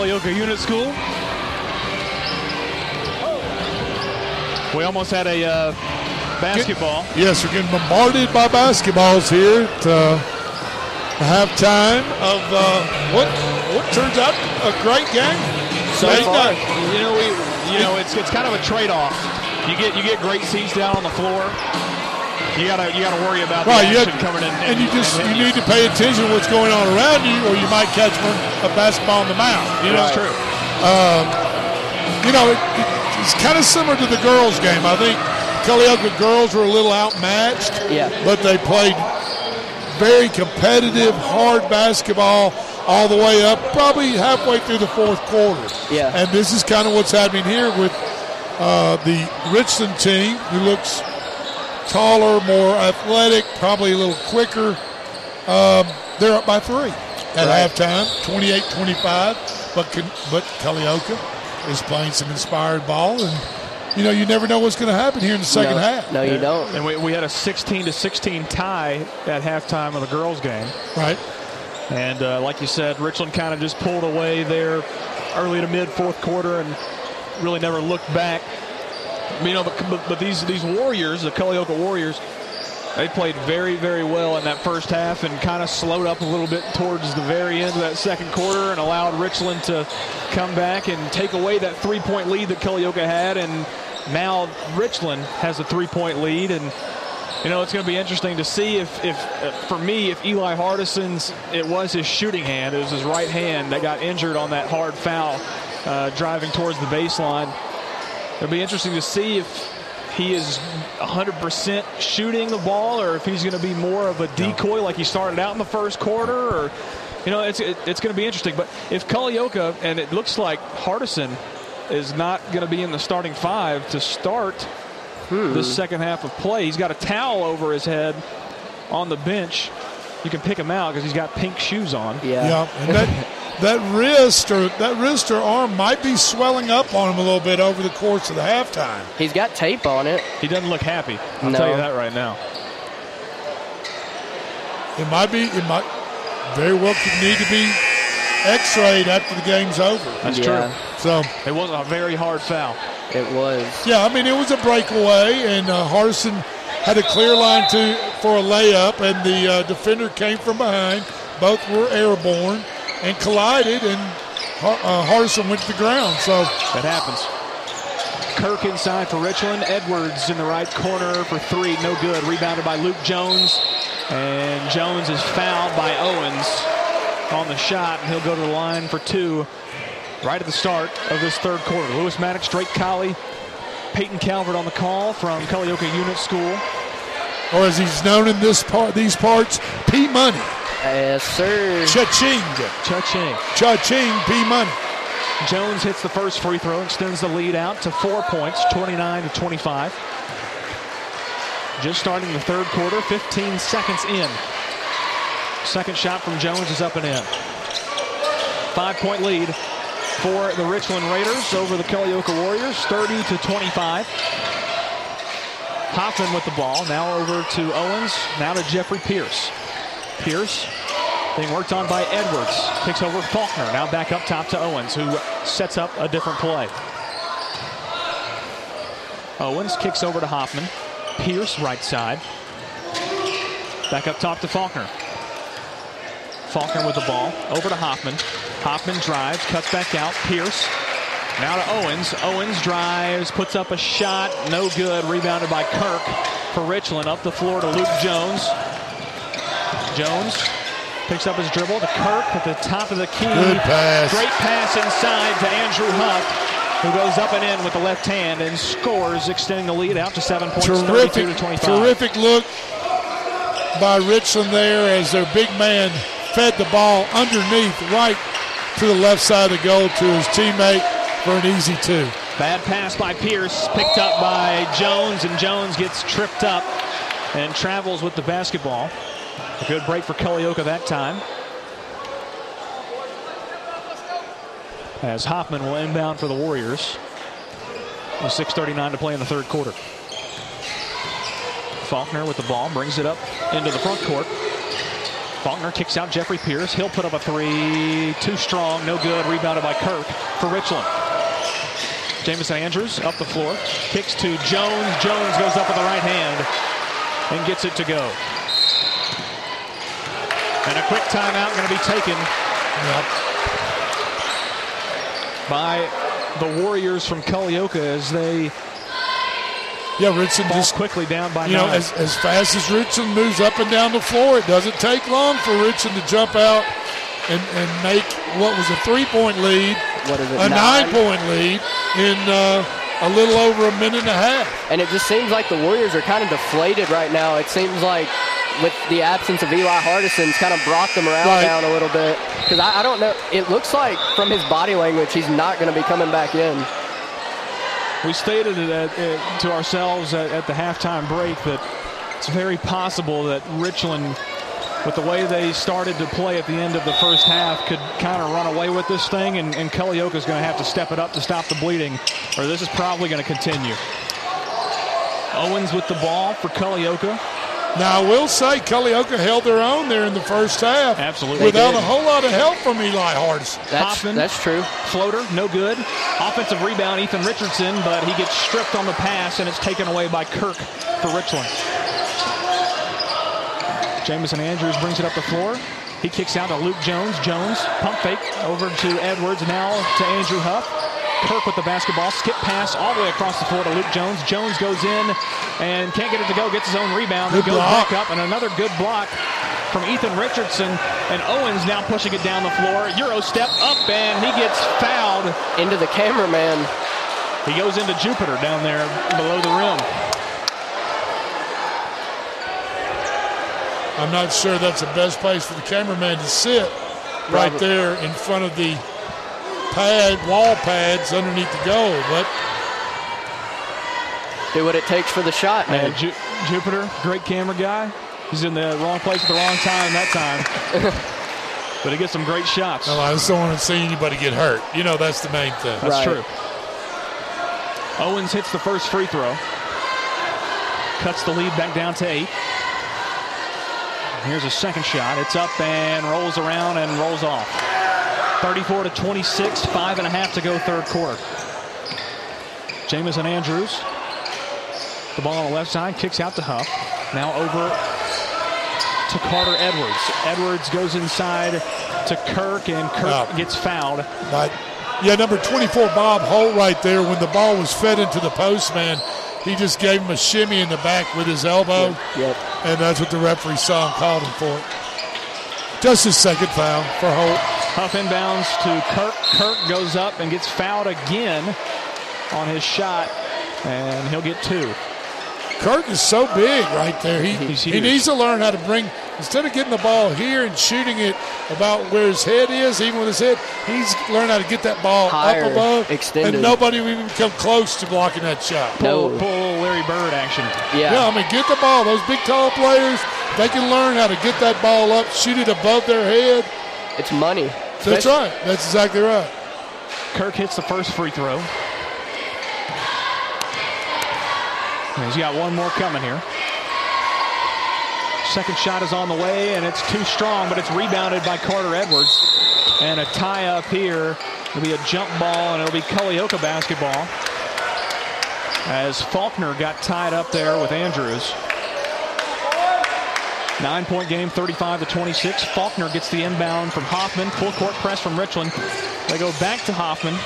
Back in to Culleoka Unit School. We almost had a uh, basketball. Yes, we're getting bombarded by basketballs here at uh, halftime of uh, what what turns out a great game. So far, you know, we, you know, it's it's kind of a trade-off. You get you get great seats down on the floor. You gotta you gotta worry about Right, the you action coming in, and you just and you need to pay attention to what's going on around you, or you might catch one a basketball in the mouth. You know, That's true. Um, you know, it, it, it's kind of similar to the girls' game. I think Culleoka girls were a little outmatched. Yeah. But they played very competitive, hard basketball all the way up, probably halfway through the fourth quarter. Yeah. And this is kind of what's happening here with uh, the Richland team, who looks taller, more athletic, probably a little quicker. Um, they're up by three at Right. halftime, 28-25. But Con- but Culleoka is playing some inspired ball, and you know you never know what's going to happen here in the second half. No, you don't. And we, we had a 16 to 16 tie at halftime of the girls' game. Right. And uh, like you said, Richland kind of just pulled away there early to mid fourth quarter and really never looked back. You know, but, but, but these these Warriors, the Culleoka Warriors, they played very very well in that first half and kind of slowed up a little bit towards the very end of that second quarter and allowed Richland to come back and take away that three point lead that Culleoka had and now Richland has a three point lead and You know, it's going to be interesting to see if, if uh, for me, if Eli Hardison's, it was his shooting hand, it was his right hand that got injured on that hard foul uh, driving towards the baseline. It'll be interesting to see if he is 100% shooting the ball or if he's going to be more of a decoy like he started out in the first quarter or you know it's it, it's going to be interesting. But if Culleoka and it looks like Hardison is not going to be in the starting five to start Hmm. the second half of play he's got a towel over his head on the bench. You can pick him out because he's got pink shoes on. Yeah, and *laughs* that that wrist or that wrist or arm might be swelling up on him a little bit over the course of the halftime. He's got tape on it. He doesn't look happy. I'll No. tell you that right now. It might be. It might very well could need to be X-rayed after the game's over. That's true. So it was a very hard foul. It was. Yeah, I mean it was a breakaway, and uh, Hardison had a clear line to for a layup, and the uh, defender came from behind. Both were airborne and collided, and uh, Hardison went to the ground. So That happens. Kirk inside for Richland. Edwards in the right corner for three. No good. Rebounded by Luke Jones. And Jones is fouled by Owens on the shot, and he'll go to the line for two right at the start of this third quarter. Lewis Maddox, Drake Colley, Peyton Calvert on the call from Culleoka Unit School. or as he's known in this part, these parts, P Money. Yes, sir. Cha-ching. Cha-ching. Cha-ching, P Money. Jones hits the first free throw, extends the lead out to four points, 29 to 25. Just starting the third quarter, 15 seconds in. Second shot from Jones is up and in. Five point lead for the Richland Raiders over the Culleoka Warriors, 30 to 25. Hoffman with the ball, now over to Owens, now to Jeffrey Pierce. Pierce being worked on by Edwards. Kicks over Faulkner. Now back up top to Owens, who sets up a different play. Owens kicks over to Hoffman. Pierce, right side. Back up top to Faulkner. Faulkner with the ball. Over to Hoffman. Hoffman drives, cuts back out. Pierce. Now to Owens. Owens drives, puts up a shot. No good. Rebounded by Kirk for Richland. Up the floor to Luke Jones. Jones picks up his dribble to Kirk at the top of the key. Good pass. Great pass inside to Andrew Huff, who goes up and in with the left hand and scores, extending the lead out to seven points, 32 Terrific, to 25. terrific look by Richland there as their big man fed the ball underneath right to the left side of the goal to his teammate for an easy two. Bad pass by Pierce, picked up by Jones, and Jones gets tripped up and travels with the basketball. A good break for Culleoka that time. As Hoffman will inbound for the Warriors. With 6.39 to play in the third quarter. Faulkner with the ball, brings it up into the front court. Faulkner kicks out Jeffrey Pierce. He'll put up a three. Too strong, no good. Rebounded by Kirk for Richland. Jamison Andrews up the floor. Kicks to Jones. Jones goes up with the right hand and gets it to go. And a quick timeout going to be taken by the Warriors from Culleoka as they Yeah, Richland fall just quickly down by you know, as, as fast as Richland moves up and down the floor, it doesn't take long for Richland to jump out and, and make what was a three-point lead, What is it, a nine? nine-point lead in uh, a little over a minute and a half. And it just seems like the Warriors are kind of deflated right now. It seems like with the absence of Eli Hardison's kind of brought them around Right. down a little bit. Because I, I don't know. It looks like from his body language, he's not going to be coming back in. We stated it at, uh, to ourselves at, at the halftime break that it's very possible that Richland, with the way they started to play at the end of the first half, could kind of run away with this thing, and, and Culleoka is going to have to step it up to stop the bleeding, or this is probably going to continue. Owens with the ball for Culleoka. Now, I will say Culleoka held their own there in the first half. Absolutely. Without a whole lot of help from Eli Hardison. Hoffman, that's true. Floater, no good. Offensive rebound, Ethan Richardson, but he gets stripped on the pass, and it's taken away by Kirk for Richland. Jamison Andrews brings it up the floor. He kicks out to Luke Jones. Jones, pump fake over to Edwards, now to Andrew Huff. Kirk with the basketball. Skip pass all the way across the floor to Luke Jones. Jones goes in and can't get it to go. Gets his own rebound. Good Then goes block. back up and another good block from Ethan Richardson. And Owens now pushing it down the floor. Euro step up and he gets fouled. Into the cameraman. He goes into Jupiter down there below the rim. I'm not sure that's the best place for the cameraman to sit. Right Probably. there in front of the pad, wall pads underneath the goal. But Do what it takes for the shot, man. And Ju- Jupiter, great camera guy. He's in the wrong place at the wrong time that time. *laughs* but he gets some great shots. no, I just don't want to see anybody get hurt. You know, that's the main thing. That's true. Owens hits the first free throw. Cuts the lead back down to eight. Here's a second shot. It's up and rolls around and rolls off. 34 to 26, five and a half to go third quarter. Jamison Andrews. The ball on the left side kicks out to Huff. Now over to Carter Edwards. Edwards goes inside to Kirk and Kirk Yeah. gets fouled. But yeah, number 24, Bob Holt, right there. When the ball was fed into the post, man, he just gave him a shimmy in the back with his elbow. Yep. And that's what the referee saw and called him for. Just his second foul for Holt. Huff inbounds to Kirk. Kirk goes up and gets fouled again on his shot, and he'll get two. Kirk is so big right there. He, He's he needs to learn how to bring, instead of getting the ball here and shooting it about where his head is, even with his head, he's learned how to get that ball Higher, up above. extended. And nobody will even come close to blocking that shot. Pull, pull Larry Bird action. Yeah. Yeah, I mean, get the ball. Those big, tall players, they can learn how to get that ball up, shoot it above their head. It's money. That's Especially- right. That's exactly right. Kirk hits the first free throw. He's got one more coming here. Second shot is on the way, and it's too strong, but it's rebounded by Carter Edwards. And a tie up here. It'll be a jump ball, and it'll be Culleoka basketball. As Faulkner got tied up there with Andrews. Nine point game, 35 to 26. Faulkner gets the inbound from Hoffman. Full court press from Richland. They go back to Hoffman.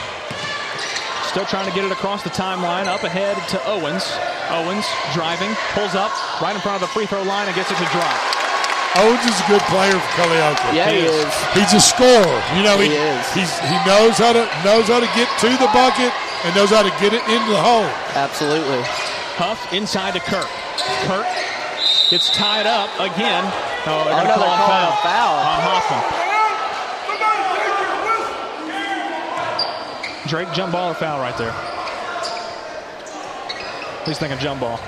Still trying to get it across the timeline. Up ahead to Owens. Owens driving, pulls up right in front of the free throw line and gets it to drop. Owens is a good player for Culleoka. Yeah, he is. He's a scorer. You know, he, He is. he's he knows how to knows how to get to the bucket and knows how to get it into the hole. Absolutely. Huff inside to Kirk. Kirk gets tied up again. Oh, they're gonna Another call a call, foul, a foul. on Hoffman. Drake jump ball or foul right there. He's thinking jump ball.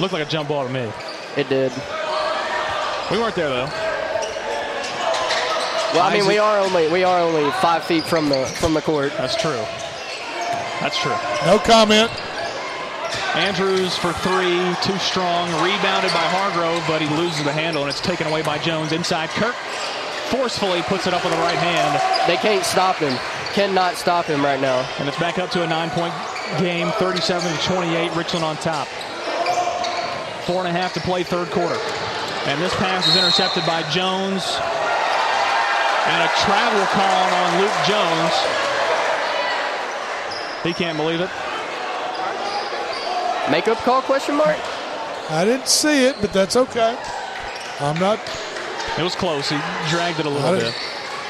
Looked like a jump ball to me. It did. We weren't there though. Well, I mean, we are only we are only five feet from the from the court. That's true. That's true. No comment. Andrews for three, too strong. Rebounded by Hargrove, but he loses the handle, and it's taken away by Jones. Inside, Kirk forcefully puts it up with the right hand. They can't stop him. Cannot stop him right now. And it's back up to a nine-point game, 37 to 28. Richland on top. Four and a half to play, third quarter. And this pass is intercepted by Jones. And a travel call on Luke Jones. He can't believe it. Makeup call? Question mark. I didn't see it, but that's okay. I'm not. It was close. He dragged it a little bit. didn't-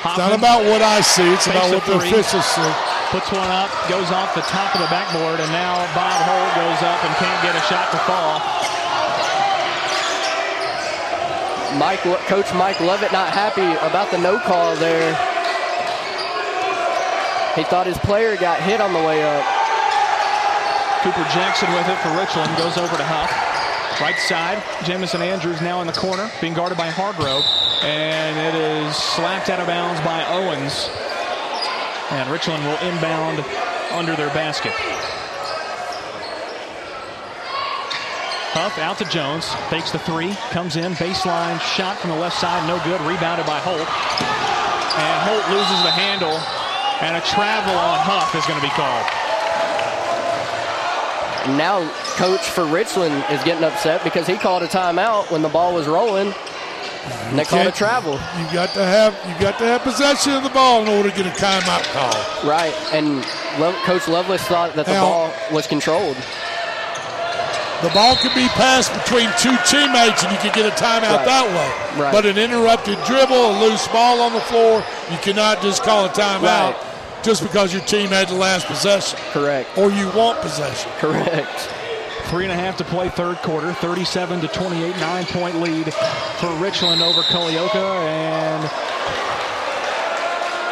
It's not about what I see. It's about what Takes the officials see. Puts one up, goes off the top of the backboard, and now Bob Holt goes up and can't get a shot to fall. Mike, Coach Mike Lovett not happy about the no call there. He thought his player got hit on the way up. Cooper Jackson with it for Richland. Goes over to Huff. Right side, Jamison Andrews now in the corner, being guarded by Hargrove. And it is slapped out of bounds by Owens. And Richland will inbound under their basket. Huff out to Jones, fakes the three, comes in, baseline shot from the left side, no good, rebounded by Holt. And Holt loses the handle, and a travel on Huff is going to be called. Now, coach for Richland is getting upset because he called a timeout when the ball was rolling. And they called a travel. You got to have you got to have possession of the ball in order to get a timeout call. Right, and Lo- Coach Lovelace thought that the Now- ball was controlled. The ball could be passed between two teammates and you could get a timeout Right. that way. Right. But an interrupted dribble, a loose ball on the floor, you cannot just call a timeout Right. Just because your team had the last possession. Correct. Or you want possession. Correct. Three and a half to play third quarter, 37 to 28, nine point lead for Richland over Culleoka. And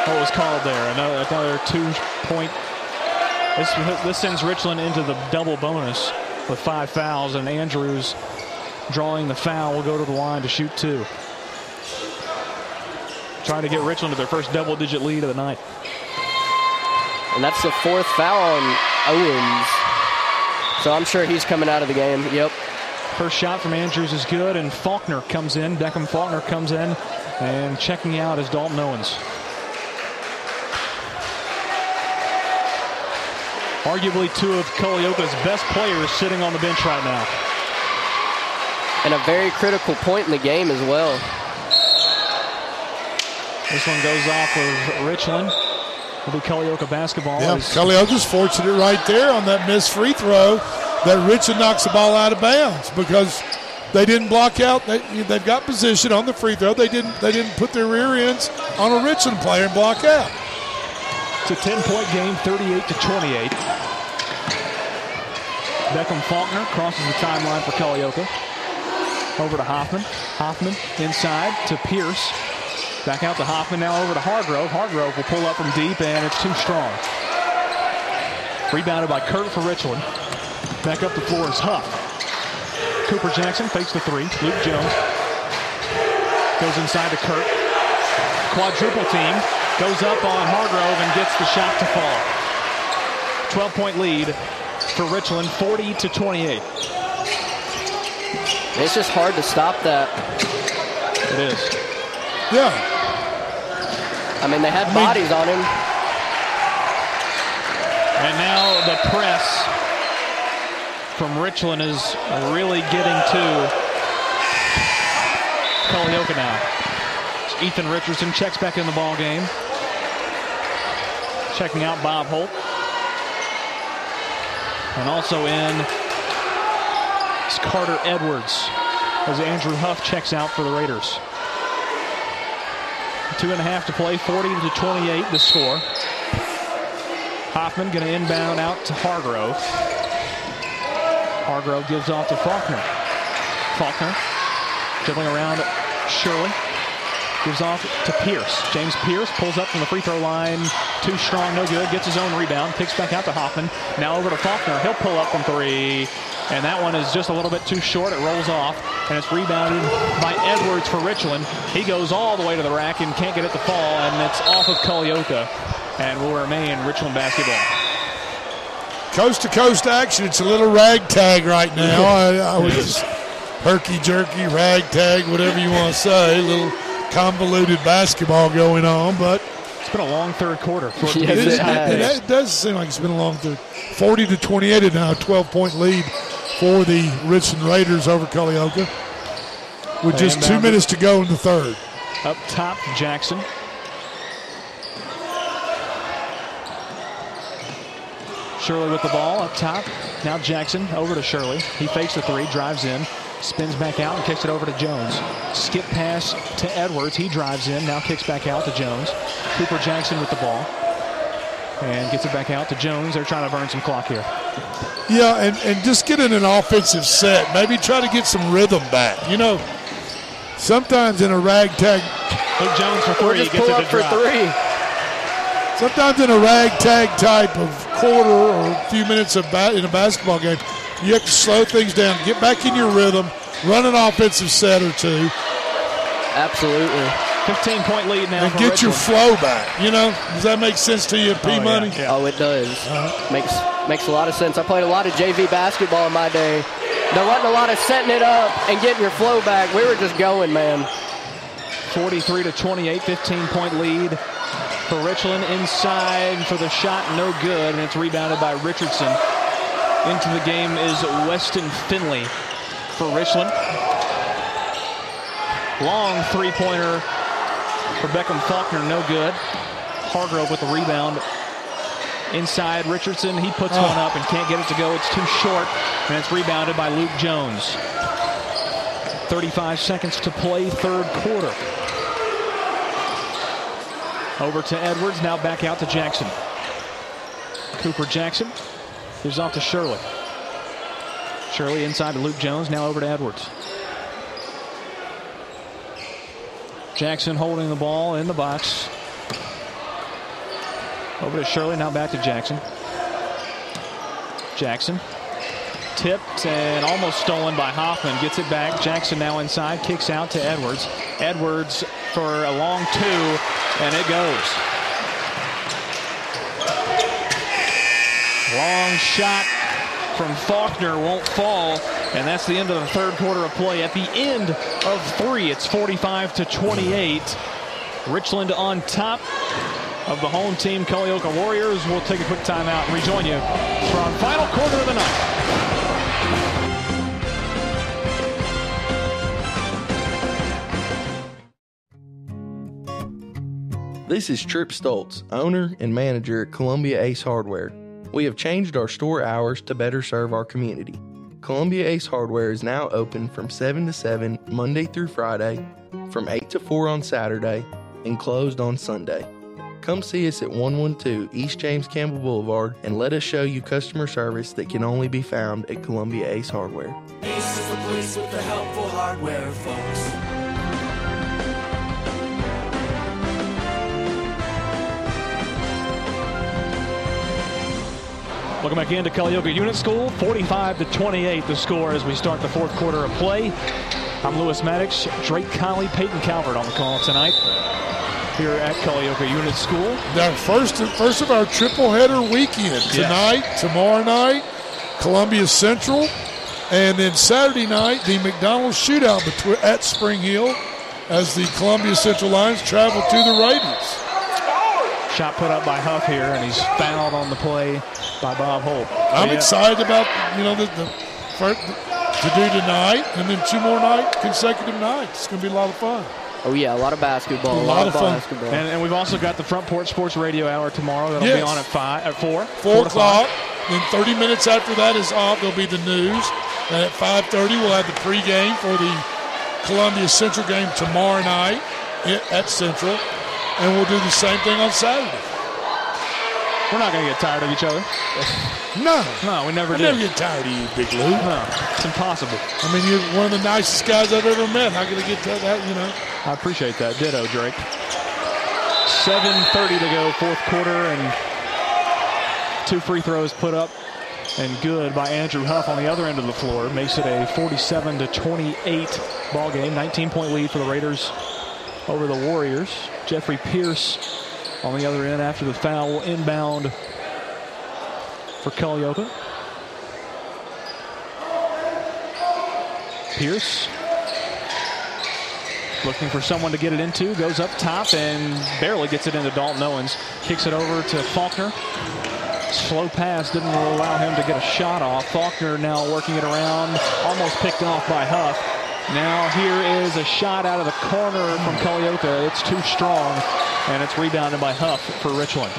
what was called there? Another, another two point. This, this sends Richland into the double bonus with five fouls, and Andrews drawing the foul will go to the line to shoot two. Trying to get Richland to their first double digit lead of the night. And that's the fourth foul on Owens. So I'm sure he's coming out of the game. Yep. First shot from Andrews is good, and Faulkner comes in. Beckham Faulkner comes in, and checking out is Dalton Owens. Arguably two of Culleoka's best players sitting on the bench right now. And a very critical point in the game as well. This one goes off of Richland. It'll be Culleoka basketball. Yeah, as- Culleoka's fortunate right there on that missed free throw that Richard knocks the ball out of bounds because they didn't block out. They, they've got position on the free throw. They didn't. They didn't put their rear ends on a Richland player and block out. It's a 10 point game, 38 to 28. Beckham Faulkner crosses the timeline for Culleoka. Over to Hoffman. Hoffman inside to Pierce. Back out to Hoffman, now over to Hargrove. Hargrove will pull up from deep, and it's too strong. Rebounded by Kirk for Richland. Back up the floor is Huff. Cooper Jackson fakes the three. Luke Jones goes inside to Kirk. Quadruple team goes up on Hargrove and gets the shot to fall. 12 point lead for Richland, 40 to 28. It's just hard to stop that. It is. Yeah. I mean, they had bodies on him. And now the press from Richland is really getting to Culleoka now. Ethan Richardson checks back in the ball game. Checking out Bob Holt. And also in is Carter Edwards as Andrew Huff checks out for the Raiders. Two and a half to play, 40 to 28 the score. Hoffman going to inbound out to Hargrove. Hargrove gives off to Faulkner. Faulkner dribbling around Shirley. Gives off to Pierce. James Pierce pulls up from the free throw line. Too strong, no good. Gets his own rebound. Kicks back out to Hoffman. Now over to Faulkner. He'll pull up from three. And that one is just a little bit too short. It rolls off. And it's rebounded by Edwards for Richland. He goes all the way to the rack and can't get it to fall. And it's off of Culleoka And will remain Richland basketball. Coast to coast action. It's a little ragtag right now. *laughs* I, I would just herky jerky, ragtag, whatever you want to say. A little convoluted basketball going on, but It's been a long third quarter. For it it, this is- high it- it does seem like it's been a long third. 40 to 28 and now a 12 point lead for the Richland Raiders over Culleoka with just two minutes to go in the third. Up top, Jackson. Shirley with the ball up top. Now Jackson over to Shirley. He fakes the three, drives in, spins back out, and kicks it over to Jones. Skip pass to Edwards. He drives in, now kicks back out to Jones. Cooper Jackson with the ball. And gets it back out to Jones. They're trying to burn some clock here. Yeah, and, and just get in an offensive set. Maybe try to get some rhythm back. You know, sometimes in a ragtag. Luke Jones for Or three. just Gets pull it up for drop. three. Sometimes in a ragtag type of quarter or a few minutes of ba- in a basketball game, you have to slow things down, get back in your rhythm, run an offensive set or two, Absolutely. 15 point lead now. and for get your flow back. You know, does that make sense to you, P oh, Money? yeah. Oh, it does. Uh-huh. Makes makes a lot of sense. I played a lot of JV basketball in my day. There wasn't a lot of setting it up and getting your flow back. We were just going, man. 43 to 28, 15 point lead for Richland. Inside for the shot, no good, and it's rebounded by Richardson. Into the game is Weston Finley for Richland. Long three pointer for Beckham Faulkner, no good. Hargrove with the rebound. Inside Richardson, he puts Oh. one up and can't get it to go. It's too short, and it's rebounded by Luke Jones. 35 seconds to play, third quarter. Over to Edwards, now back out to Jackson. Cooper Jackson gives off to Shirley. Shirley inside to Luke Jones, now over to Edwards. Jackson holding the ball in the box. Over to Shirley, now back to Jackson. Jackson tipped and almost stolen by Hoffman. Gets it back. Jackson now inside, kicks out to Edwards. Edwards for a long two, and it goes. Long shot from Faulkner won't fall, and that's the end of the third quarter of play. At the end of three, it's 45 to 28. Richland on top of the home team, Culleoka Warriors. We'll take a quick timeout and rejoin you for our final quarter of the night. This is Trip Stoltz, owner and manager at Columbia Ace Hardware. We have changed our store hours to better serve our community. Columbia Ace Hardware is now open from 7 to 7 Monday through Friday, from 8 to 4 on Saturday, and closed on Sunday. Come see us at 112 East James Campbell Boulevard and let us show you customer service that can only be found at Columbia Ace Hardware. Ace is the place with the helpful hardware, folks. Welcome back into Culleoka Unit School. 45 to 28 the score as we start the fourth quarter of play. I'm Lewis Maddox, Drake Conley, Peyton Calvert on the call tonight here at Culleoka Unit School. The first first of our triple header weekend tonight, tomorrow night, Columbia Central, and then Saturday night the McDonald's shootout at Spring Hill as the Columbia Central Lions travel to the Raiders. Shot put up by Huff here, and he's fouled on the play by Bob Holt. I'm Yeah. excited about you know the, the first, to do tonight, and then two more night consecutive nights. It's going to be a lot of fun. Oh yeah, a lot of basketball. A lot of fun. basketball. And, and we've also got the Front Porch Sports Radio Hour tomorrow. That'll be on at five, at four, Four o'clock. Then 30 minutes after that is off. There'll be the news, and at 5:30 we'll have the pregame for the Columbia Central game tomorrow night at Central, and we'll do the same thing on Saturday. We're not going to get tired of each other. *laughs* No, No, we never I do. never get tired of you, Big Lou. No, it's impossible. I mean, you're one of the nicest guys I've ever met. How can I get to that? You know. I appreciate that. Ditto, Drake. 7.30 to go, fourth quarter, and two free throws put up and good by Andrew Huff on the other end of the floor. Makes it a 47 to 28 ball game. 19 point lead for the Raiders over the Warriors. Jeffrey Pierce on the other end after the foul inbound for Culleoka. Pierce looking for someone to get it into, goes up top and barely gets it into Dalton Owens. Kicks it over to Faulkner. Slow pass didn't allow him to get a shot off. Faulkner now working it around, almost picked off by Huff. Now here is a shot out of the corner from Culleoka. It's too strong, and it's rebounded by Huff for Richland.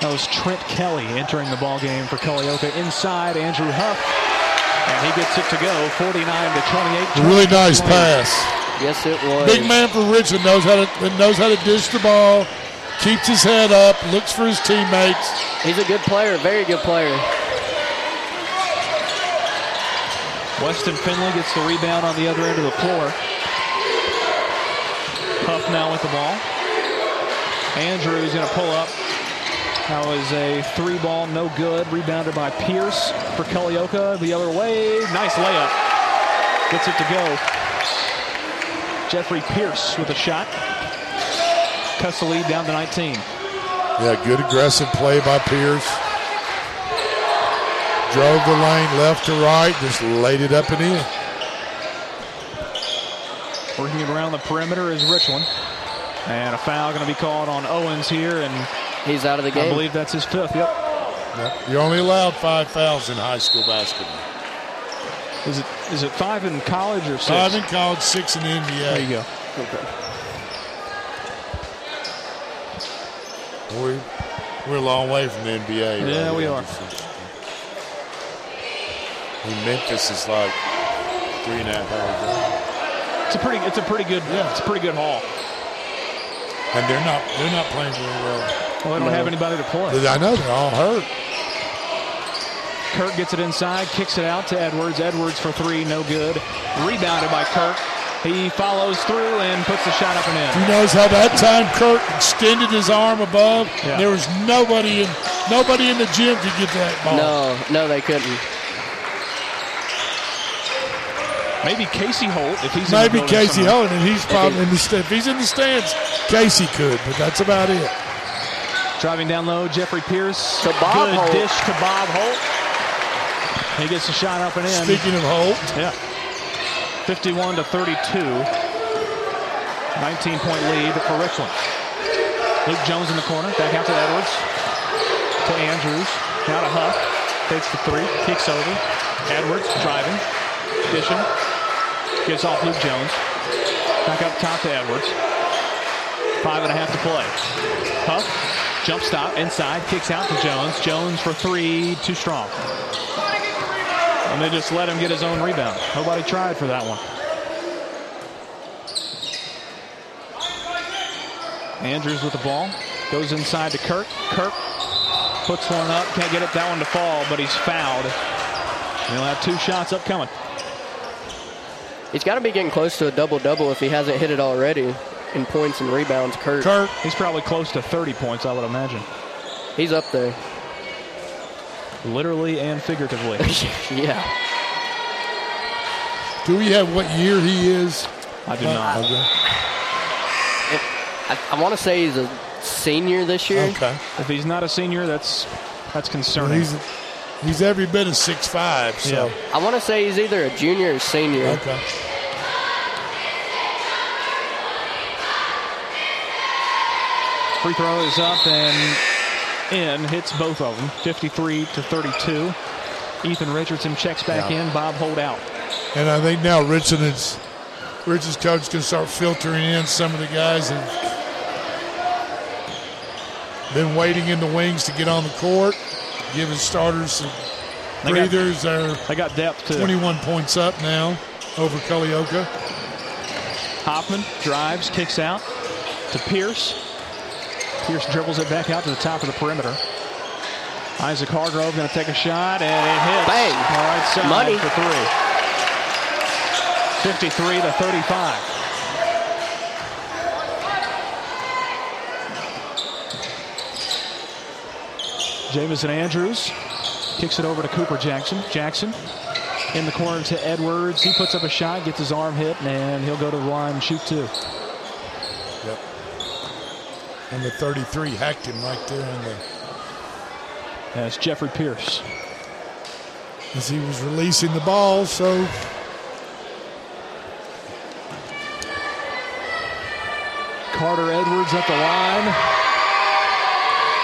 That was Trent Kelly entering the ball game for Culleoka. Inside, Andrew Huff, and he gets it to go, 49 to 28. Really nice pass. Yes, it was. Big man for Richland knows how to knows how to dish the ball, keeps his head up, looks for his teammates. He's a good player, very good player. Weston Finley gets the rebound on the other end of the floor. Huff now with the ball. Andrews going to pull up. That was a three ball, no good. Rebounded by Pierce for Culleoka. The other way. Nice layup. Gets it to go. Jeffrey Pierce with a shot. Cuts the lead down to 19. Yeah, good aggressive play by Pierce. Drove the lane left to right, just laid it up and in. Working it around the perimeter is Richland. And a foul going to be called on Owens here, and he's out of the game. I believe that's his fifth. Yep. Yep. You're only allowed five fouls in high school basketball. Is it is it five in college or six? Five in college, six in the NBA. There you go. Okay. We're, we're a long way from the NBA. Yeah, right? we are. In Memphis is like three and a half hours. It's a pretty it's a pretty good yeah. it's a pretty good haul. And they're not they're not playing very well. Well, they don't No. have anybody to play. I know they're all hurt. Kirk gets it inside, kicks it out to Edwards. Edwards for three, no good. Rebounded by Kirk. He follows through and puts the shot up and in. You notice how that time Kirk extended his arm above. Yeah. There was nobody in nobody in the gym could get that ball. No, no, they couldn't. Maybe Casey Holt if he's Maybe in the Casey somewhere. Holt, and he's probably in the sta- if he's in the stands, Casey could, but that's about it. Driving down low, Jeffrey Pierce. To Bob Good Holt. dish to Bob Holt. He gets the shot up and in. Speaking of Holt, Yeah. 51 to 32. 19 point lead for Richland. Luke Jones in the corner. Back out to Edwards. To Andrews. Now to Huff. Takes the three. Kicks over. Edwards driving. Dishing. Gets off Luke Jones. Back up top to Edwards. Five and a half to play. Huff. Jump stop. Inside. Kicks out to Jones. Jones for three. Too strong. And they just let him get his own rebound. Nobody tried for that one. Andrews with the ball. Goes inside to Kirk. Kirk puts one up. Can't get it that one to fall, but he's fouled. And He'll have two shots upcoming. He's got to be getting close to a double double if he hasn't hit it already in points and rebounds. Kirk. Kirk, He's probably close to 30 points, I would imagine. He's up there. Literally and figuratively. *laughs* yeah. do we have what year he is? I do not. Okay. I, I want to say he's a senior this year. Okay. If he's not a senior, that's that's concerning. He's he's every bit of six five. So I want to say he's either a junior or senior. okay. Free throw is up and in, hits both of them, 53 to 32. Ethan Richardson checks back Yeah. in. Bob Holt out. And I think now Richardson is Richard's coach can start filtering in some of the guys that been waiting in the wings to get on the court, giving starters some They breathers. They're They got depth to 21 points up now over Culleoka. Hoffman drives, kicks out to Pierce. Pierce dribbles it back out to the top of the perimeter. Isaac Hargrove going to take a shot and it hits. Bang. All right side Money. for three. 53 to 35. Jamison Andrews kicks it over to Cooper Jackson. Jackson in the corner to Edwards. He puts up a shot, gets his arm hit, and he'll go to the line and shoot two. Yep. And the 33 hacked him right there in the That's Jeffrey Pierce. as he was releasing the ball. So Carter Edwards at the line.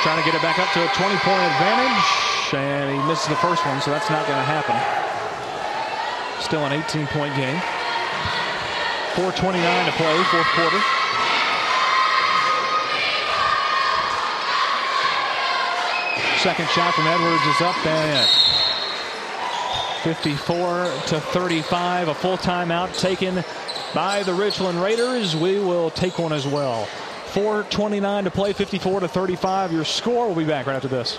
Trying to get it back up to a 20 point advantage. And he misses the first one, so that's not going to happen. Still an 18 point game. 4.29 to play, fourth quarter. Second shot from Edwards is up and in. 54 to 35. A full timeout taken by the Richland Raiders. We will take one as well. 4.29 to play, 54 to 35. Your score. We'll be back right after this.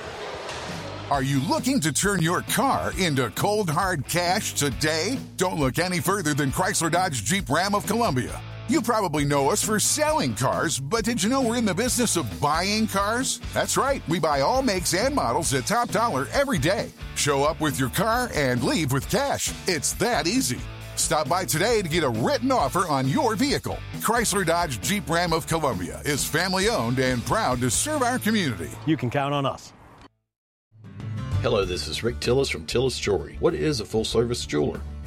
Are you looking to turn your car into cold hard cash today? Don't look any further than Chrysler Dodge Jeep Ram of Columbia. You probably know us for selling cars, but did you know we're in the business of buying cars? That's right, we buy all makes and models at top dollar every day. Show up with your car and leave with cash. It's that easy. Stop by today to get a written offer on your vehicle. Chrysler Dodge Jeep Ram of Columbia is family owned and proud to serve our community. You can count on us. Hello, this is Rick Tillis from Tillis Jewelry. What is a full service jeweler?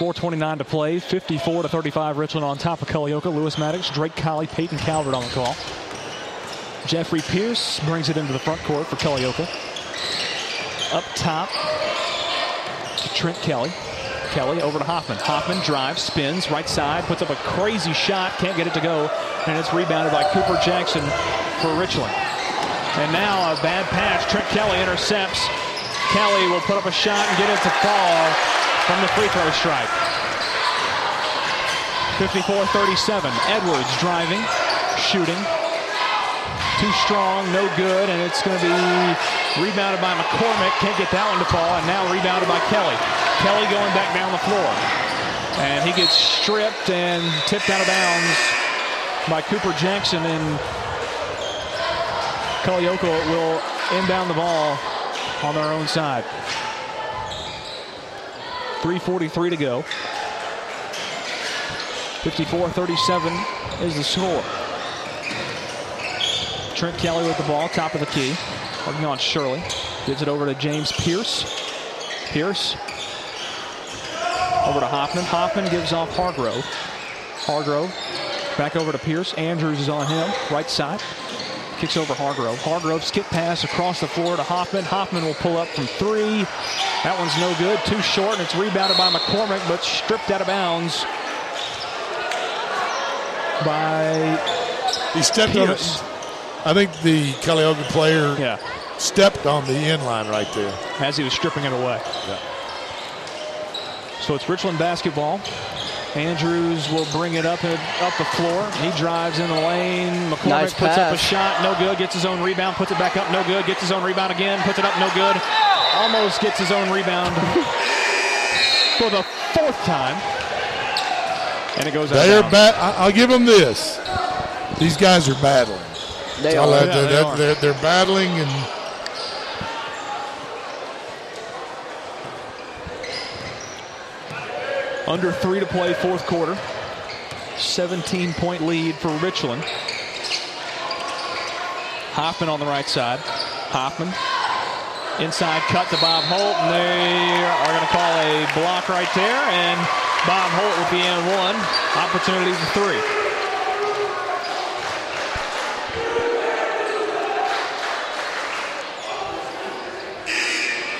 4.29 to play, 54 to 35 Richland on top of Culleoka. Lewis Maddox, Drake Colley, Peyton Calvert on the call. Jeffrey Pierce brings it into the front court for Culleoka. Up top to Trent Kelly. Kelly over to Hoffman. Hoffman drives, spins, right side, puts up a crazy shot, can't get it to go, and it's rebounded by Cooper Jackson for Richland. And now a bad pass. Trent Kelly intercepts. Kelly will put up a shot and get it to fall from the free throw stripe. 54-37. Edwards driving, shooting. Too strong, no good, and it's going to be rebounded by McCormick. Can't get that one to fall, and now rebounded by Kelly. Kelly going back down the floor. And he gets stripped and tipped out of bounds by Cooper Jackson, and Culleoka will inbound the ball on their own side. 3.43 to go. 54-37 is the score. Trent Kelly with the ball, top of the key. Working on Shirley. Gives it over to James Pierce. Pierce. Over to Hoffman. Hoffman gives off Hargrove. Hargrove. Back over to Pierce. Andrews is on him. Right side. Kicks over Hargrove. Hargrove skip pass across the floor to Hoffman. Hoffman will pull up from three. That one's no good. Too short, and it's rebounded by McCormick, but stripped out of bounds by He stepped Pierce. on it. I think the Culleoka player Yeah. stepped on the end line right there. as he was stripping it away. So it's Richland basketball. Andrews will bring it up up the floor. He drives in the lane. McCormick Nice puts up a shot. No good. Gets his own rebound. Puts it back up. No good. Gets his own rebound again. Puts it up. No good. Almost gets his own rebound *laughs* for the fourth time. And it goes out. They are bounds. ba- I- I'll give them this. These guys are battling. They are. add Yeah, that- they that- are. They're, they're battling and Under three to play, fourth quarter. 17 point lead for Richland. Hoffman on the right side. Hoffman. Inside cut to Bob Holt, and they are going to call a block right there. And Bob Holt will be and one. Opportunity for three.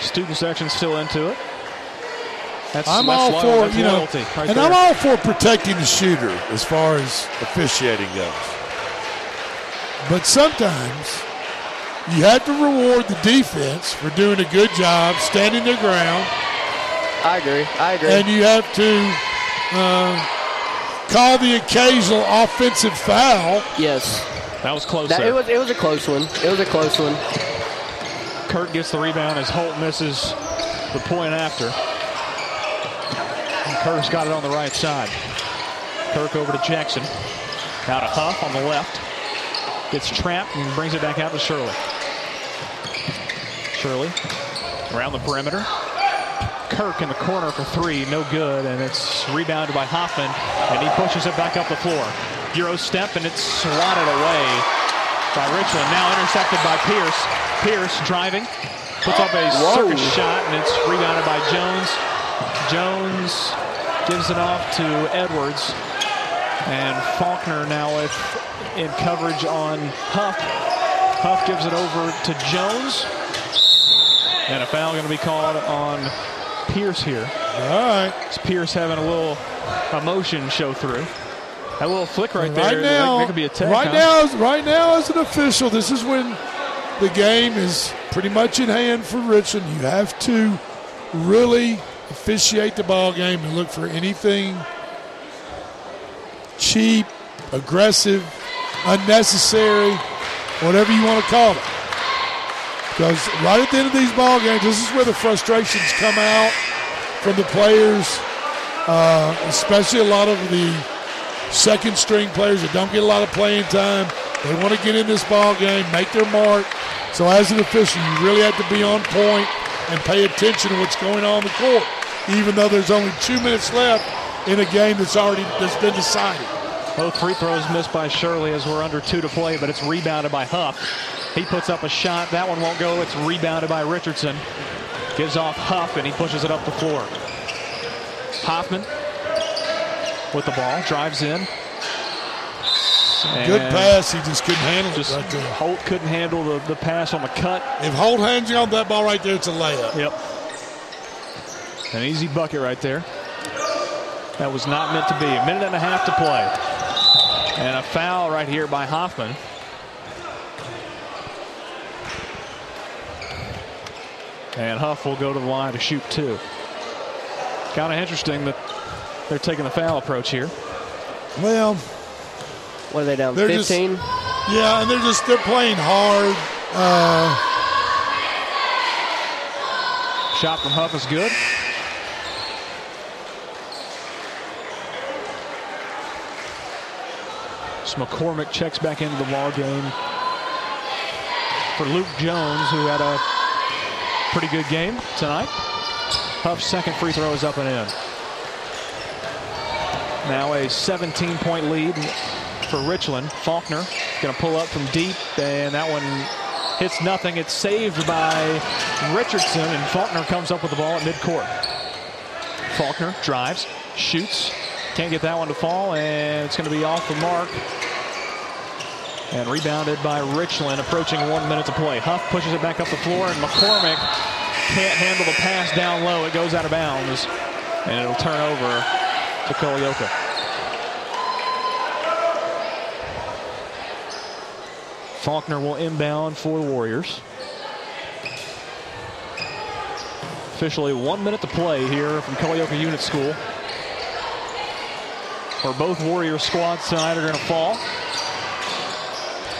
Student section still into it. That's, I'm that's all low. for That's you know, loyalty right and there. I'm all for protecting the shooter as far as officiating goes. But sometimes you have to reward the defense for doing a good job standing their ground, I agree. I agree. and you have to uh, call the occasional offensive foul. yes. That was close. That, it was it was a close one. It was a close one. Kirk gets the rebound as Holt misses the point after. Kirk's got it on the right side. Kirk over to Jackson. Out of Huff on the left. Gets trapped and brings it back out to Shirley. Shirley around the perimeter. Kirk in the corner for three, no good, and it's rebounded by Hoffman, and he pushes it back up the floor. Euro step, and it's swatted away by Richland. Now intercepted by Pierce. Pierce driving, puts up a Whoa. circus shot, and it's rebounded by Jones. Jones gives it off to Edwards, and Faulkner now with in coverage on Huff. Huff gives it over to Jones, and a foul going to be called on Pierce here. All right. It's Pierce having a little emotion show through. That little flick right there, Right that- now, that could be a tech. right huh? now, right now, as an official, this is when the game is pretty much in hand for Richland. You have to really officiate the ball game and look for anything cheap, aggressive, unnecessary, whatever you want to call it. Because right at the end of these ball games, this is where the frustrations come out from the players, uh, especially a lot of the second string players that don't get a lot of playing time. They want to get in this ball game, make their mark. So as an official, you really have to be on point and pay attention to what's going on in the court, even though there's only two minutes left in a game that's already that's been decided. Both free throws missed by Shirley as we're under two to play, but it's rebounded by Huff. He puts up a shot. That one won't go. It's rebounded by Richardson. Gives off Huff, and he pushes it up the floor. Hoffman with the ball, drives in. Good pass. He just couldn't handle just it right. Holt couldn't handle the, the pass on the cut. If Holt hands you on that ball right there, it's a layup. Yep. An easy bucket right there. That was not meant to be. A minute and a half to play. And a foul right here by Hoffman. And Huff will go to the line to shoot two. Kind of interesting that they're taking the foul approach here. Well, what are they down? They're 15? yeah, and they're just they're playing hard. Uh, Shot from Huff is good. So McCormick checks back into the ball game for Luke Jones, who had a pretty good game tonight. Huff's second free throw is up and in. Now a 17-point lead for Richland. Faulkner going to pull up from deep, and that one hits nothing. It's saved by Richardson, and Faulkner comes up with the ball at midcourt. Faulkner drives, shoots, can't get that one to fall, and it's going to be off the mark. And rebounded by Richland, approaching one minute to play. Huff pushes it back up the floor, and McCormick can't handle the pass down low. It goes out of bounds, and it'll turn over to Culleoka. Faulkner will inbound for the Warriors. Officially one minute to play here from Culleoka Unit School. Where both Warrior squads tonight are going to fall.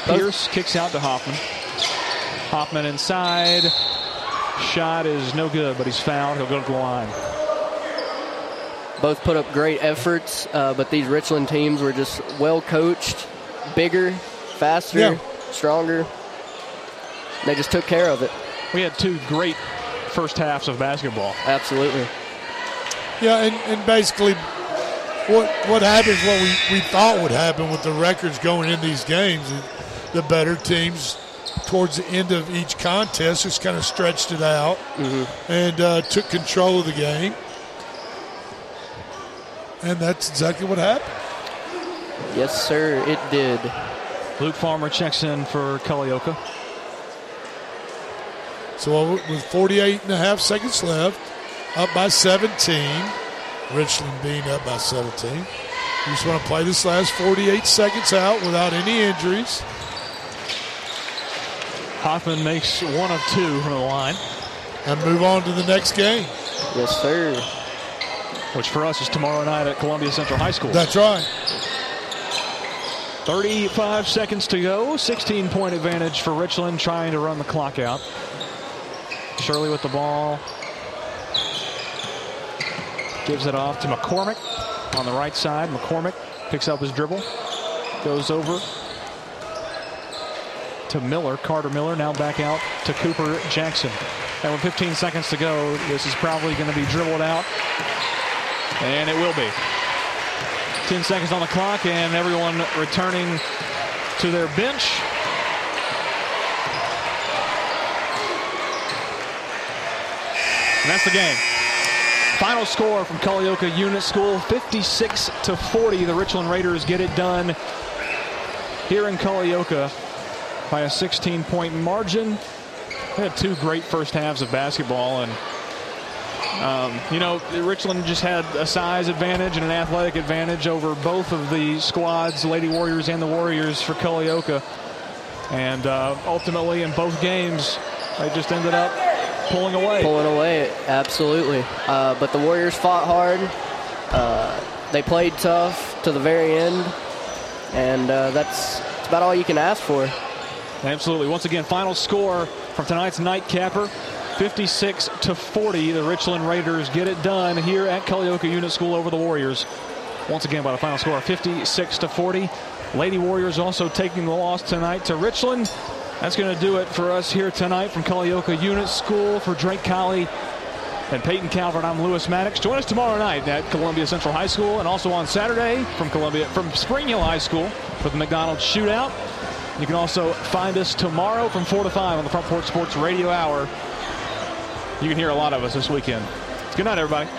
Pierce kicks out to Hoffman. Hoffman inside. Shot is no good, but he's fouled. He'll go to the line. Both put up great efforts, uh, but these Richland teams were just well coached, bigger, faster, Yeah. stronger. They just took care of it. We had two great first halves of basketball. Absolutely. yeah, and, and basically, what what happens? What we, we thought would happen with the records going in these games, the better teams towards the end of each contest just kind of stretched it out and uh, took control of the game. And that's exactly what happened. Yes, sir, it did. Luke Farmer checks in for Culleoka. So with 48 and a half seconds left, up by 17. Richland being up by 17. You just want to play this last 48 seconds out without any injuries. Hoffman makes one of two from the line. And move on to the next game. Yes, sir. Which for us is tomorrow night at Columbia Central High School. That's right. 35 seconds to go. 16 point advantage for Richland trying to run the clock out. Shirley with the ball. Gives it off to McCormick on the right side. McCormick picks up his dribble. Goes over to Miller. Carter Miller now back out to Cooper Jackson. And with 15 seconds to go, this is probably going to be dribbled out. And it will be. 10 seconds on the clock, and everyone returning to their bench. And that's the game. Final score from Culleoka Unit School 56 to 40. The Richland Raiders get it done here in Culleoka by a 16 point margin. They had two great first halves of basketball, and um, you know, Richland just had a size advantage and an athletic advantage over both of the squads, Lady Warriors and the Warriors for Culleoka. And uh, ultimately, in both games, they just ended up pulling away. Pulling away, absolutely. Uh, but the Warriors fought hard. Uh, they played tough to the very end, and uh, that's, that's about all you can ask for. Absolutely. Once again, final score from tonight's nightcapper 56 to 40. The Richland Raiders get it done here at Culleoka Unit School over the Warriors. Once again, by the final score 56 to 40. Lady Warriors also taking the loss tonight to Richland. That's going to do it for us here tonight from Culleoka Unit School for Drake Colley and Peyton Calvert. I'm Lewis Maddox. Join us tomorrow night at Columbia Central High School and also on Saturday from Columbia from Spring Hill High School for the McDonald's Shootout. You can also find us tomorrow from 4 to 5 on the Front Porch Sports Radio Hour. You can hear a lot of us this weekend. Good night, everybody.